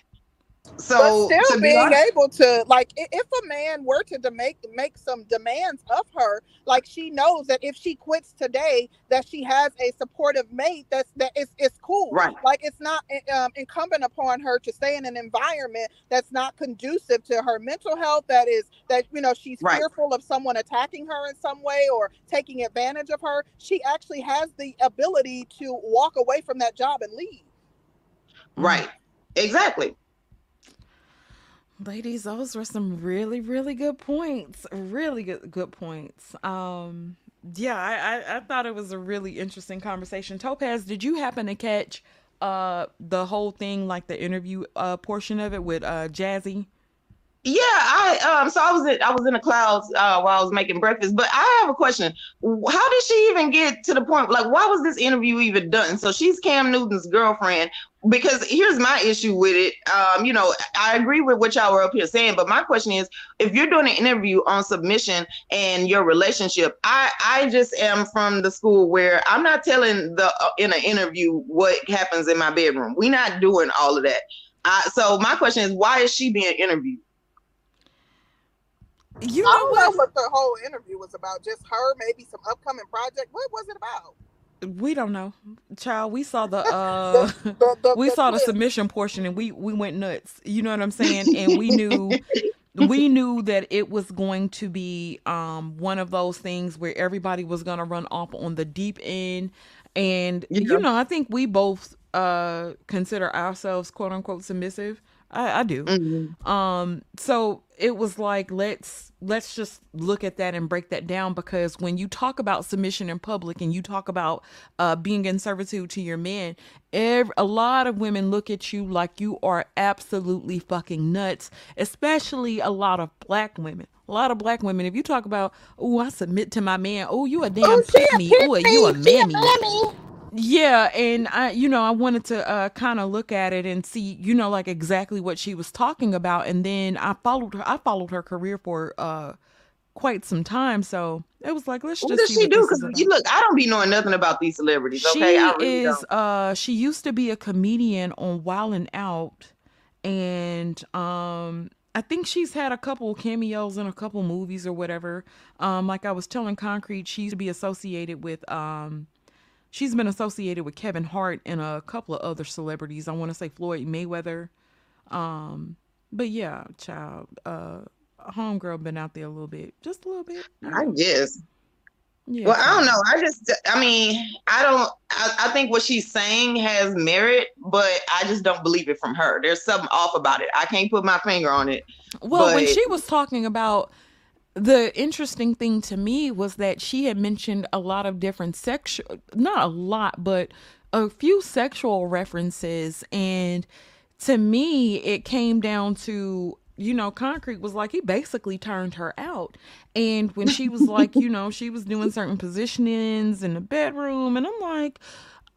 So but still being honest, able to like if a man were to make make some demands of her, like she knows that if she quits today, that she has a supportive mate that's that is it's cool. Right. Like it's not eh, um, incumbent upon her to stay in an environment that's not conducive to her mental health. That is that you know she's right. fearful of someone attacking her in some way or taking advantage of her. She actually has the ability to walk away from that job and leave. Right. Exactly. Ladies, those were some really, really good points. Really good, good points. Um, yeah, I, I, I thought it was a really interesting conversation. Topaz, did you happen to catch uh the whole thing, like the interview uh portion of it with uh Jazzy? Yeah, I um so I was in I was in the clouds uh while I was making breakfast, but I have a question. How did she even get to the point like why was this interview even done? So she's Cam Newton's girlfriend because here's my issue with it. Um, you know, I agree with what y'all were up here saying, but my question is if you're doing an interview on submission and your relationship, I I just am from the school where I'm not telling the uh, in an interview what happens in my bedroom. We're not doing all of that. Uh, so my question is why is she being interviewed? You know I don't what? know what the whole interview was about. Just her, maybe some upcoming project. What was it about? We don't know, child. We saw the uh, the, the, the, we saw the submission portion, and we we went nuts. You know what I'm saying? And we knew we knew that it was going to be um one of those things where everybody was going to run off on the deep end, and yeah. you know, I think we both uh consider ourselves quote unquote submissive. I, I do. Mm-hmm. Um, so it was like let's let's just look at that and break that down because when you talk about submission in public and you talk about uh, being in servitude to your man, every, a lot of women look at you like you are absolutely fucking nuts. Especially a lot of black women. A lot of black women. If you talk about, oh, I submit to my man. Oh, you a damn oh, me. Oh, you a mammy yeah and i you know i wanted to uh kind of look at it and see you know like exactly what she was talking about and then i followed her i followed her career for uh quite some time so it was like let's just what just does she do? because you look i don't be knowing nothing about these celebrities she okay? Really is uh she used to be a comedian on wild and out and um I think she's had a couple cameos in a couple movies or whatever. Um, like I was telling Concrete, she used to be associated with um, she's been associated with Kevin Hart and a couple of other celebrities. I want to say Floyd Mayweather. Um, but yeah, child, uh, homegirl been out there a little bit, just a little bit. I guess. Yeah, Well, I don't know. I just, I mean, I don't. I, I think what she's saying has merit, but I just don't believe it from her. There's something off about it. I can't put my finger on it. Well, when she was talking about the interesting thing to me was that she had mentioned a lot of different sexual, not a lot, but a few sexual references. And to me, it came down to, you know, Concrete was like, he basically turned her out. And when she was like, you know, she was doing certain positionings in the bedroom, and I'm like,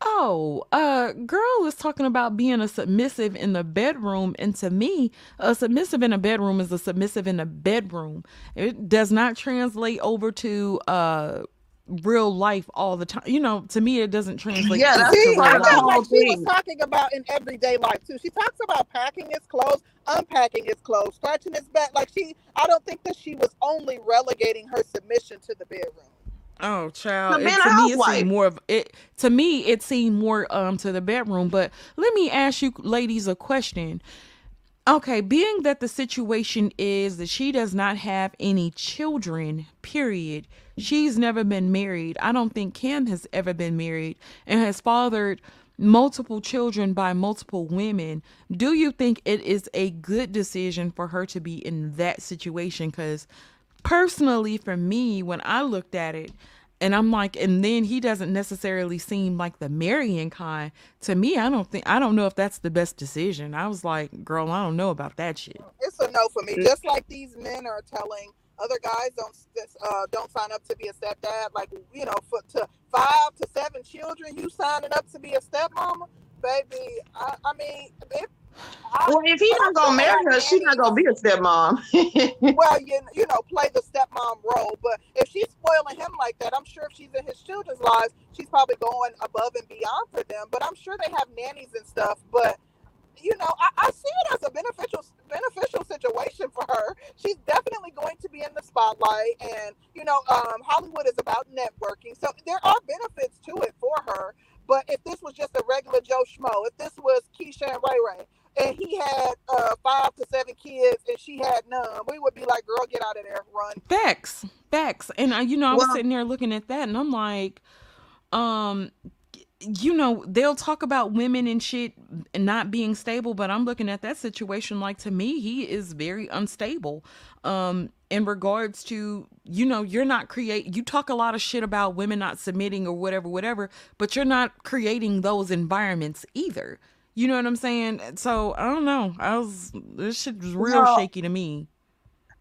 Oh, uh, girl is talking about being a submissive in the bedroom, and to me, a submissive in a bedroom is a submissive in a bedroom. It does not translate over to uh real life all the time. You know, to me, it doesn't translate. Yeah, that's See, I the felt whole like she was talking about in everyday life too. She talks about packing his clothes, unpacking his clothes, scratching his back. Like she, I don't think that she was only relegating her submission to the bedroom. Oh, child! To It, to me, it seemed more of it. To me, it seemed more um to the bedroom. But let me ask you, ladies, a question. Okay, being that the situation is that she does not have any children, period. She's never been married. I don't think Cam has ever been married and has fathered multiple children by multiple women. Do you think it is a good decision for her to be in that situation? Because personally, for me, when I looked at it, and I'm like, and then he doesn't necessarily seem like the marrying kind. To me, I don't think I don't know if that's the best decision. I was like, girl, I don't know about that shit. It's a no for me. Just like these men are telling other guys don't uh, don't sign up to be a stepdad. Like you know, for to five to seven children, you signing up to be a stepmama, baby. I, I mean, if, I, Well, if he's not gonna marry her, she's not gonna be a stepmom. well, you you know, play the stepmom role. But if she's spoiling him like that, I'm sure if she's in his children's lives, she's probably going above and beyond for them. But I'm sure they have nannies and stuff. But you know, I, I see it as a beneficial beneficial situation for her. She's definitely going to be in the spotlight, and you know, um, Hollywood is about networking, so there are benefits to it for her. But if this was just a regular Joe Schmo, if this was Keisha and Ray Ray, and he had uh, five to seven kids and she had none, we would be like, "Girl, get out of there, run." Facts, facts. And I, you know, I was Well- sitting there looking at that, and I'm like, um, you know, they'll talk about women and shit not being stable, but I'm looking at that situation like to me, he is very unstable. Um, in regards to, you know, you're not create you talk a lot of shit about women not submitting or whatever, whatever, but you're not creating those environments either. You know what I'm saying? So I don't know. I was this shit was real No. shaky to me.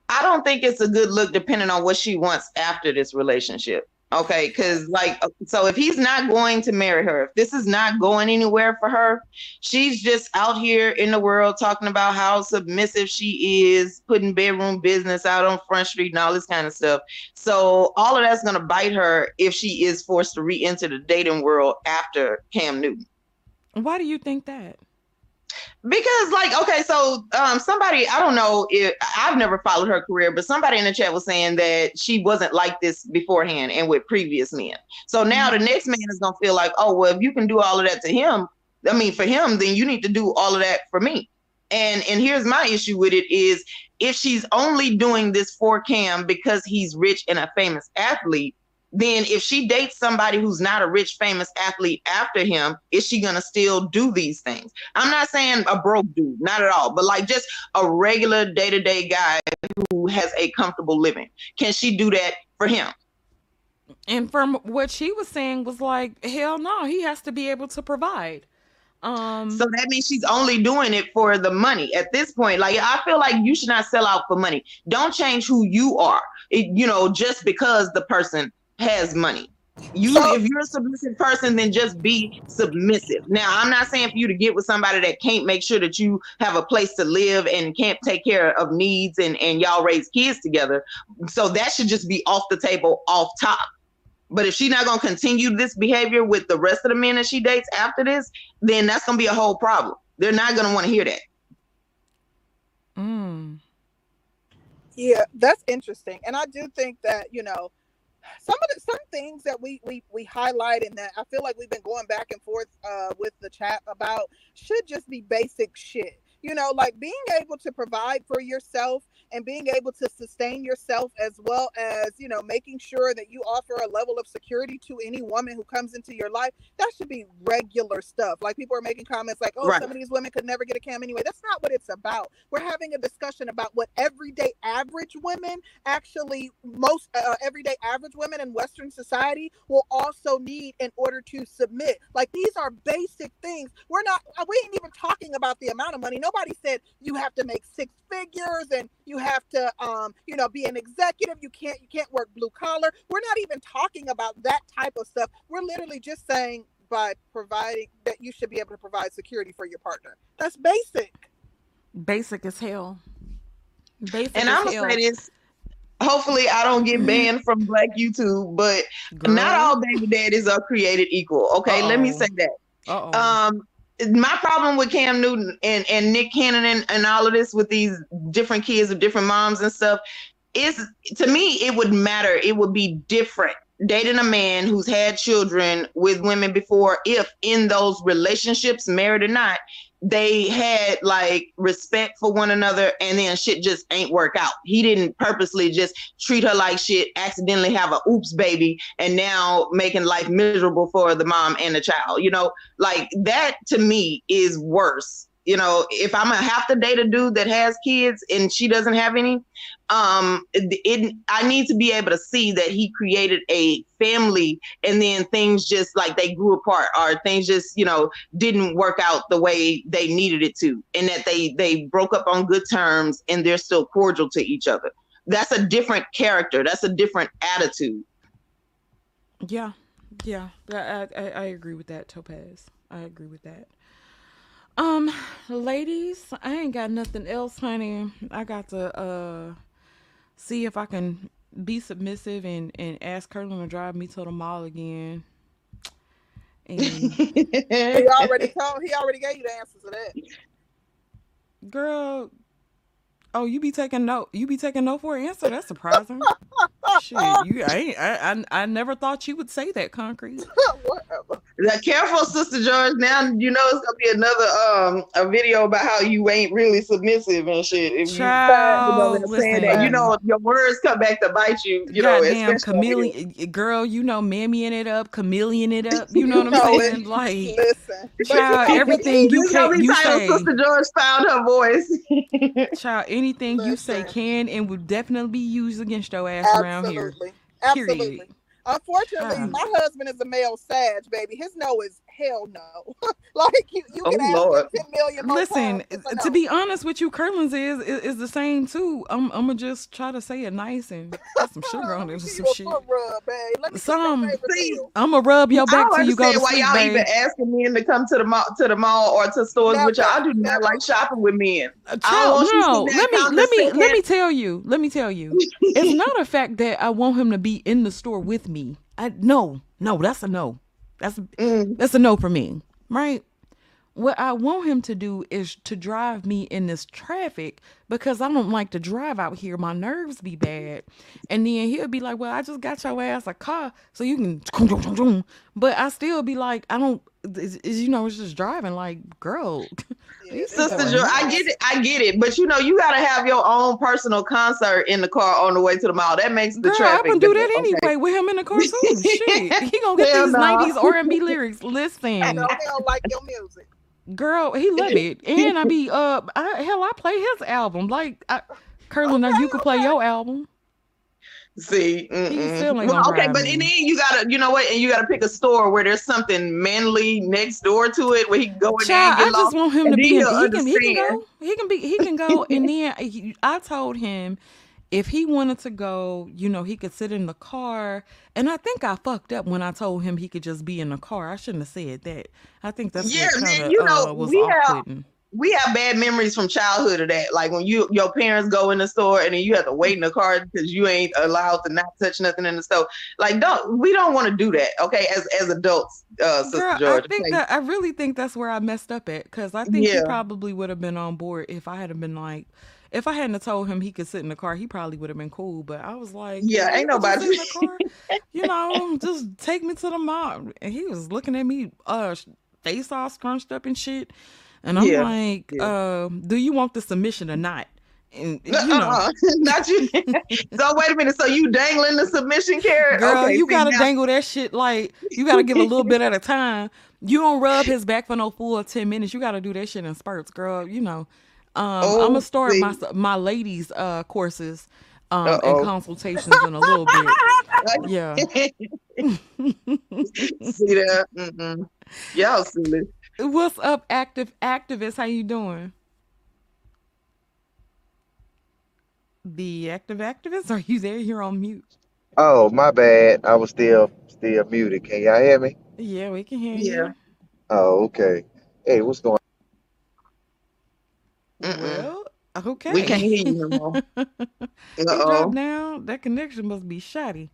I don't think it's a good look depending on what she wants after this relationship. Okay, because like, so if he's not going to marry her, if this is not going anywhere for her, she's just out here in the world talking about how submissive she is, putting bedroom business out on Front Street and all this kind of stuff. So all of that's gonna bite her if she is forced to re-enter the dating world after Cam Newton. Why do you think that? Because like okay, so um somebody I don't know if I've never followed her career, but somebody in the chat was saying that she wasn't like this beforehand and with previous men. So now the next man is gonna feel like, oh well, if you can do all of that to him, I mean for him, then you need to do all of that for me. And and here's my issue with it is if she's only doing this for Cam because he's rich and a famous athlete, then if she dates somebody who's not a rich famous athlete after him, is she gonna still do these things? I'm not saying a broke dude, not at all, but like just a regular day to day guy who has a comfortable living. Can she do that for him? And from what she was saying was like, hell no, he has to be able to provide. Um So that means she's only doing it for the money at this point. Like I feel like you should not sell out for money. Don't change who you are. It, you know, just because the person has money. You, So- if you're a submissive person, then just be submissive. Now, I'm not saying for you to get with somebody that can't make sure that you have a place to live and can't take care of needs and, and y'all raise kids together. So that should just be off the table, off top. But if she's not gonna continue this behavior with the rest of the men that she dates after this, then that's gonna be a whole problem. They're not gonna want to hear that. mm, Yeah, that's interesting, and I do think that you know some of the some things that we we we highlight and that I feel like we've been going back and forth uh, with the chat about should just be basic shit. You know, like being able to provide for yourself and being able to sustain yourself as well as you know making sure that you offer a level of security to any woman who comes into your life that should be regular stuff. Like people are making comments like oh Right. some of these women could never get a cam anyway. That's not what it's about. We're having a discussion about what everyday average women actually most uh, everyday average women in western society will also need in order to submit. Like these are basic things. We're not uh, we ain't even talking about the amount of money. Nobody said you have to make six figures and you have to um you know be an executive you can't you can't work blue collar we're not even talking about that type of stuff we're literally just saying by providing that you should be able to provide security for your partner that's basic Basic as hell. Basic And I'm gonna say this. Hopefully, I don't get banned from Black YouTube, but not all baby daddies are created equal. Okay, let me say that. Uh-oh. Um, my problem with Cam Newton and, and Nick Cannon and, and all of this with these different kids of different moms and stuff is to me it would matter. It would be different dating a man who's had children with women before if in those relationships, married or not, they had like respect for one another and then shit just ain't work out. He didn't purposely just treat her like shit, accidentally have a oops baby, and now making life miserable for the mom and the child. You know, like that to me is worse. You know, if I'm gonna have to date a dude that has kids and she doesn't have any, um, it, it I need to be able to see that he created a family and then things just like they grew apart or things just you know didn't work out the way they needed it to and that they they broke up on good terms and they're still cordial to each other that's a different character that's a different attitude Yeah, yeah, I, I I- agree with that, Topaz. I agree with that. Um, ladies, I ain't got nothing else, honey. I got to uh see if I can be submissive and and ask Curlin to drive me to the mall again. And he already told he already gave you the answer to that girl, oh, you be taking no, you be taking no for an answer. That's surprising. Shit, you I ain't I, I I never thought you would say that, concrete. whatever Now, careful sister george now you know it's gonna be another um a video about how you ain't really submissive and shit if you, Child, saying that, you know your words come back to bite you you know Goddamn especially- chameleon, girl, you know, mammying it up, chameleon it up. You know what I'm saying? it. Like, listen child, everything you This gonna can, be you titled say, sister george found her voice child, anything you say can and would definitely be used against your ass around here. absolutely Period. absolutely Unfortunately, Child. my husband is a male sage, baby. His no is hell no. like you, you Oh, can ask Lord. him ten million more Listen, times, to no. be honest with you, Curlin's is, is is the same too. I'm I'm gonna just try to say it nice and put some sugar on it or some you a shit. rub, babe. Let me Some- see your favorite See, meal. I'm gonna rub your back don't till you go to understand why sleep, y'all babe. even asking men to come to the mall, to the mall or to stores with y'all. I do not like shopping with men. Uh, I Child, no, let me let me let me tell you. Let me tell you. it's not a fact that I want him to be in the store with me. I no, no, that's a no. That's Mm. that's a no for me, right? What I want him to do is to drive me in this traffic because I don't like to drive out here. My nerves be bad. And then he'll be like, Well, I just got your ass a car so you can but I still be like, I don't is, is you know, it's just driving like girl. Sister Joy, I get it, I get it, but you know you gotta have your own personal concert in the car on the way to the mall. That makes the Girl, I traffic. can do that Okay. anyway with him in the car too. Shit, he gonna get Hell these no. '90s R&B lyrics. I Listen, know he don't like your music. girl, he love it, and I be uh, I, hell, I play his album. Like, I, Curlin, now you can play your album. See, well, okay, but and then you gotta, you know what, and you gotta pick a store where there's something manly next door to it where he can go in there Child, and I get just lost. want him and to be. He can. He can go. He can be. He can go. and then he, I told him if he wanted to go, you know, he could sit in the car. And I think I fucked up when I told him he could just be in the car. I shouldn't have said that. I think that's Yeah, what man, kind of you know, uh, was we have- off-putting. We have bad memories from childhood of that. Like when you your parents go in the store and then you have to wait in the car because you ain't allowed to not touch nothing in the store. Like don't we don't want to do that, okay? As as adults, uh, Sister Girl, George. I think that I really think that's where I messed up at because I think he probably would have been on board if I had been like, if I hadn't told him he could sit in the car, he probably would have been cool. But I was like, Yeah, "Yeah, ain't you could just nobody- in the car, you know, just take me to the mall. And he was looking at me, uh, face all scrunched up and shit. And I'm Yeah, like, uh, do you want the submission or not? And you know, Uh-uh. Not you. so wait a minute. So you dangling the submission carrot? girl, Okay, you gotta now- dangle that shit like you gotta give a little bit at a time. You don't rub his back for no full ten minutes. You gotta do that shit in spurts, girl. You know. Um, I'm Oh, gonna start my my ladies uh courses um Uh-oh. and consultations in a little bit. Yeah. See that? Mm-mm. Y'all silly. What's up, active activist? How you doing? The active activist? Are you there? You're on mute. Oh, my bad. I was still still muted. Can y'all hear me? Yeah, we can hear Yeah. you. Oh, okay. Hey, what's going Mm-mm. Well, okay. We can't hear you no more. Uh-oh. dropped down. That connection must be shoddy.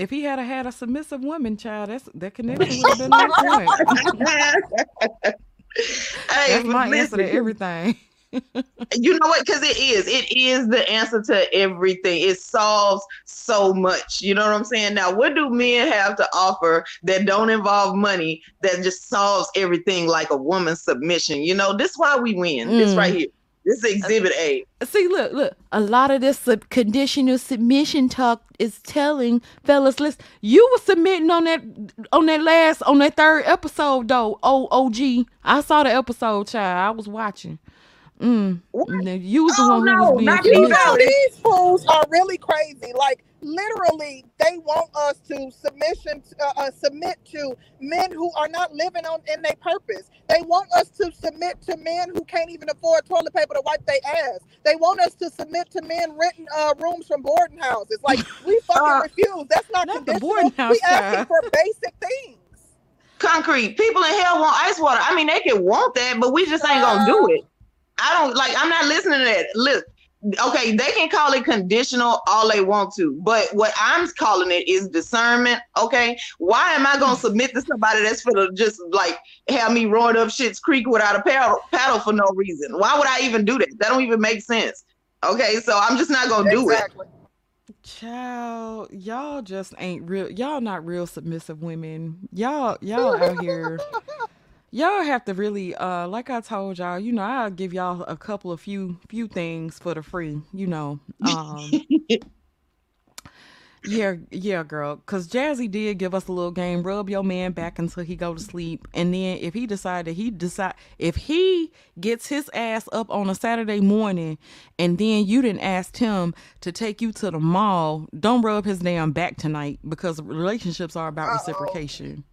If he had a, had a submissive woman child, that's that connection would have been on point. Hey, That's my answer to everything. You know what? Because it is. It is the answer to everything. It solves so much. You know what I'm saying? Now, what do men have to offer that don't involve money that just solves everything like a woman's submission? You know, this is why we win. This Mm. right here. This is exhibit A. See, look, look. A lot of this sub- conditional submission talk is telling fellas, listen, you were submitting on that on that last on that third episode though. Oh, OG, I saw the episode, child. I was watching. Mm. Now, You was the Oh, one who no, was being not you, know these fools are really crazy. Like literally, they want us to submission uh, uh, submit to men who are not living on in their purpose. They want us to submit to men who can't even afford toilet paper to wipe their ass. They want us to submit to men renting uh, rooms from boarding houses. Like we fucking Uh, refuse. That's not, not the boarding house, we asking for basic things. Concrete. People in hell want ice water. I mean, they can want that, but we just ain't gonna do it. I don't like. I'm not listening to that. Look, okay, they can call it conditional all they want to, but what I'm calling it is discernment. Okay, why am I gonna submit to somebody that's gonna just like have me rowing up shit's creek without a paddle, paddle for no reason? Why would I even do that? That don't even make sense. Okay, so I'm just not gonna do it. Exactly. Child, y'all just ain't real. Y'all not real submissive women. Y'all, y'all out here. Y'all have to really, uh, like I told y'all, you know, I'll give y'all a couple of few few things for the free, you know. Um, yeah, yeah, girl. Cause Jazzy did give us a little game. Rub your man back until he go to sleep, and then if he decided he decide if he gets his ass up on a Saturday morning, and then you didn't ask him to take you to the mall, don't rub his damn back tonight because relationships are about Uh-oh. reciprocation.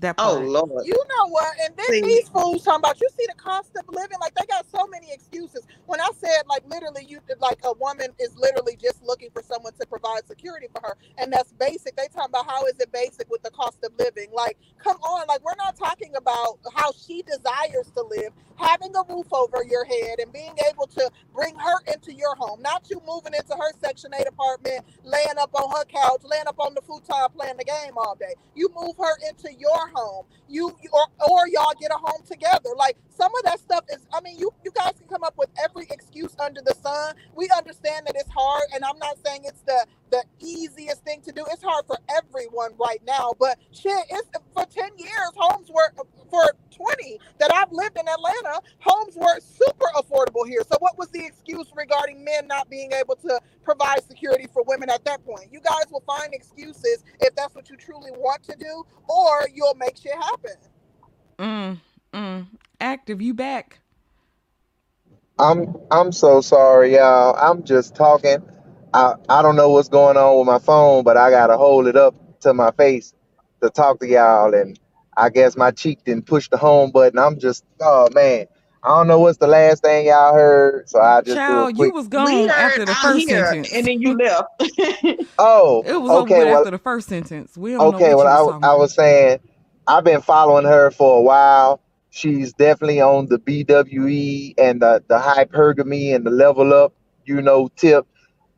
That Oh. Lord. You know what? And then See. these fools talking about you see the cost of living. Like they got so many excuses. When I said like literally you like a woman is literally just looking for someone to provide security for her, and that's basic. They talking about how is it basic with the cost of living? Like, come on, like we're not talking about how she desires to live, having a roof over your head and being able to bring her into your home, not you moving into her section eight apartment, laying up on her couch, laying up on the futon playing the game all day. You move her into your home. You you- or or y'all get a home together. Like some of that stuff is. I mean, you you guys can come up with every excuse under the sun. We understand that it's hard, and I'm not saying it's the the easiest thing to do. It's hard for everyone right now, but shit, it's for ten years. Homes were for twenty that I've lived in Atlanta. Homes were super affordable here. So what was the excuse regarding men not being able to provide security for women at that point? You guys will find excuses if that's what you truly want to do, or you'll make shit happen. Mm, mm. Active, you back? I'm I'm so sorry, y'all. I'm just talking. I I don't know what's going on with my phone, but I gotta hold it up to my face to talk to y'all, and I guess my cheek didn't push the home button. I'm just oh man. I don't know what's the last thing y'all heard, so I just do a Child, you was We gone after the first here, sentence. and then you left. Oh, It was over okay. with Well, after the first sentence. We don't okay. know what Well, you I was I was saying I've been following her for a while. She's definitely on the BWE and the the hypergamy and the level up, you know, tip.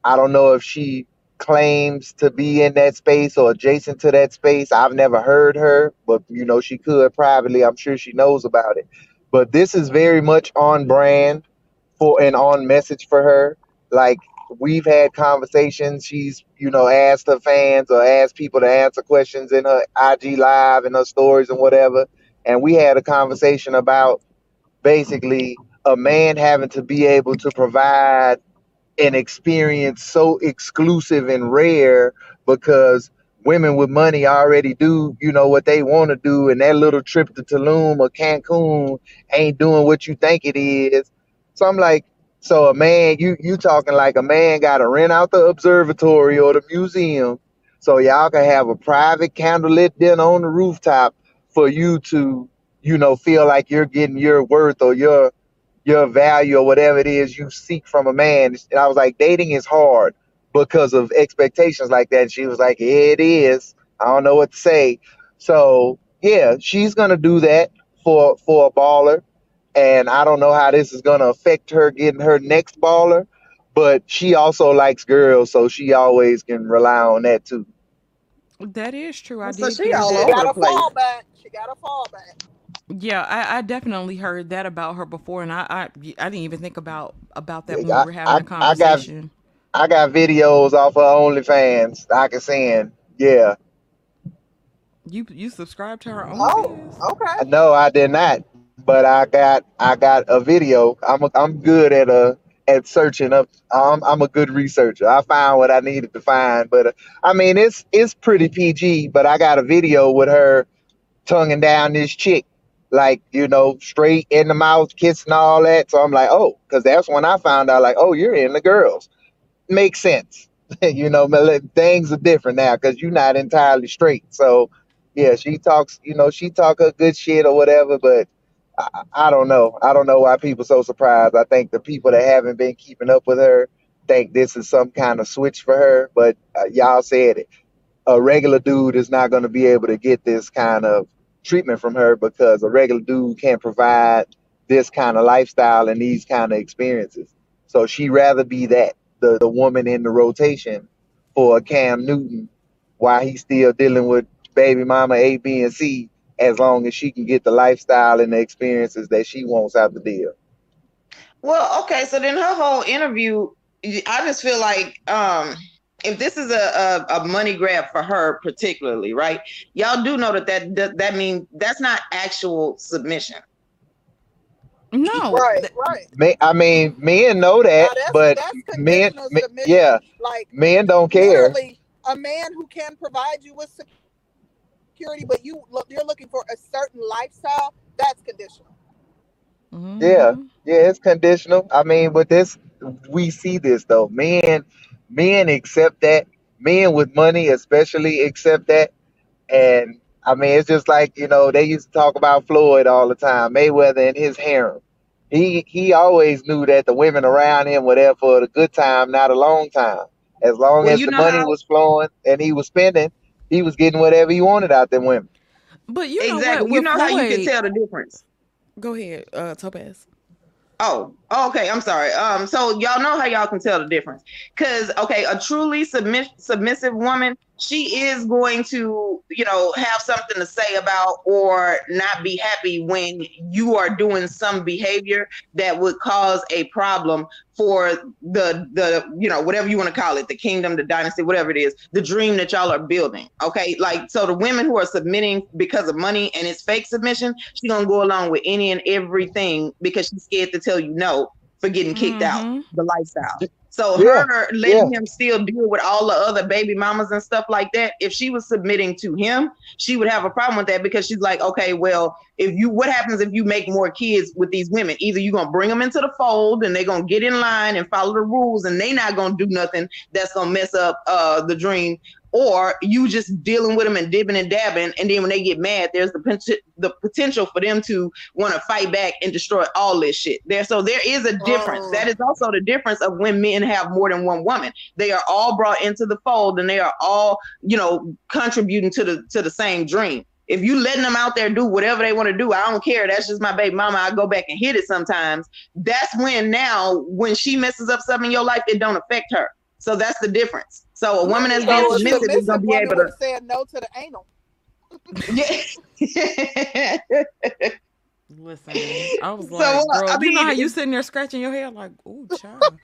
I don't know if she claims to be in that space or adjacent to that space. I've never heard her, but you know, she could privately. I'm sure she knows about it. But this is very much on brand for and on message for her. Like we've had conversations. She's, you know, asked her fans or asked people to answer questions in her IG live and her stories and whatever. And we had a conversation about basically a man having to be able to provide an experience so exclusive and rare because women with money already do, you know, what they want to do, and that little trip to Tulum or Cancun ain't doing what you think it is. So I'm like, so a man, you you talking like a man got to rent out the observatory or the museum, so y'all can have a private candlelit dinner on the rooftop for you to, you know, feel like you're getting your worth or your your value or whatever it is you seek from a man. And I was like, dating is hard because of expectations like that. And she was like, yeah, it is. I don't know what to say. So yeah, she's gonna do that for for a baller. And I don't know how this is gonna affect her getting her next baller, but she also likes girls, so she always can rely on that too. That is true. I So did she all She over got a place. fallback. She got a fallback. Yeah, I, I definitely heard that about her before, and I, I I didn't even think about about that when we were having I, the I got conversation. I got videos off of OnlyFans. I can send. Yeah. You you subscribe to her Oh, OnlyFans? okay. No, I did not. But I got I got a video. I'm a, I'm good at uh at searching up. I'm I'm a good researcher. I found what I needed to find. But uh, I mean, it's it's pretty PG. But I got a video with her tonguing down this chick, like you know, straight in the mouth, kissing all that. So I'm like, oh, because that's when I found out, like, oh, you're in the girls. Makes sense. you know, things are different now because you're not entirely straight. So yeah, she talks. You know, she talk her good shit or whatever. But I, I don't know. I don't know why people so surprised. I think the people that haven't been keeping up with her think this is some kind of switch for her. But uh, y'all said it a regular dude is not going to be able to get this kind of treatment from her because a regular dude can't provide this kind of lifestyle and these kind of experiences. So she rather be that the, the woman in the rotation for Cam Newton while he's still dealing with baby mama A, B, and C as long as she can get the lifestyle and the experiences that she wants out the deal. Well, okay, so then her whole interview, I just feel like um if this is a, a, a money grab for her particularly, right? Y'all do know that that that, that means that's not actual submission. No, Right, th- right. Me- I mean, men know Now that, that's but that's men, conditional submission. yeah, Like men don't care. a man who can provide you with security, but you look, you're looking for a certain lifestyle. That's conditional. Yeah, mhm. yeah, it's conditional. I mean, but this we see this though. Men, men accept that. Men with money, especially, accept that. And I mean, it's just like you know they used to talk about Floyd all the time, Mayweather and his harem. He he always knew that the women around him were there for the good time, not a long time. As long Well, as the money how was flowing and he was spending, he was getting whatever he wanted out them women. But you know exactly. what? You With know how you can tell the difference. go ahead, uh, Topaz. Oh, oh, okay. I'm sorry. Um, so y'all know how y'all can tell the difference. Cause okay, a truly submiss- submissive woman, she is going to, you know, have something to say about or not be happy when you are doing some behavior that would cause a problem for the the you know whatever you want to call it the kingdom the dynasty whatever it is the dream that y'all are building okay like so the women who are submitting because of money and it's fake submission she's gonna go along with any and everything because she's scared to tell you no for getting kicked out Mhm. the lifestyle so Yeah, her yeah. letting him still deal with all the other baby mamas and stuff like that if she was submitting to him she would have a problem with that because she's like okay well if you what happens if you make more kids with these women either you're gonna bring them into the fold and they're gonna get in line and follow the rules and they not gonna do nothing that's gonna mess up uh the dream or you just dealing with them and dipping and dabbing and then when they get mad there's the pot- the potential for them to want to fight back and destroy all this shit there so there is a difference Oh. that is also the difference of when men have more than one woman they are all brought into the fold and they are all you know contributing to the to the same dream if you letting them out there do whatever they want to do, I don't care. That's just my baby mama. I go back and hit it sometimes. That's when now, when she messes up something in your life, it don't affect her. So that's the difference. So a woman that's being So a submissive is gonna be able to. have said no to the anal. Yeah. Listen, I was So, like, uh, bro, I you know how you it's- sitting there scratching your head like, ooh, child.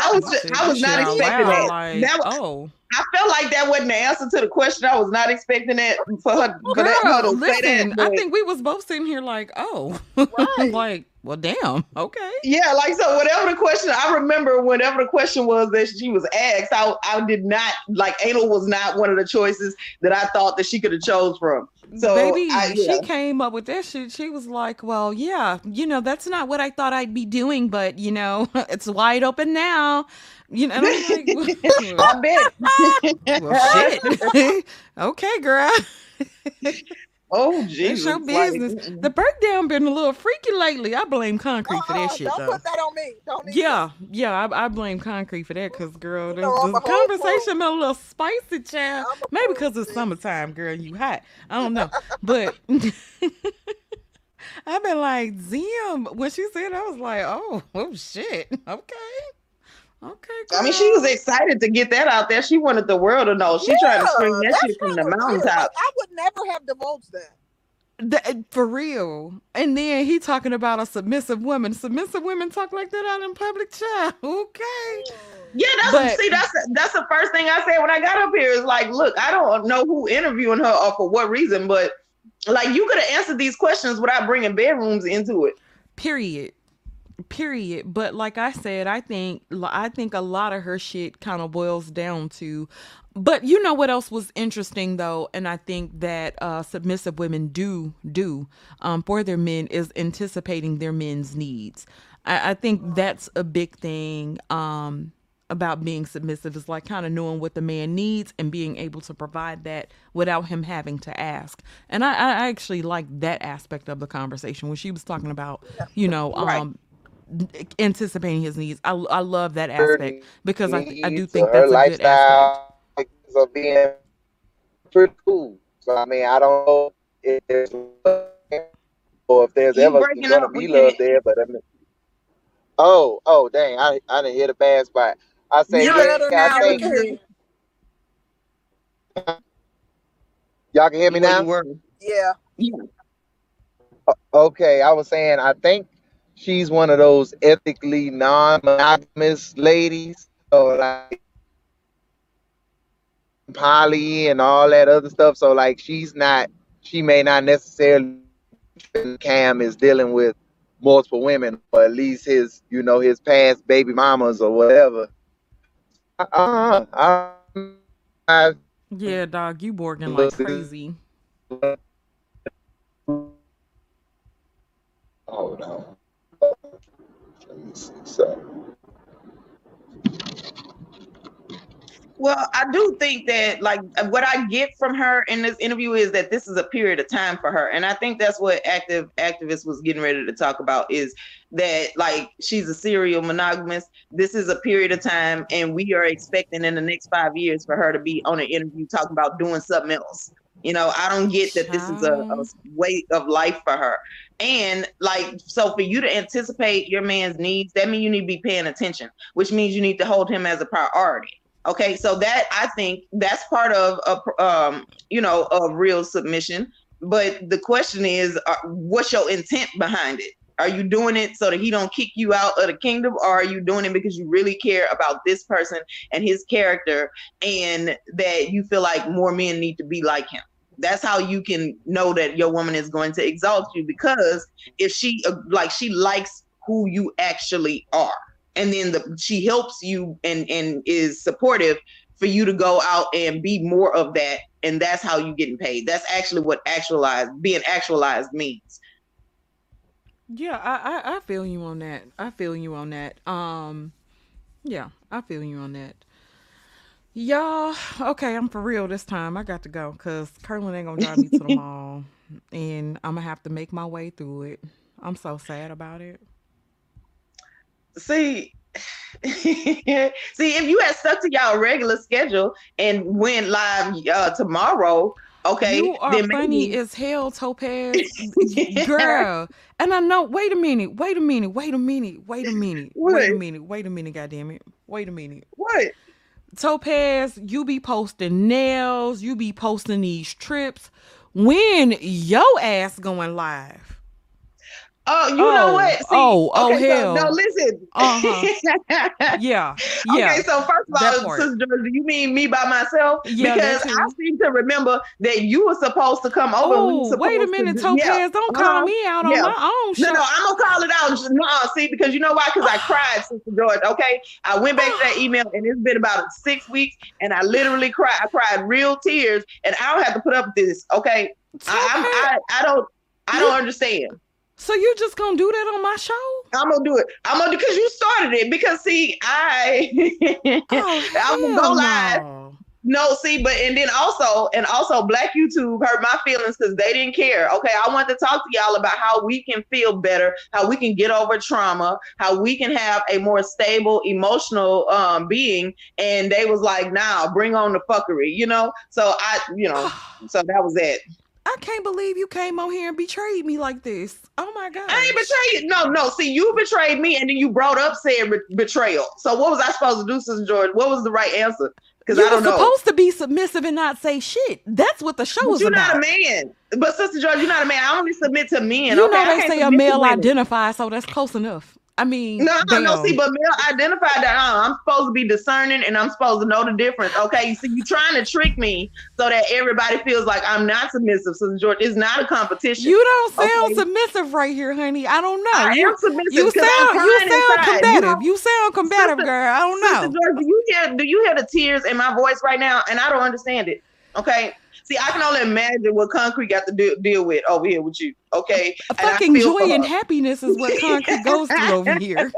I was You I was not expecting loud, that. Like, That was, oh, I felt like that wasn't the answer to the question. I was not expecting that for her, for that, her Girl, listen, that. I think we was both sitting here like, oh, Right. like, well, damn, okay. Yeah, like so. Whatever the question, I remember whatever the question was that she was asked. I I did not like anal was not one of the choices that I thought that she could have chose from. So Baby, I, yeah. she came up with that shit. She was like, well, yeah, you know, that's not what I thought I'd be doing, but you know, it's wide open now. You know, and I'm like, I bet. well, shit. okay, girl. Oh Jesus! It's your business. mm-mm. the breakdown been a little freaky lately. I blame concrete for that Uh-uh, shit, don't though. put that on me. Don't even. Yeah, yeah, I, I blame concrete for that because, girl, the, know the conversation been a little spicy, child. Maybe because it's summertime, girl, you hot. I don't know. But I've been like, Zim, when she said, I was like, oh, oh, shit. Okay. Okay, I mean, she was excited to get that out there. She wanted the world to know. She tried to scream that shit from the mountaintop. Like, I would never have divulged that. That- eh, for real. And then he talking about a submissive woman. Submissive women talk like that out in public, child. Okay. Yeah, that's But- see, that's that's the first thing I said when I got up here. Is like, look, I don't know who interviewing her or for what reason, but like you could have answered these questions without bringing bedrooms into it. period period but like i said i think i think a lot of her shit kind of boils down to but you know what else was interesting though and i think that uh submissive women do do um for their men is anticipating their men's needs i, I think that's a big thing um about being submissive is like kind of knowing what the man needs and being able to provide that without him having to ask. And I, I actually like that aspect of the conversation when she was talking about, you know, Right. Anticipating his needs. I, I love that aspect because I, I do think or that's a good aspect. lifestyle of being pretty cool. So I mean, I don't know if there's love or if there's You ever gonna be love can't- there. But I mean, oh, oh, dang, I I didn't hit a bad spot. I say, You yeah, better I now, think Ricky. y'all can hear me now. you. Yeah. Okay, I was saying I think she's one of those ethically non-monogamous ladies. So like poly and all that other stuff. So like she's not she may not necessarily Cam is dealing with multiple women, or at least his, you know, his past baby mamas or whatever. Uh, I, I, Yeah, dog, you borging like crazy. hold on. Me see something. Well, I do think that like what I get from her in this interview is that this is a period of time for her. And I think that's what active activist was getting ready to talk about is that like she's a serial monogamous. This is a period of time and we are expecting in the next five years for her to be on an interview talking about doing something else. You know, I don't get that this is a, a way of life for her. And like so for you to anticipate your man's needs, that means you need to be paying attention, which means you need to hold him as a priority. Okay, so that I think that's part of a um, you know a real submission. But the question is, uh, what's your intent behind it? Are you doing it so that he don't kick you out of the kingdom, or are you doing it because you really care about this person and his character, and that you feel like more men need to be like him? That's how you can know that your woman is going to exalt you because if she uh, like she likes who you actually are and then the she helps you and and is supportive for you to go out and be more of that and that's how you getting paid that's actually what actualized being actualized means Yeah, I, I I feel you on that. I feel you on that. Um, yeah, I feel you on that. Y'all, okay, I'm for real this time. I got to go because Curlin ain't gonna drive me to the mall, and I'm gonna have to make my way through it. I'm so sad about it. see see if you had stuck to y'all regular schedule and went live uh tomorrow okay you are then funny maybe as hell, Topaz, girl. And I know. Wait a minute. Wait a minute. Wait a minute. Wait a minute. Wait a minute. Wait a minute. God damn it. Wait a minute. what Topaz, you be posting nails, you be posting these trips. When yo ass going live? Oh, you know Oh, what? See, oh, oh, okay, so- hell. no, listen. Uh-huh. Yeah, yeah. Okay, so first of that all, part. Sister Georgia, you mean me by myself? Yeah, because. I seem to remember that you were supposed to come over. Oh, wait a to minute, do- Topaz. yeah, Don't call uh-huh. me out on my own show. No, no, I'm gonna call it out. No, see, because you know why? Because I cried, Sister George. Okay, I went back to that email, and it's been about six weeks, and I literally cried. I cried real tears, and I don't have to put up with this. Okay, I, I'm, I, I don't, I don't understand. So you just gonna do that on my show? I'm gonna do it. I'm gonna do because you started it. Because see, I, Oh, I'm gonna go live. no. No, see, but and then also, and also, Black YouTube hurt my feelings because they didn't care. Okay, I want to talk to y'all about how we can feel better, how we can get over trauma, how we can have a more stable emotional um being. And they was like, "Nah, bring on the fuckery," you know. So I, you know, so that was it. I can't believe you came on here and betrayed me like this. Oh my god. I ain't betrayed you. No, no. See, you betrayed me, and then you brought up saying be- betrayal. So what was I supposed to do, Sister George? What was the right answer? Because I don't know. You're supposed to be submissive and not say shit. That's what the show But is you're about. not a man. But Sister George, you're not a man. I only submit to men. you okay? Know they say a male women. identifier, so that's close enough. I mean, No, no, no. damn. See, but male identified that uh, I'm supposed to be discerning and I'm supposed to know the difference. Okay, see, you trying to trick me so that everybody feels like I'm not submissive. Sister George, it's not a competition. you don't sound Okay. submissive right here, honey. I don't know. I you, am submissive. you sound you sound combative. You You, sound combative, Sister- girl. I don't know. Sister know. George, do you hear do you hear the tears in my voice right now? And I don't understand it. Okay. See, I can only imagine what concrete got to do, deal with over here with you. Okay. A fucking joy and happiness is what concrete goes through over here.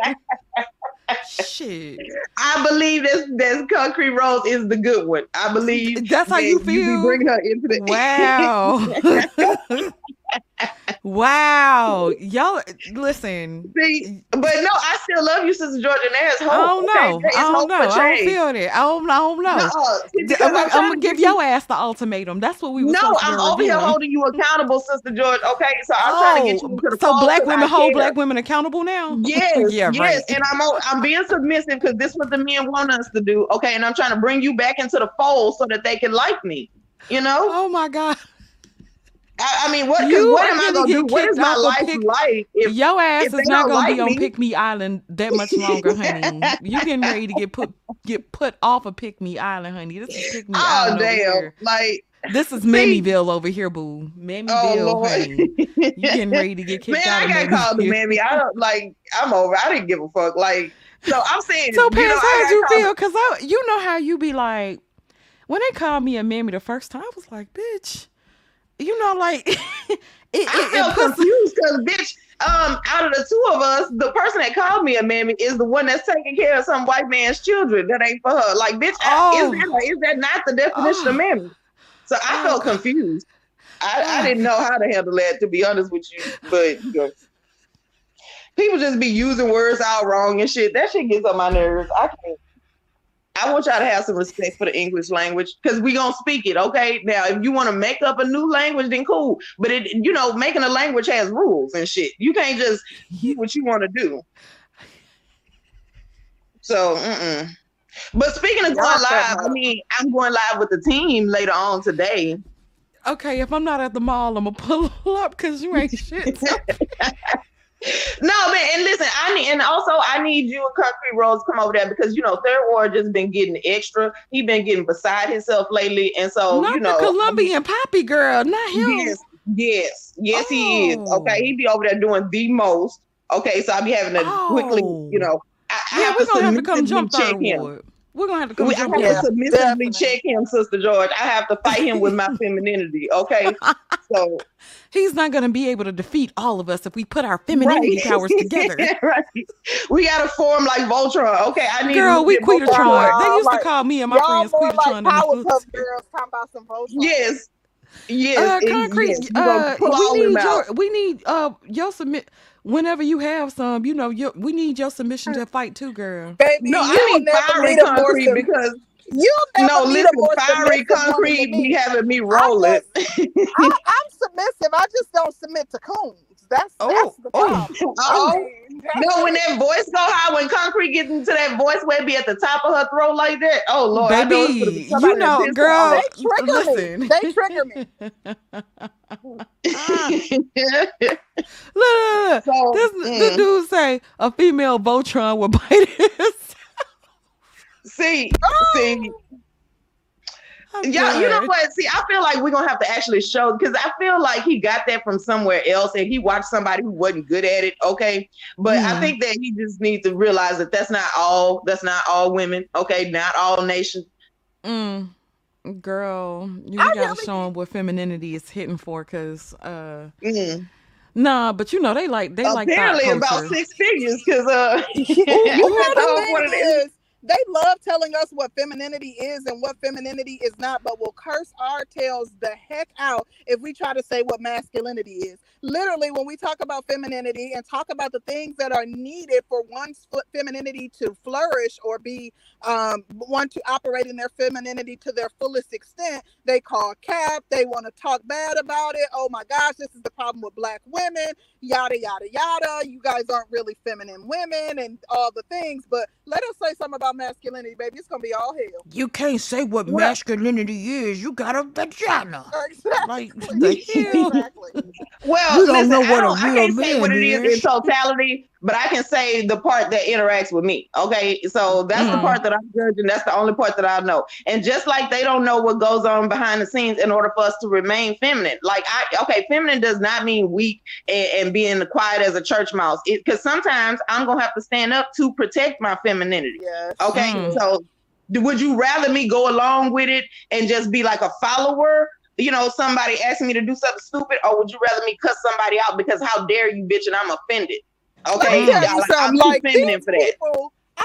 Shit. I believe this this concrete rose is the good one. I believe That's how that you feel? bringing her into the Wow. wow. Y'all listen. See, but no, I still love you, Sister George, and there's hope. I don't okay? know. There is I don't know. I don't feel that. I don't, I don't know. No, I'm, I'm gonna- I'm gonna give you- your ass the ultimatum. That's what we were No, I'm over here holding you accountable, Sister George. Okay, so I'm trying to get you Oh, to the so black women hold black women accountable now? Yes, yeah, yes, right. and I'm I'm being submissive because this is what the men want us to do. Okay, and I'm trying to bring you back into the fold so that they can like me. You know, Oh my god. I, I mean, what? what am I gonna do? What is my life Pick- like? If Your ass is not gonna like be on me- Pick Me Island that much longer, honey. You getting ready to get put get put off of Pick Me Island, honey. This is Pick Me oh Island damn, like This is Mammyville over here, boo. Mammyville, oh honey. You getting ready to get kicked Man, out Man, I got called mammy. I don't like. I'm over. I didn't give a fuck. Like, so I'm saying. So, you know, how'd got you feel? Because I, you know how you be like, when they called me a mammy the first time, I was like, bitch, you know, like, it, it, I felt puts- confused because, bitch, um, out of the two of us, the person that called me a mammy is the one that's taking care of some white man's children. That ain't for her. Like, bitch, Oh. is, that, is that not the definition of Oh. mammy? So I Oh, felt confused. I, I Oh. didn't know how to handle that, to be honest with you. But you know, people just be using words out wrong and shit. That shit gets on my nerves. I can't. I want y'all to have some respect for the English language because we gonna speak it, okay? Now, if you want to make up a new language, then cool. But it, you know, making a language has rules and shit. You can't just do what you want to do. So, mm-mm. but speaking of Y'all going live, I mean, I'm going live with the team later on today. okay, if I'm not at the mall, I'm gonna pull up because you ain't shit. No, man, and listen, I need, and also I need you and Concrete Rose to come over there because you know Third Ward just been getting extra. He been getting beside himself lately, and so not you know, the Colombian poppy girl, not him. Yes, yes, yes, he is. Oh. Okay, he be over there doing the most. Okay, so I be having to quickly, Oh. you know, I, I Yeah, have we're to gonna have to come jump check third him. Ward. We're gonna have to come We, I have Yeah, to submissively definitely. check him, Sister George. I have to fight him with my femininity. Okay, so He's not gonna be able to defeat all of us if we put our femininity right. powers together. right. We gotta form like Voltron. Okay, I need Girl, to we get Queetatron. They used like- to call me and my Y'all friends more like Queetatron in the Powerpuff. Girls talking about some Voltron. Yes. Yes. Uh, concrete. yes, we uh, we need out. your. We need uh your submit. Whenever you have some, you know, your, we need your submission to fight too, girl. Baby, No, you I will need fiery meet a more concrete because You'll no, meet listen, a more fiery concrete than be me. having me I rolling. I, I'm submissive. I just don't submit to coons. That's Oh, that's the oh. problem. Oh. I No, when that voice go high, when concrete gets into that voice where it be at the top of her throat like that. Oh Lord, I know it's gonna be Baby, you know, girl, they trigger listen. me. They trigger me. Look, look, look. so, This, this mm, dude say a female Voltron will bite his. see, see, I'm Yeah, you know what? See, I feel like we're gonna have to actually show because I feel like he got that from somewhere else and he watched somebody who wasn't good at it. Okay, but I Mhm. think that he just needs to realize that that's not all. That's not all women. Okay, not all nations. Mm. Girl, you I gotta show them what femininity is hitting for, cause uh, Mm. nah, but you know they like they like Apparently, about six figures because uh, you know that's the all thing what it is, they love telling us what femininity is and what femininity is not, but will curse our tails the heck out if we try to say what masculinity is. Literally, when we talk about femininity and talk about the things that are needed for one's femininity to flourish or be um, one to operate in their femininity to their fullest extent, they call cap. They want to talk bad about it. Oh my gosh, this is the problem with black women. Yada yada yada. You guys aren't really feminine women and all the things. But let us say something about masculinity, baby. It's gonna be all hell. You can't say what Well- masculinity is. You got a vagina. Exactly. Like the hell? exactly. Well, You don't listen, know I, what a don't, I real can't say man what it is in is. totality, but I can say the part that interacts with me. Okay, so that's the Mm. part that I'm judging. That's the only part that I know. And just like they don't know what goes on behind the scenes in order for us to remain feminine. Like I, okay, feminine does not mean weak and, and being quiet as a church mouse. Because sometimes I'm gonna have to stand up to protect my femininity. Yes. Okay, Mm. so would you rather me go along with it and just be like a follower? You know, somebody asking me to do something stupid, or would you rather me cuss somebody out because how dare you, bitch, and I'm offended? Okay, Let me tell y'all, like, I'm Like feminine these for that. people, I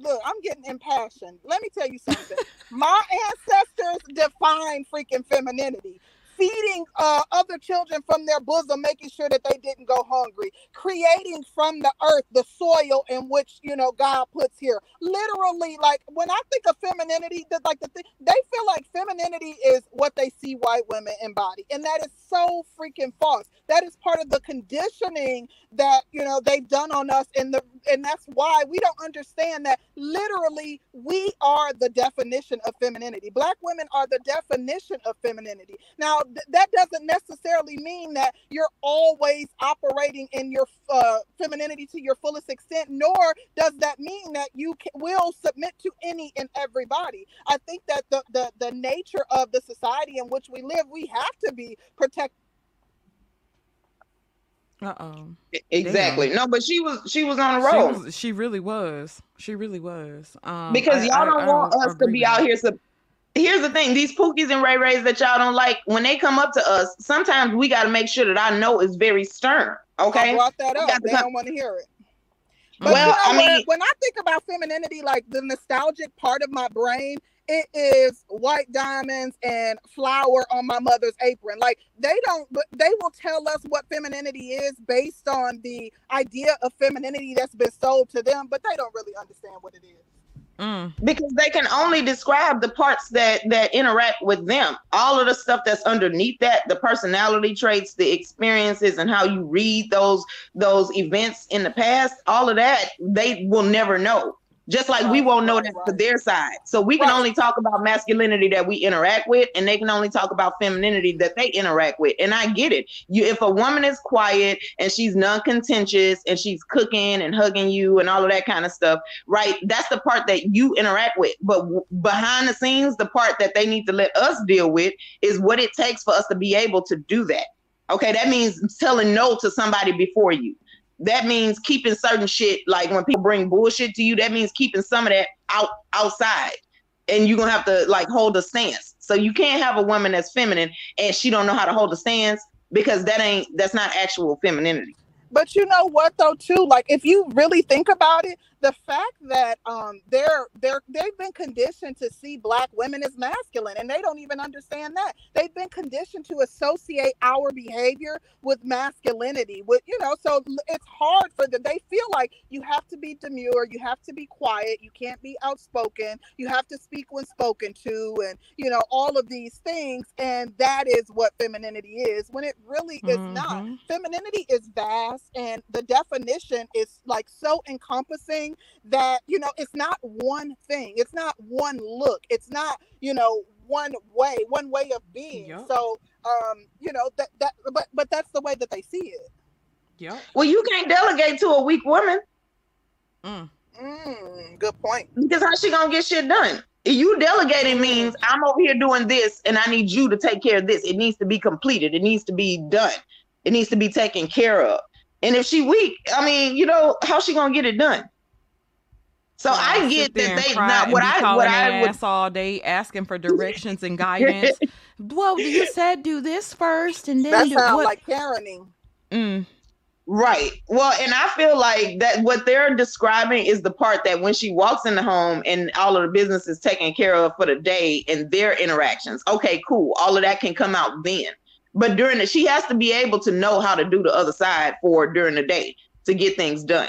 look. I'm getting impassioned. Let me tell you something. My ancestors defined freaking femininity. Feeding uh, other children from their bosom, making sure that they didn't go hungry, creating from the earth the soil in which you know God puts here. Literally, like when I think of femininity, that like the thing they feel like femininity is what they see white women embody, and that is so freaking false. That is part of the conditioning that you know they've done on us. And the and that's why we don't understand that literally we are the definition of femininity. Black women are the definition of femininity. Now th- that doesn't necessarily mean that you're always operating in your uh, femininity to your fullest extent nor does that mean that you ca- will submit to any and everybody i think that the, the the nature of the society in which we live we have to be protected Uh oh. Exactly. No, but she was she was on the She, was, she really was. She really was. Um, because I- y'all I- don't I want us to be out here. So here's the thing: these pookies and ray rays that y'all don't like, when they come up to us, sometimes we got to make sure that I know is very stern. i Okay. brought that up they come- don't want to hear it But Well, you know I mean- when I think about femininity, like the nostalgic part of my brain, it is white diamonds and flour on my mother's apron. Like they don't, but they will tell us what femininity is based on the idea of femininity that's been sold to them, but they don't really understand what it is. Mm. because they can only describe the parts that that interact with them all of the stuff that's underneath that the personality traits the experiences and how you read those those events in the past all of that they will never know just like we oh, won't know that for their side so we can only talk about masculinity that we interact with and they can only talk about femininity that they interact with and i get it you if a woman is quiet and she's non-contentious and she's cooking and hugging you and all of that kind of stuff right? That's the part that you interact with. But w- behind the scenes, the part that they need to let us deal with is what it takes for us to be able to do that. Okay, that means telling no to somebody before you. That means keeping certain shit like when people bring bullshit to you, that means keeping some of that out outside. And you're gonna have to like hold a stance. So you can't have a woman that's feminine and she don't know how to hold a stance because that ain't that's not actual femininity. But you know what though too? Like if you really think about it, the fact that um they're they're they've been conditioned to see black women as masculine and they don't even understand that. They've been conditioned to associate our behavior with masculinity with you know so it's hard for them. They feel like you have to be demure you have to be quiet you can't be outspoken you have to speak when spoken to and you know all of these things and that is what femininity is when it really is not. Mhm. femininity is vast and the definition is like so encompassing that you know it's not one thing it's not one look it's not you know one way one way of being Yup. so um you know that that but but that's the way that they see it Yeah. Well, you can't delegate to a weak woman Mm. mm, good point because how she gonna get shit done? You delegating means I'm over here doing this and I need you to take care of this. It needs to be completed. It needs to be done. It needs to be taken care of. And if she weak, I mean, you know, how she gonna get it done? So I Sit get that they cry not what I what I would ass all day asking for directions and guidance. well, you said do this first and then that do sounds what? like parenting Mm. Right. Well, and I feel like that what they're describing is the part that when she walks in the home and all of the business is taken care of for the day and their interactions. Okay, cool. All of that can come out then. But during the she has to be able to know how to do the other side for during the day to get things done.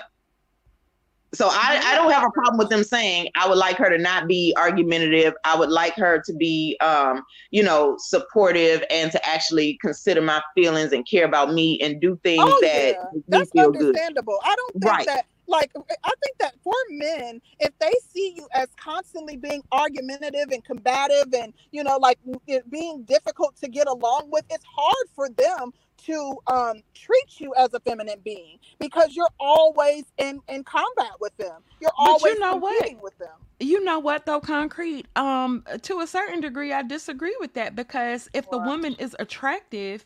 So I, I don't have a problem with them saying I would like her to not be argumentative. I would like her to be um, you know, supportive and to actually consider my feelings and care about me and do things Oh that yeah, make me that's feel good. understandable. I don't think Right. that like I think that for men, if they see you as constantly being argumentative and combative and you know like it being difficult to get along with, it's hard for them to um treat you as a feminine being because you're always in in combat with them. You're But you always know what? competing with them. You know what though, concrete. Um, to a certain degree, I disagree with that because if the woman is attractive,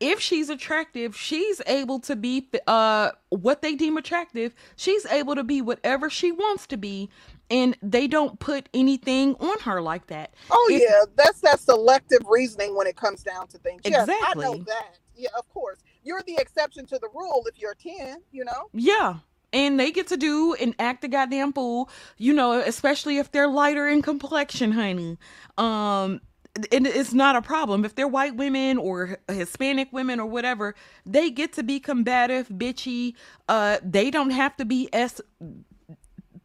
if she's attractive, she's able to be uh what they deem attractive. She's able to be whatever she wants to be, and they don't put anything on her like that. Oh If- yeah, that's that selective reasoning when it comes down to things. Yes, I know Exactly. that. Yeah, of course. You're the exception to the rule if you're 10, you know? Yeah. And they get to do and act a goddamn fool, you know, especially if they're lighter in complexion, honey. Um, and it's not a problem if they're white women or Hispanic women or whatever. They get to be combative, bitchy. Uh, they don't have to be as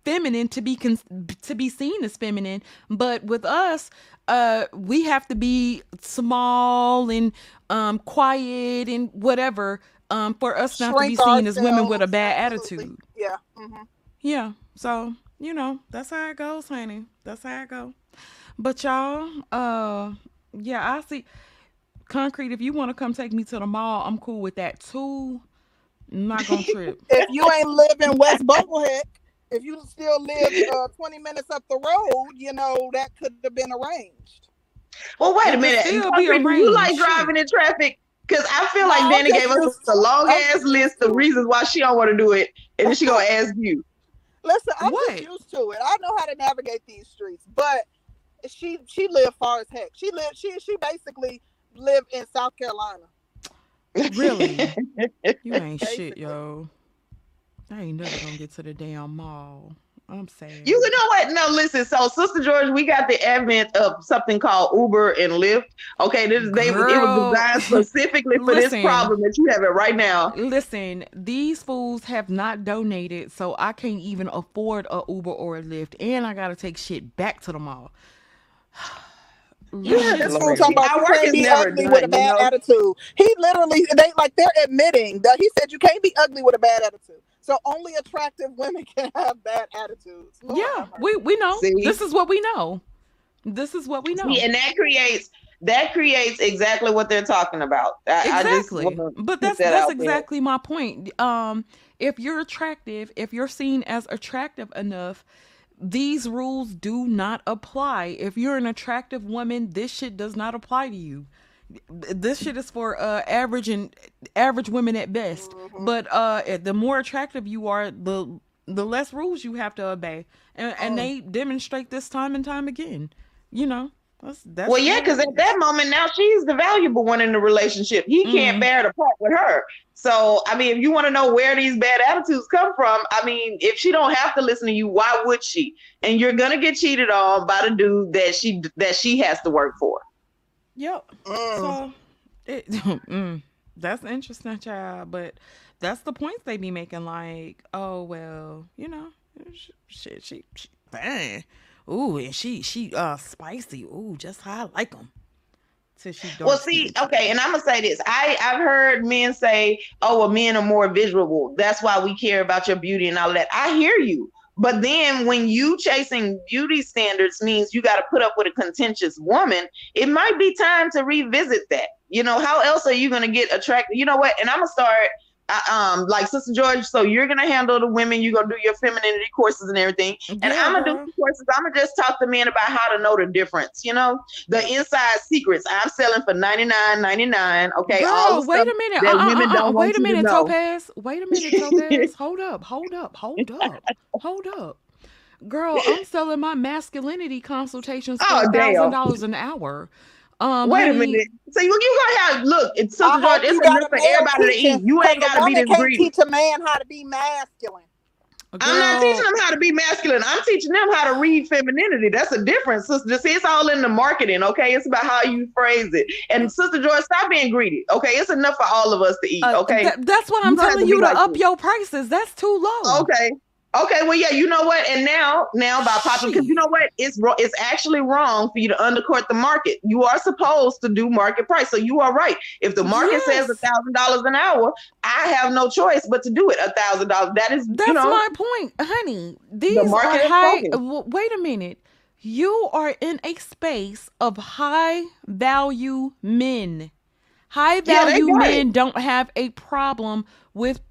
feminine to be con- to be seen as feminine. But with us, uh, we have to be small and um quiet and whatever um for us not to be Shrink seen as women with a bad absolutely. attitude. Yeah. hmm Yeah. So, you know, that's how it goes, honey. That's how it go. But y'all, uh yeah, I see concrete if you want to come take me to the mall, I'm cool with that too. I'm not gonna trip. If you ain't live in West Bubblehead, if you still live uh, 20 minutes up the road, you know, that could have been arranged. Well, wait It a minute. still be Concrete, you like driving in traffic? Because I feel like No, Danny gave us a long ass just list of reasons why she don't want to do it, and then she gonna ask you. Listen, I'm What? just used to it. I know how to navigate these streets, but she she lived far as heck. She lived she she basically lived in South Carolina. Really? You ain't shit, yo. I ain't never gonna get to the damn mall. I'm saying. You know what? No, listen. So, Sister George, we got the advent of something called Uber and Lyft. Okay, this they it was designed specifically for this problem that you have it right now. Listen, these fools have not donated, so I can't even afford a Uber or a Lyft, and I gotta take shit back to the mall. Yeah, this fool Lord. talking about Our you work can't be ugly done, with a you bad know? attitude. He literally they like they're admitting that he said you can't be ugly with a bad attitude. So only attractive women can have bad attitudes. Lord Yeah, we we know. See? This is what we know. This is what we know. See, and that creates that creates exactly what they're talking about. I, exactly I just but that's that that's out there. exactly my point um if you're attractive if you're seen as attractive enough these rules do not apply if you're an attractive woman this shit does not apply to you this shit is for uh average and average women at best Mm-hmm. but uh the more attractive you are the the less rules you have to obey and, and Oh. they demonstrate this time and time again you know That's that's Well, yeah, because at that moment now she's the valuable one in the relationship. He can't Mhm. bear to part with her. So, I mean, if you want to know where these bad attitudes come from, I mean, if she don't have to listen to you, why would she? And you're gonna get cheated on by the dude that she that she has to work for. Yep. So it, mm, that's interesting, child. But that's the points they be making. Like, oh well, you know, sh- shit, she, she, dang. Ooh, and she, she, uh, spicy. Ooh, just how I like them. She Well, see, okay, and I'm gonna say this. I I've heard men say, "Oh, well, men are more visual. That's why we care about your beauty and all that." I hear you, but then when you chasing beauty standards means you got to put up with a contentious woman, it might be time to revisit that. You know, how else are you gonna get attracted? You know what? And I'm gonna start. I, um, like Sister George, so you're gonna handle the women. You're gonna do your femininity courses and everything, and Yeah, I'm gonna do courses. I'm gonna just talk to men about how to know the difference. You know, the inside secrets. I'm selling for 99.99. Okay, all Girl, the wait a minute. Uh, uh, women uh, don't uh, wait a minute. Topaz. Wait a minute, Topaz. hold up, hold up, hold up, hold up. Girl, I'm selling my masculinity consultations for Oh, a thousand dollars an hour. Um, Wait a honey, minute. So you you gonna have look? It's Sister I George. It's you got enough a for everybody to teaching, eat. You ain't 'cause a gotta be woman this can't greedy. teach a man how to be masculine. I'm not teaching them how to be masculine. I'm teaching them how to read femininity. That's a difference, sister. See, it's all in the marketing, okay? It's about how you phrase it. And Sister George, stop being greedy, okay? It's enough for all of us to eat, Uh, okay? th- that's what I'm You telling to you to like up this. your prices. That's too low. Okay. Okay, well, yeah, you know what? And now, now by popular, because you know what? It's. It's actually wrong for you to undercut the market. You are supposed to do market price. So you are right. If the market says a thousand dollars an hour, I have no choice but to do it a thousand dollars. That is, That's you know, my point, honey. These are market is high. w- wait a minute. You are in a space of high value men. High Yeah, value it. men don't have a problem with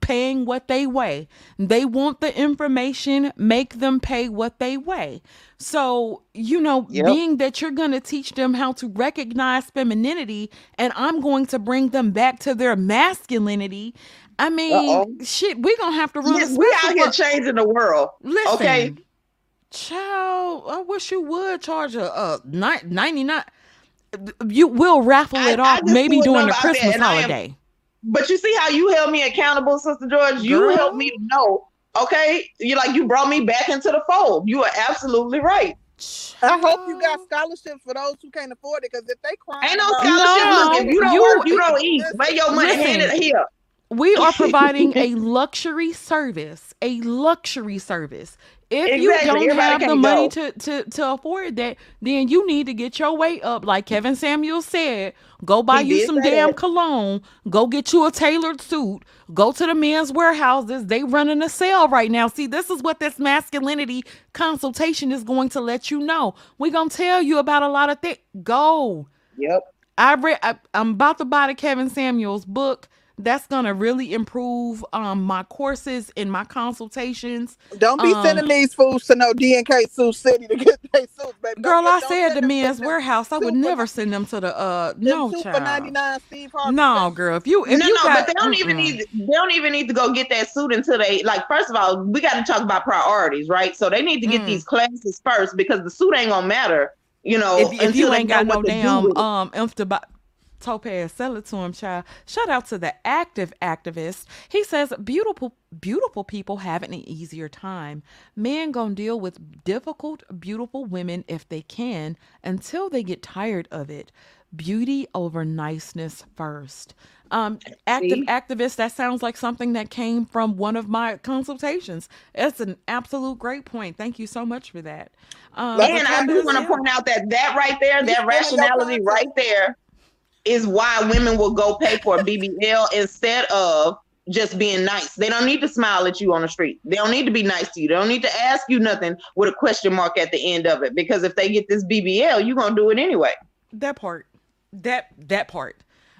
paying what they weigh. They want the information, make them pay what they weigh. So, you know, Yep. being that you're going to teach them how to recognize femininity and I'm going to bring them back to their masculinity. I mean, Uh-oh. shit, we're going to have to run Yes, we out here changing the world. Listen, Okay. child, I wish you would charge a, a 99 you will raffle it I off just maybe during the number out there, Christmas I holiday. But you see how you held me accountable, Sister George? You Girl. helped me to know. Okay. You like you brought me back into the fold. You are absolutely right. I hope you got scholarships for those who can't afford it. Because if they cry, Ain't no about- scholarship. No, Look, if you don't you- work, you don't eat. Where your money Listen. handed here. We are providing a luxury service, a luxury service. If you don't Everybody have the money go. to, to to afford that, then you need to get your weight up. Like Kevin Samuels said, go buy He you some damn that. cologne. Go get you a tailored suit. Go to the Men's Wearhouses. They running a sale right now. See, this is what this masculinity consultation is going to let you know. We're gonna tell you about a lot of things. Go. Yep. I read. I, I'm about to buy the Kevin Samuels book. That's gonna really improve um my courses and my consultations. Don't be Um, sending these fools to no DNK Sioux City to get their suits, baby. Don't Girl, I don't said send the them Men's Wearhouse. I would never send them to the uh them no child. Steve No, girl. If you if no, you no, got, but they don't even mm-mm. need they don't even need to go get that suit until they like first of all, we got to talk about priorities, right? So they need to get Mm. these classes first because the suit ain't gonna matter, you know, if, if you ain't got no what to do damn with um inf to buy Topaz, sell it to him, child. Shout out to the active activist. He says beautiful, beautiful people having an easier time. Men gonna deal with difficult, beautiful women if they can until they get tired of it. Beauty over niceness first. Um, active See? activist. That sounds like something that came from one of my consultations. That's an absolute great point. Thank you so much for that. Um, And I do want to point out that that right there, that still in your rationality right there, is why women will go pay for a BBL instead of just being nice. They don't need to smile at you on the street. They don't need to be nice to you. They don't need to ask you nothing with a question mark at the end of it. Because if they get this BBL, you're gonna do it anyway. That part. That that part.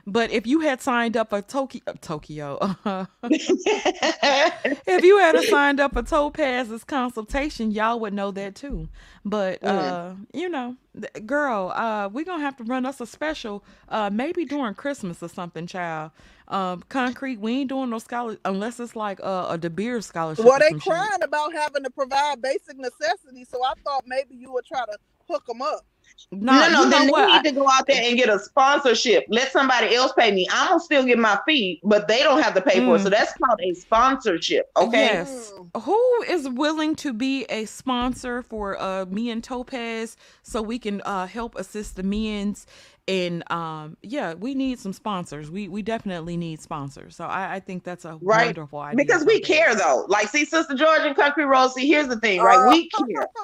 But if you had signed up for Tokyo, Tokyo, if you had signed up for Topaz's consultation, y'all would know that too. But Mm. uh, you know, th- girl, uh, we gonna have to run us a special, uh, maybe during Christmas or something, child. Um, concrete, we ain't doing no scholar unless it's like uh, a De Beers scholarship. Well, they some shit. crying about having to provide basic necessities, so I thought maybe you would try to hook them up. Nah, no, no, you then know they need I- to go out there and get a sponsorship. Let somebody else pay me. I'm gonna still get my fee, but they don't have to pay for it. Mm. So that's called a sponsorship. Okay. Yes. Who is willing to be a sponsor for uh me and Topaz so we can uh help assist the men's and um yeah, we need some sponsors. We we definitely need sponsors. So I, I think that's a Right. wonderful idea. Because we care though. Like, see, Sister George and Concrete Rose, see, here's the thing, right? We care.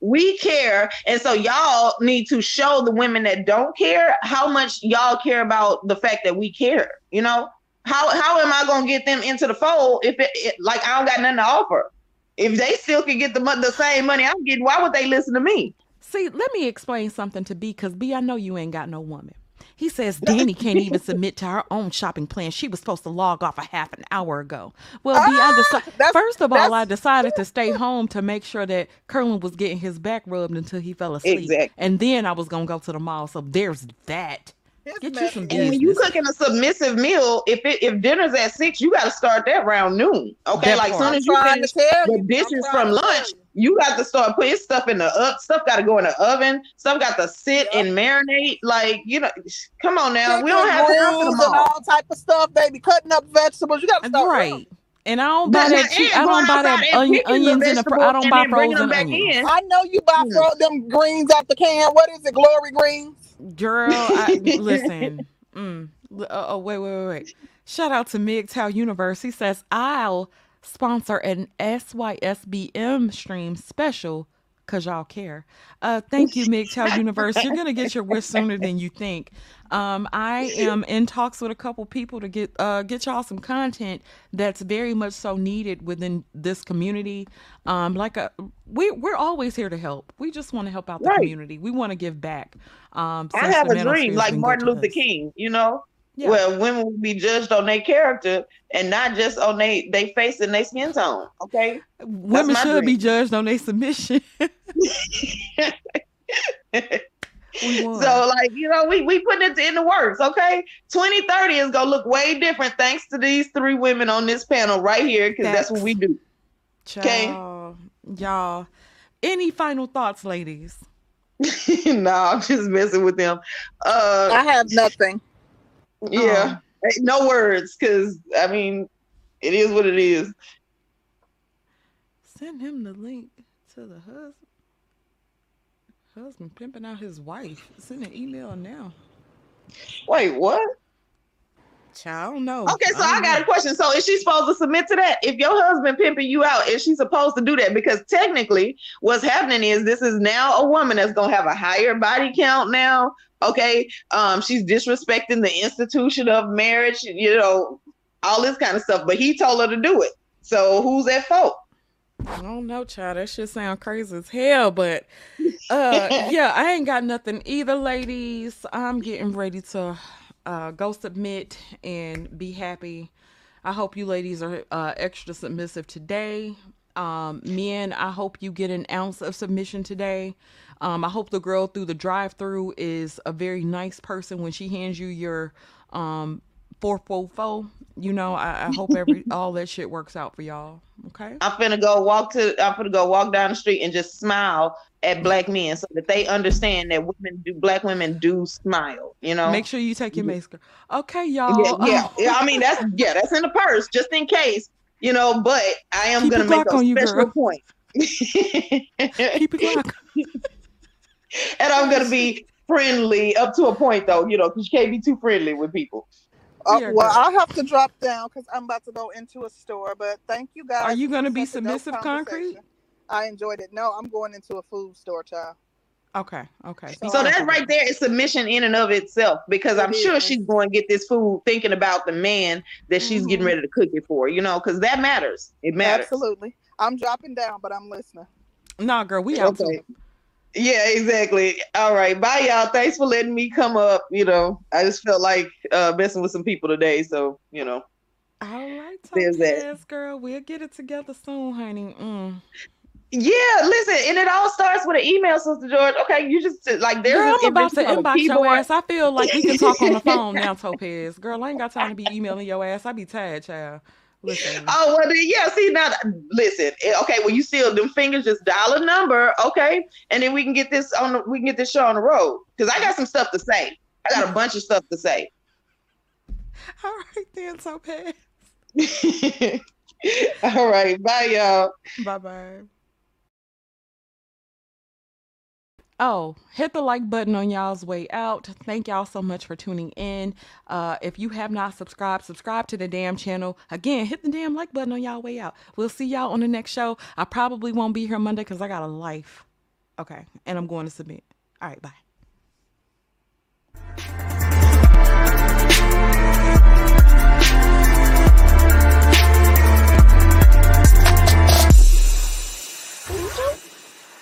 We care. And so y'all need to show the women that don't care how much y'all care about the fact that we care. You know? How how am I gonna get them into the fold if it, it like I don't got nothing to offer? If they still can get the the same money I'm getting, why would they listen to me? See, let me explain something to B because B, I know you ain't got no woman. He says Danny can't even submit to her own shopping plan. She was supposed to log off a half an hour ago. Well, B, I decided. that's- First of all, I decided to stay home to make sure that Curlin was getting his back rubbed until he fell asleep. Exactly. And then I was gonna go to the mall. So there's that. His Get you message some is- And when you cooking a submissive meal, if it if dinner's at six, you got to start that round noon. Okay, That like soon as you trying to finish the dishes from to tell lunch, you. you got to start putting stuff in the up. Stuff got to go in the oven. Stuff got to sit Yep. and marinate. Like you know, come on now, we don't have to go to greens the and all type of stuff, baby. Cutting up vegetables. You got to start Right. early. And I don't buy But- that and cheap. I don't buy that outside and onion, onions in the. Fr- I don't buy then them frozen onions. in. I know you buy Mm. fro- them greens out the can. What is it? Glory greens. Girl, I, listen. Mm. Oh, oh, wait, wait, wait, wait. Shout out to MGTOW Universe. He says, I'll sponsor an SYSBM stream special because y'all care. Uh, thank you, MGTOW Universe. You're going to get your wish sooner than you think. Um, I am in talks with a couple people to get uh, get y'all some content that's very much so needed within this community. Um, like a, we we're always here to help. We just want to help out the Right. community. We want to give back. Um, I have a dream, like Martin Luther us. King. You know, Yeah. where women will be judged on their character and not just on they they face and their skin tone. Okay. Women my should be judged on their submission. So like, you know, we we putting it in the works, okay? 2030 is gonna look way different thanks to these three women on this panel right here, because that's what we do. okay. Y'all. Any final thoughts, ladies? no, I'm just messing with them. Uh I have nothing. Yeah. Um, hey, No words, because I mean, it is what it is. Send him the link to the husband. Husband pimping out his wife. Send an email now. Wait, what? Child, no. Okay, so I don't got a question. So is she supposed to submit to that? If your husband pimping you out, is she supposed to do that? Because technically, what's happening is this is now a woman that's gonna have a higher body count now. Okay, um, she's disrespecting the institution of marriage. You know, all this kind of stuff. But he told her to do it. So who's at fault? I don't know, child. That shit sound crazy as hell, but uh yeah, I ain't got nothing either, ladies. I'm getting ready to uh go submit and be happy. I hope you ladies are uh extra submissive today. Um men, I hope you get an ounce of submission today. Um I hope the girl through the drive-through is a very nice person when she hands you your um 444. You know, I, I hope every all that shit works out for y'all. Okay? I'm finna go walk to. I'm finna go walk down the street and just smile at black men so that they understand that women do. Black women do smile. You know. Make sure you take your mask. Okay, y'all. Yeah, yeah, yeah. I mean, that's yeah, that's in the purse just in case, you know. But I am Keep gonna make a on you, special girl. point, Keep it Glock. and I'm gonna be friendly up to a point, though, you know, because you can't be too friendly with people. Uh, well, girl. I'll have to drop down because I'm about to go into a store. But thank you guys. Are you gonna be such a dope submissive, Concrete? I enjoyed it. No, I'm going into a food store, child. Okay, okay. So So I- that right there is submission in and of itself, because It I'm sure she's going to get this food thinking about the man that she's getting Mhm. ready to cook it for, you know, because that matters. It matters. Absolutely. I'm dropping down, but I'm listening. Nah, girl, we out Okay. Yeah, exactly. All right. Bye, y'all. Thanks for letting me come up. You know, I just felt like uh, messing with some people today. So, you know, All right, There's that. Topaz, girl. We'll get it together soon, honey. Mm. Yeah, listen. And it all starts with an email, Sister George. Okay. You just like there's Girl, I'm about to inbox your ass. I feel like we can talk on the phone now, Topaz. Girl, I ain't got time to be emailing your ass. I be tired, child. Listen. Oh well, then yeah. See now, listen. eh, Okay, well you still them fingers just dial a number, okay, and then we can get this on. The, we can get this show on the road because I got some stuff to say. I got a bunch of stuff to say. All right, then, bad. All right, bye y'all. Bye bye. Oh, hit the like button on y'all's way out. Thank y'all so much for tuning in. Uh, if you have not subscribed, subscribe to the damn channel. Again, hit the damn like button on y'all way out. We'll see y'all on the next show. I probably won't be here Monday because I got a life. Okay, and I'm going to submit. All right, bye.